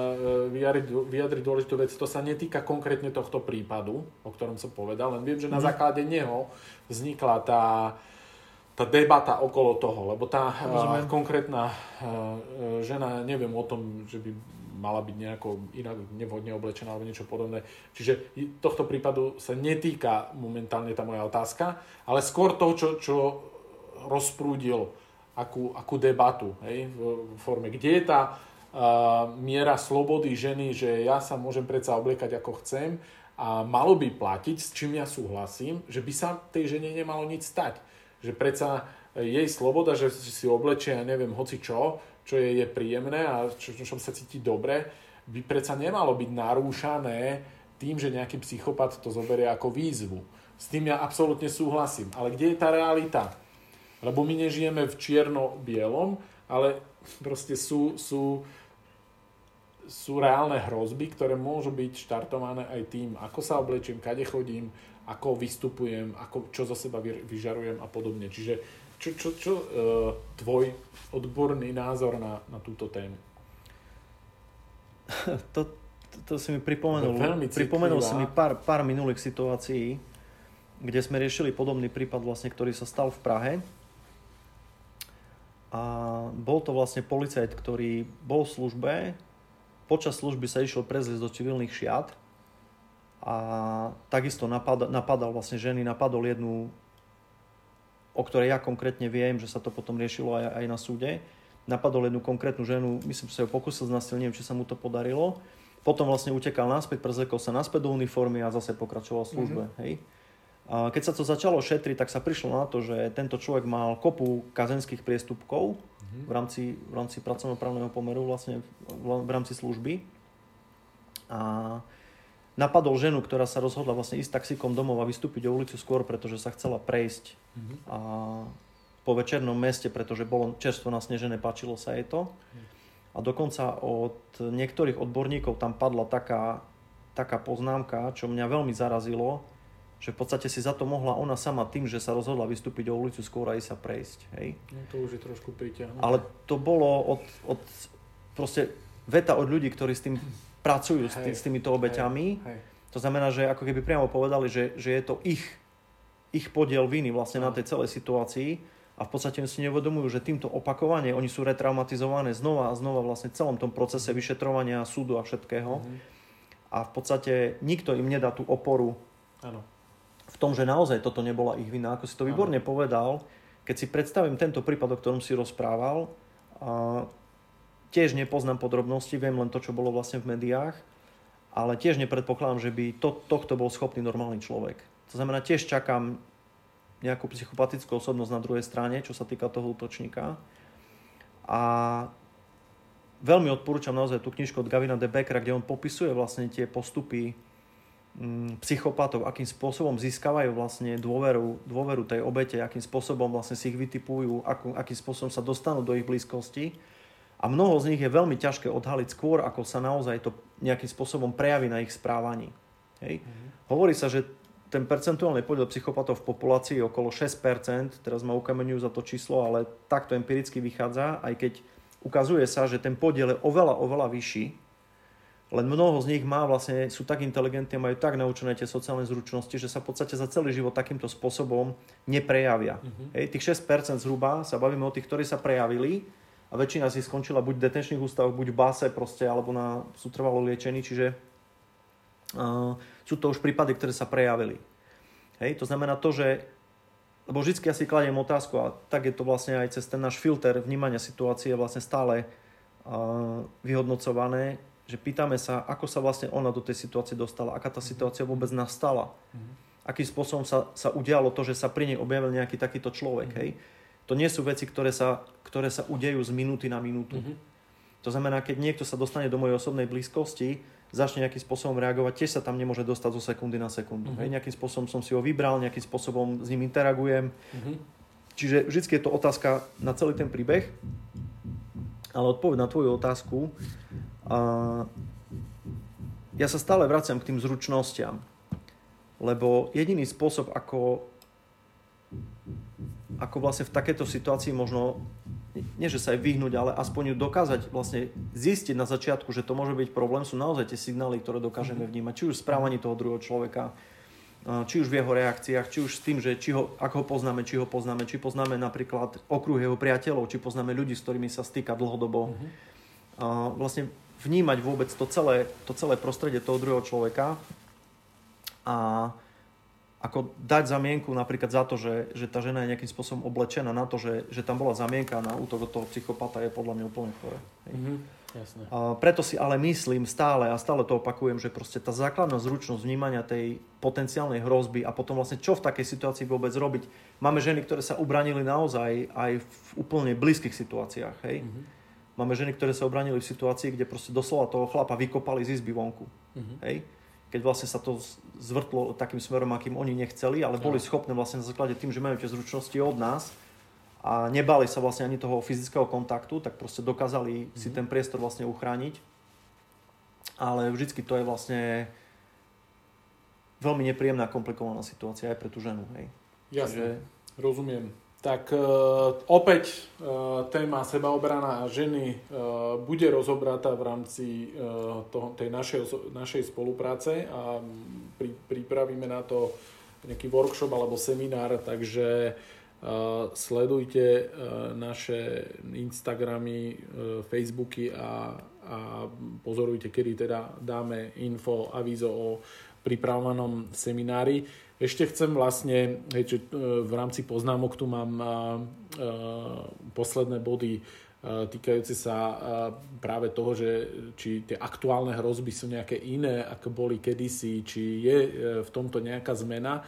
vyjadriť, vyjadriť dôležitú vec. To sa netýka konkrétne tohto prípadu, o ktorom som povedal, len viem, že na mhm. základe neho vznikla tá, tá debata okolo toho, lebo tá e, Rozumiem. konkrétna e, žena, neviem o tom, že by mala byť nejako inak nevhodne oblečená alebo niečo podobné. Čiže tohto prípadu sa netýka momentálne tá moja otázka, ale skôr toho, čo, čo rozprúdil akú, akú debatu hej, v forme, kde je tá miera slobody ženy, že ja sa môžem predsa obliekať ako chcem a malo by platiť, s čím ja súhlasím, že by sa tej žene nemalo nič stať. Že predsa jej sloboda, že si oblečie, ja neviem, hoci čo, čo je, je príjemné a čo, čo sa cíti dobre, by predsa nemalo byť narúšané tým, že nejaký psychopat to zoberie ako výzvu. S tým ja absolútne súhlasím. Ale kde je tá realita? Lebo my nežijeme v čierno-bielom, ale proste sú, sú sú reálne hrozby, ktoré môžu byť štartované aj tým, ako sa oblečím, kade chodím, ako vystupujem, ako, čo zo seba vyžarujem a podobne. Čiže čo, čo, čo uh, tvoj odborný názor na, na túto tému? To, to, to si mi pripomenul. Pripomenul si mi pár, pár minulých situácií, kde sme riešili podobný prípad, vlastne, ktorý sa stal v Prahe. A bol to vlastne policajt, ktorý bol v službe, počas služby sa išiel prezliecť do civilných šiat a takisto napadal, napadal vlastne ženy, napadol jednu, o ktorej ja konkrétne viem, že sa to potom riešilo aj, aj na súde. Napadol jednu konkrétnu ženu, myslím, že sa ju pokusil znastil, neviem, či sa mu to podarilo. Potom vlastne utekal naspäť, prezlekol sa naspäť do uniformy a zase pokračoval v službe. Mm-hmm. Hej. A keď sa to začalo šetriť, tak sa prišlo na to, že tento človek mal kopu kazenských priestupkov, v rámci, v rámci pracovnoprávneho pomeru vlastne v, v rámci služby. A napadol ženu, ktorá sa rozhodla vlastne ísť taxikom domov a vystúpiť o ulicu skôr, pretože sa chcela prejsť mm-hmm. a po večernom meste, pretože bolo čerstvo nasnežené, páčilo sa jej to. A dokonca od niektorých odborníkov tam padla taká, taká poznámka, čo mňa veľmi zarazilo, že v podstate si za to mohla ona sama tým, že sa rozhodla vystúpiť o ulicu skôr a ísť sa prejsť. Hej? No to už je trošku priťahnuté. Ale to bolo od, od proste veta od ľudí, ktorí s tým pracujú, hej, s, tý, s týmito obeťami. Hej, hej. To znamená, že ako keby priamo povedali, že, že je to ich, ich podiel viny vlastne no. na tej celej situácii a v podstate si neuvedomujú, že týmto opakovane oni sú retraumatizované znova a znova vlastne v celom tom procese vyšetrovania súdu a všetkého. Mm-hmm. A v podstate nikto im nedá tú oporu ano v tom, že naozaj toto nebola ich vina. Ako si to výborne Aha. povedal, keď si predstavím tento prípad, o ktorom si rozprával, tiež nepoznám podrobnosti, viem len to, čo bolo vlastne v médiách, ale tiež nepredpokladám, že by to, tohto bol schopný normálny človek. To znamená, tiež čakám nejakú psychopatickú osobnosť na druhej strane, čo sa týka toho útočníka. A veľmi odporúčam naozaj tú knižku od Gavina de Beckera, kde on popisuje vlastne tie postupy Mm, psychopatov, akým spôsobom získavajú vlastne dôveru, dôveru tej obete, akým spôsobom vlastne si ich vytipujú, akým, spôsobom sa dostanú do ich blízkosti. A mnoho z nich je veľmi ťažké odhaliť skôr, ako sa naozaj to nejakým spôsobom prejaví na ich správaní. Hej. Mm-hmm. Hovorí sa, že ten percentuálny podiel psychopatov v populácii je okolo 6%, teraz ma ukameňujú za to číslo, ale takto empiricky vychádza, aj keď ukazuje sa, že ten podiel je oveľa, oveľa vyšší len mnoho z nich má vlastne, sú tak inteligentní a majú tak naučené tie sociálne zručnosti, že sa v podstate za celý život takýmto spôsobom neprejavia. Uh-huh. Hej, tých 6% zhruba sa bavíme o tých, ktorí sa prejavili a väčšina nich skončila buď v detenčných ústavoch, buď v base proste, alebo na, sú trvalo liečení, čiže uh, sú to už prípady, ktoré sa prejavili. Hej, to znamená to, že lebo vždy ja si kladiem otázku a tak je to vlastne aj cez ten náš filter vnímania situácie vlastne stále uh, vyhodnocované, že pýtame sa, ako sa vlastne ona do tej situácie dostala, aká tá situácia vôbec nastala. Mm-hmm. Akým spôsobom sa, sa udialo to, že sa pri nej objavil nejaký takýto človek. Mm-hmm. Hej? To nie sú veci, ktoré sa, ktoré sa udejú z minúty na minútu. Mm-hmm. To znamená, keď niekto sa dostane do mojej osobnej blízkosti, začne nejakým spôsobom reagovať, tiež sa tam nemôže dostať zo sekundy na sekundu. Mm-hmm. Hej? Nejakým spôsobom som si ho vybral, nejakým spôsobom s ním interagujem. Mm-hmm. Čiže vždy je to otázka na celý ten príbeh. Ale odpoveď na tvoju otázku a ja sa stále vraciam k tým zručnostiam, lebo jediný spôsob, ako, ako vlastne v takéto situácii možno, nie že sa aj vyhnúť, ale aspoň ju dokázať vlastne zistiť na začiatku, že to môže byť problém, sú naozaj tie signály, ktoré dokážeme mhm. vnímať, či už v správaní toho druhého človeka, či už v jeho reakciách, či už s tým, že či ho, ako ho poznáme, či ho poznáme, či poznáme napríklad okruh jeho priateľov, či poznáme ľudí, s ktorými sa stýka dlhodobo. Uh-huh. A vlastne vnímať vôbec to celé, to celé prostredie toho druhého človeka a ako dať zamienku napríklad za to, že, že tá žena je nejakým spôsobom oblečená na to, že, že tam bola zamienka na útok od toho psychopata je podľa mňa úplne chore. Mm-hmm, jasne. A preto si ale myslím stále a stále to opakujem, že proste tá základná zručnosť vnímania tej potenciálnej hrozby a potom vlastne čo v takej situácii vôbec robiť. Máme ženy, ktoré sa ubranili naozaj aj v úplne blízkych situáciách. Hej? Mm-hmm Máme ženy, ktoré sa obranili v situácii, kde proste doslova toho chlapa vykopali z izby vonku. Uh-huh. Hej? Keď vlastne sa to zvrtlo takým smerom, akým oni nechceli, ale boli schopné vlastne na základe tým, že majú tie zručnosti od nás a nebali sa vlastne ani toho fyzického kontaktu, tak proste dokázali uh-huh. si mhm. ten priestor vlastne uchrániť. Ale vždycky to je vlastne veľmi nepríjemná, komplikovaná situácia aj pre tú ženu. Hej. Jasne, Takže... rozumiem. Tak uh, opäť uh, téma sebaobrana a ženy uh, bude rozobratá v rámci toho, tej našej, našej spolupráce a pri, pripravíme na to nejaký workshop alebo seminár, takže sledujte naše Instagramy, Facebooky a, a pozorujte, kedy teda dáme info, avízo o pripravovanom seminári. Ešte chcem vlastne, hej, že e, v rámci poznámok tu mám a, a, posledné body e, týkajúce sa práve toho, že či tie aktuálne hrozby sú nejaké iné, ako boli kedysi, či je e, v tomto nejaká zmena.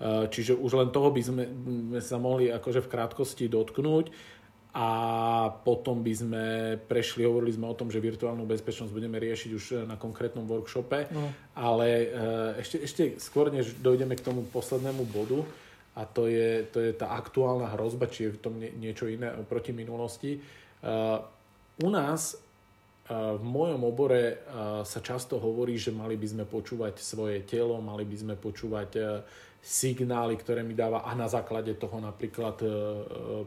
Čiže už len toho by sme, sme sa mohli akože v krátkosti dotknúť. A potom by sme prešli, hovorili sme o tom, že virtuálnu bezpečnosť budeme riešiť už na konkrétnom workshope, no. ale ešte, ešte skôr, než dojdeme k tomu poslednému bodu, a to je, to je tá aktuálna hrozba, či je v tom niečo iné oproti minulosti. U nás v mojom obore sa často hovorí, že mali by sme počúvať svoje telo, mali by sme počúvať signály, ktoré mi dáva a na základe toho napríklad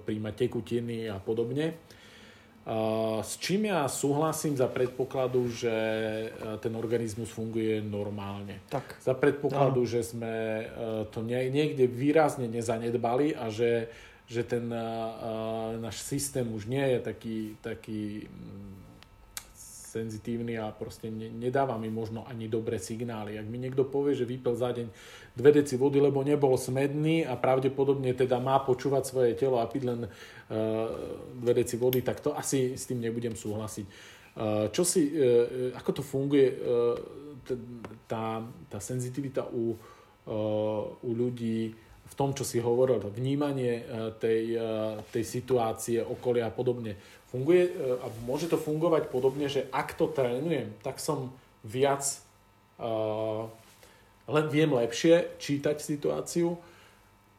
príjmať tekutiny a podobne. S čím ja súhlasím za predpokladu, že ten organizmus funguje normálne. Tak. Za predpokladu, no. že sme to niekde výrazne nezanedbali a že, že ten náš systém už nie je taký, taký senzitívny a proste ne, nedáva mi možno ani dobré signály. Ak mi niekto povie, že vypil za deň dve deci vody, lebo nebol smedný a pravdepodobne teda má počúvať svoje telo a piť len uh, dve deci vody, tak to asi s tým nebudem súhlasiť. Uh, čo si, uh, ako to funguje, uh, tá, tá senzitivita u, uh, u ľudí v tom, čo si hovoril, vnímanie tej, tej situácie, okolia a podobne funguje e, a môže to fungovať podobne, že ak to trénujem, tak som viac uh, len viem lepšie čítať situáciu,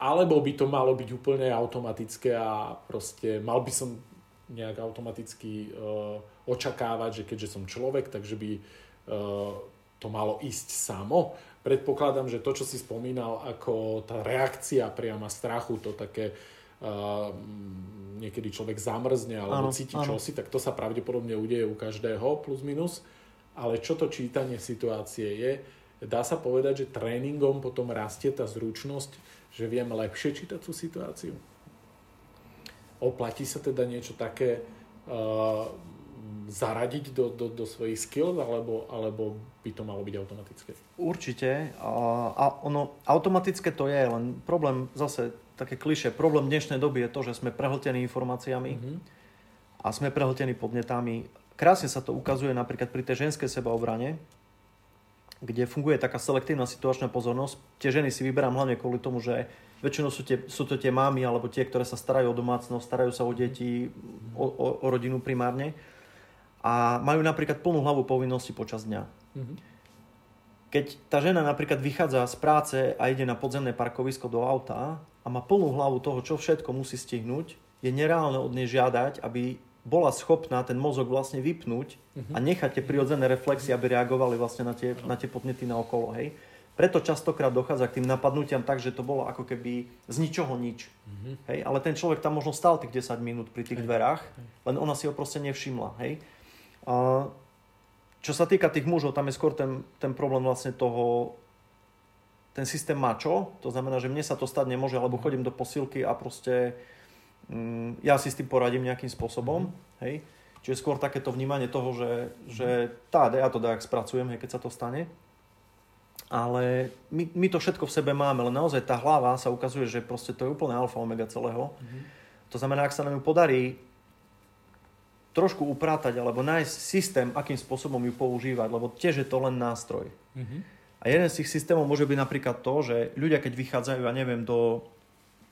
alebo by to malo byť úplne automatické a proste mal by som nejak automaticky uh, očakávať, že keďže som človek, takže by uh, to malo ísť samo. Predpokladám, že to, čo si spomínal ako tá reakcia priama strachu, to také uh, niekedy človek zamrzne alebo ano, cíti ano. čosi, tak to sa pravdepodobne udeje u každého plus minus. Ale čo to čítanie situácie je, dá sa povedať, že tréningom potom rastie tá zručnosť, že viem lepšie čítať tú situáciu. Oplatí sa teda niečo také uh, zaradiť do, do, do svojich skills, alebo, alebo by to malo byť automatické? Určite. A, a ono, automatické to je, len problém zase také kliše. Problém dnešnej doby je to, že sme prehltení informáciami mm-hmm. a sme prehltení podnetami. Krásne sa to ukazuje napríklad pri tej ženskej sebaobrane, kde funguje taká selektívna situačná pozornosť. Tie ženy si vyberám hlavne kvôli tomu, že väčšinou sú, tie, sú to tie mámy alebo tie, ktoré sa starajú o domácnosť, starajú sa o deti, o, o, o rodinu primárne a majú napríklad plnú hlavu povinnosti počas dňa. Mm-hmm. Keď tá žena napríklad vychádza z práce a ide na podzemné parkovisko do auta a má plnú hlavu toho, čo všetko musí stihnúť, je nereálne od nej žiadať, aby bola schopná ten mozog vlastne vypnúť uh-huh. a nechať tie prirodzené reflexie, aby reagovali vlastne na tie, na tie podnety na okolo. Hej. Preto častokrát dochádza k tým napadnutiam tak, že to bolo ako keby z ničoho nič. Uh-huh. Hej. Ale ten človek tam možno stál tých 10 minút pri tých dverách, len ona si ho proste nevšimla. Hej. A čo sa týka tých mužov, tam je skôr ten, ten problém vlastne toho, ten systém má čo, to znamená, že mne sa to stať nemôže, alebo chodím do posilky a proste mm, ja si s tým poradím nejakým spôsobom, mm-hmm. hej. Čiže skôr takéto vnímanie toho, že, mm-hmm. že tá, ja to tak spracujem, hej, keď sa to stane. Ale my, my to všetko v sebe máme, len naozaj tá hlava sa ukazuje, že proste to je úplne alfa omega celého. Mm-hmm. To znamená, ak sa nám ju podarí trošku upratať alebo nájsť systém, akým spôsobom ju používať, lebo tiež je to len nástroj. Mm-hmm a jeden z tých systémov môže byť napríklad to, že ľudia, keď vychádzajú, ja neviem, do,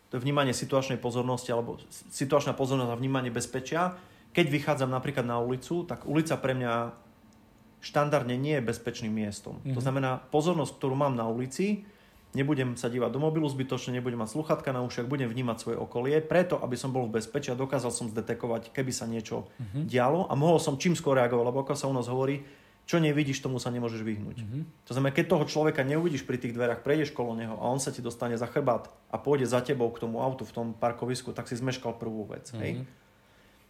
do vnímania situačnej pozornosti alebo situačná pozornosť a vnímanie bezpečia, keď vychádzam napríklad na ulicu, tak ulica pre mňa štandardne nie je bezpečným miestom. Mm-hmm. To mhm. znamená, pozornosť, ktorú mám na ulici, nebudem sa dívať do mobilu zbytočne, nebudem mať sluchatka na ušiach, budem vnímať svoje okolie, preto, aby som bol v bezpečí a dokázal som zdetekovať, keby sa niečo mm-hmm. dialo a mohol som čím skôr reagovať, lebo ako sa u nás hovorí, čo nevidíš, tomu sa nemôžeš vyhnúť. Mm-hmm. To znamená, keď toho človeka neuvidíš pri tých dverách, prejdeš kolo neho a on sa ti dostane za chrbát a pôjde za tebou k tomu autu v tom parkovisku, tak si zmeškal prvú vec. Mm-hmm. Hej?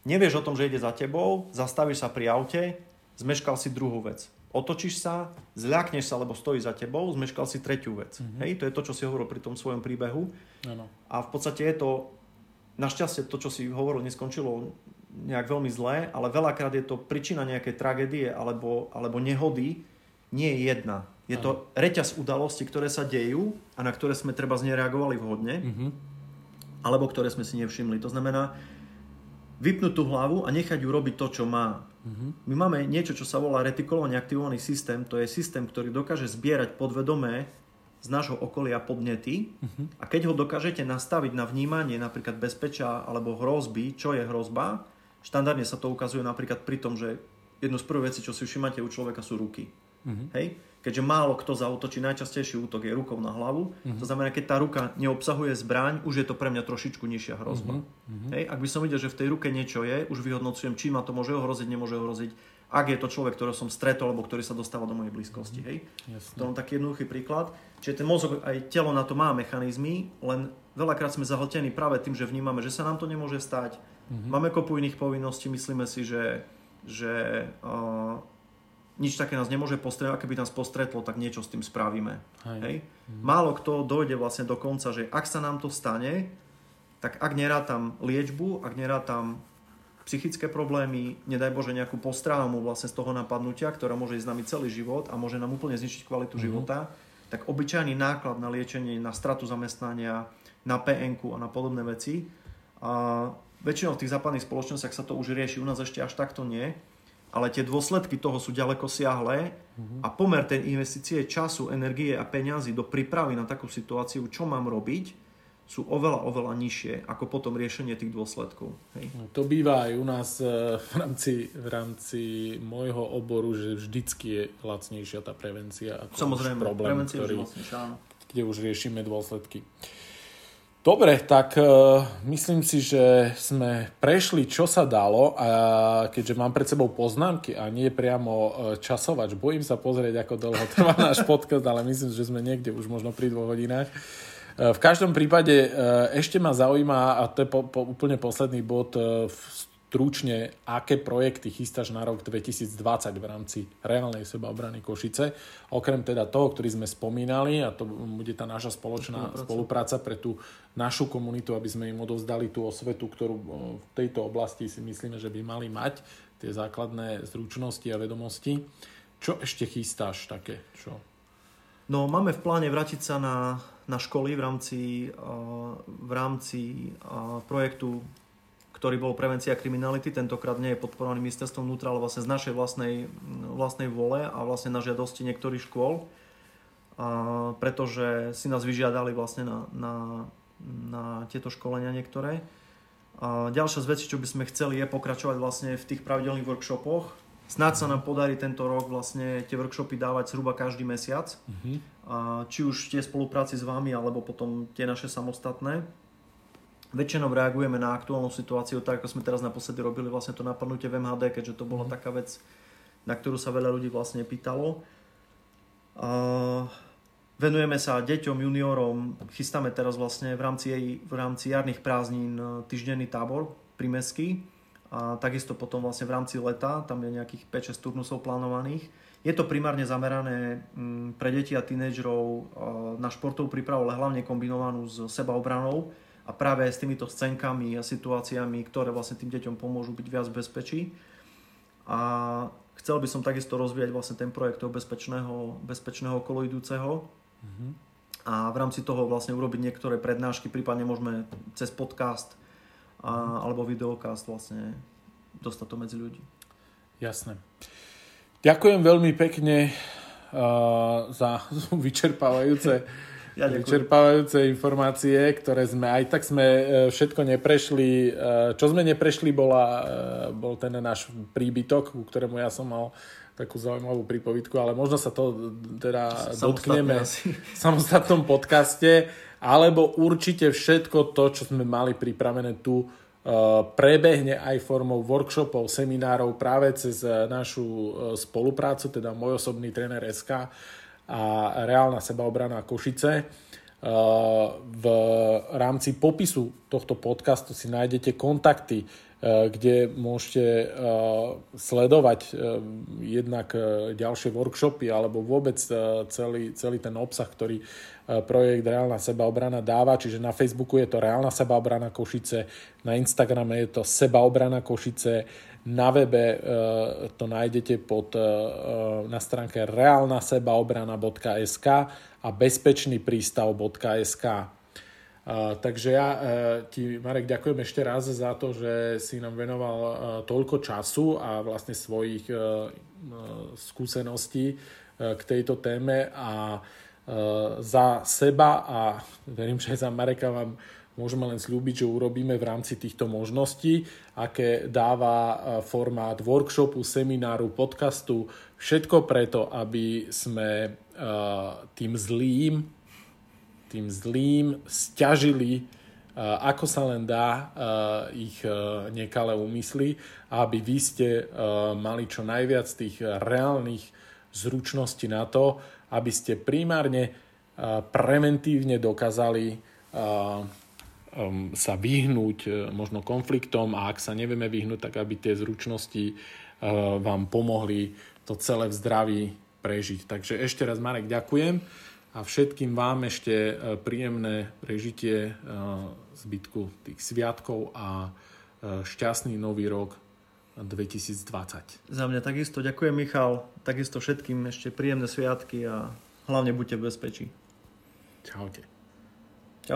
Nevieš o tom, že ide za tebou, zastavíš sa pri aute, zmeškal si druhú vec. Otočíš sa, zľakneš sa, lebo stojí za tebou, zmeškal si tretiu vec. Mm-hmm. Hej? To je to, čo si hovoril pri tom svojom príbehu. Ano. A v podstate je to, našťastie to, čo si hovoril, neskončilo nejak veľmi zlé, ale veľakrát je to príčina nejakej tragédie alebo, alebo nehody, nie je jedna. Je to reťaz udalostí, ktoré sa dejú a na ktoré sme treba znereagovali vhodne, mm-hmm. alebo ktoré sme si nevšimli. To znamená, vypnúť tú hlavu a nechať ju robiť to, čo má. Mm-hmm. My máme niečo, čo sa volá retikulovaný aktivovaný systém. To je systém, ktorý dokáže zbierať podvedomé z nášho okolia podnety uh-huh. a keď ho dokážete nastaviť na vnímanie napríklad bezpečia alebo hrozby, čo je hrozba, štandardne sa to ukazuje napríklad pri tom, že jednu z prvých vecí, čo si všimáte u človeka sú ruky. Uh-huh. Hej? Keďže málo kto zautočí, najčastejší útok je rukou na hlavu. Uh-huh. To znamená, keď tá ruka neobsahuje zbraň, už je to pre mňa trošičku nižšia hrozba. Uh-huh. Hej? Ak by som videl, že v tej ruke niečo je, už vyhodnocujem, či ma to môže ohroziť, nemôže ohroziť ak je to človek, ktorého som stretol, alebo ktorý sa dostáva do mojej blízkosti. Hej? Jasne. To je taký jednoduchý príklad. Čiže ten mozog, aj telo na to má mechanizmy, len veľakrát sme zahltení práve tým, že vnímame, že sa nám to nemôže stať. Mm-hmm. Máme kopu iných povinností, myslíme si, že, že uh, nič také nás nemôže postretnúť, ak by nás postretlo, tak niečo s tým spravíme. Hej. Hej? Mm-hmm. Málo kto dojde vlastne do konca, že ak sa nám to stane, tak ak nerátam liečbu, ak nerátam psychické problémy, nedaj Bože nejakú postrámu vlastne z toho napadnutia, ktorá môže ísť s nami celý život a môže nám úplne zničiť kvalitu mm-hmm. života, tak obyčajný náklad na liečenie, na stratu zamestnania, na pn a na podobné veci. A väčšinou v tých západných spoločnostiach sa to už rieši, u nás ešte až takto nie, ale tie dôsledky toho sú ďaleko siahlé a pomer tej investície času, energie a peňazí do prípravy na takú situáciu, čo mám robiť, sú oveľa, oveľa nižšie ako potom riešenie tých dôsledkov. Hej. No, to býva aj u nás e, v rámci, v rámci môjho oboru, že vždycky je lacnejšia tá prevencia ako Samozrejme, problém, prevencia ktorý, áno. kde už riešime dôsledky. Dobre, tak uh, myslím si, že sme prešli, čo sa dalo a keďže mám pred sebou poznámky a nie priamo uh, časovač, bojím sa pozrieť, ako dlho trvá náš podcast, ale myslím, že sme niekde už možno pri dvoch hodinách. Uh, v každom prípade e, ešte ma zaujíma, a to je po, po, úplne posledný bod, e, stručne, aké projekty chystáš na rok 2020 v rámci reálnej sebaobrany Košice. Okrem teda toho, ktorý sme spomínali, a to bude tá naša spoločná spolupráca, spolupráca pre tú našu komunitu, aby sme im odovzdali tú osvetu, ktorú e, v tejto oblasti si myslíme, že by mali mať, tie základné zručnosti a vedomosti. Čo ešte chystáš také? Čo? No, máme v pláne vrátiť sa na na školy v rámci, v rámci projektu, ktorý bol prevencia kriminality. Tentokrát nie je podporovaný ministerstvom vnútra, ale vlastne z našej vlastnej, vlastnej vole a vlastne na žiadosti niektorých škôl, a pretože si nás vyžiadali vlastne na, na, na tieto školenia niektoré. A ďalšia z vecí, čo by sme chceli, je pokračovať vlastne v tých pravidelných workshopoch, Snáď sa nám podarí tento rok vlastne tie workshopy dávať zhruba každý mesiac. Uh-huh. A či už tie spolupráci s vami, alebo potom tie naše samostatné. Väčšinou reagujeme na aktuálnu situáciu, tak ako sme teraz naposledy robili vlastne to napadnutie v MHD, keďže to bola uh-huh. taká vec, na ktorú sa veľa ľudí vlastne pýtalo. A venujeme sa deťom, juniorom, chystáme teraz vlastne v rámci, v rámci jarných prázdnin týždenný tábor primeský, a takisto potom vlastne v rámci leta, tam je nejakých 5-6 turnusov plánovaných. Je to primárne zamerané mm, pre deti a tínejdžerov na športovú prípravu, ale hlavne kombinovanú s sebaobranou a práve s týmito scénkami a situáciami, ktoré vlastne tým deťom pomôžu byť viac bezpečí. A chcel by som takisto rozvíjať vlastne ten projekt toho bezpečného, bezpečného koloidúceho. Mm-hmm. A v rámci toho vlastne urobiť niektoré prednášky, prípadne môžeme cez podcast a, alebo videokast vlastne dostať to medzi ľudí. Jasné. Ďakujem veľmi pekne uh, za vyčerpávajúce, ja vyčerpávajúce informácie, ktoré sme aj tak sme uh, všetko neprešli. Uh, čo sme neprešli bola, uh, bol ten náš príbytok, ku ktorému ja som mal takú zaujímavú prípovidku, ale možno sa to teda dotkneme v samostatnom podcaste alebo určite všetko to, čo sme mali pripravené tu, e, prebehne aj formou workshopov, seminárov práve cez e, našu e, spoluprácu, teda môj osobný tréner SK a reálna sebaobrana Košice. V rámci popisu tohto podcastu si nájdete kontakty kde môžete sledovať jednak ďalšie workshopy alebo vôbec celý, celý ten obsah, ktorý projekt Reálna sebaobrana dáva, čiže na Facebooku je to Reálna sebaobrana Košice, na Instagrame je to Sebaobrana Košice, na webe to nájdete pod, na stránke reálnasebaobrana.sk a bezpečnýprístav.sk. Takže ja uh, ti, Marek, ďakujem ešte raz za to, že si nám venoval uh, toľko času a vlastne svojich skúseností k tejto téme. A za seba a verím, že za Mareka vám môžeme len slúbiť, že urobíme v rámci týchto možností, aké dáva formát workshopu, semináru, podcastu, všetko preto, aby sme tým zlým, tým zlým stiažili ako sa len dá ich nekalé úmysly, aby vy ste mali čo najviac tých reálnych zručností na to, aby ste primárne preventívne dokázali sa vyhnúť e, možno konfliktom a ak sa nevieme vyhnúť, tak aby tie zručnosti vám pomohli to celé v zdraví prežiť. Takže ešte raz Marek ďakujem a všetkým vám ešte e, príjemné prežitie e, zbytku tých sviatkov a e, šťastný nový rok 2020. Za mňa takisto ďakujem Michal, takisto všetkým ešte príjemné sviatky a hlavne buďte v bezpečí. Čaute.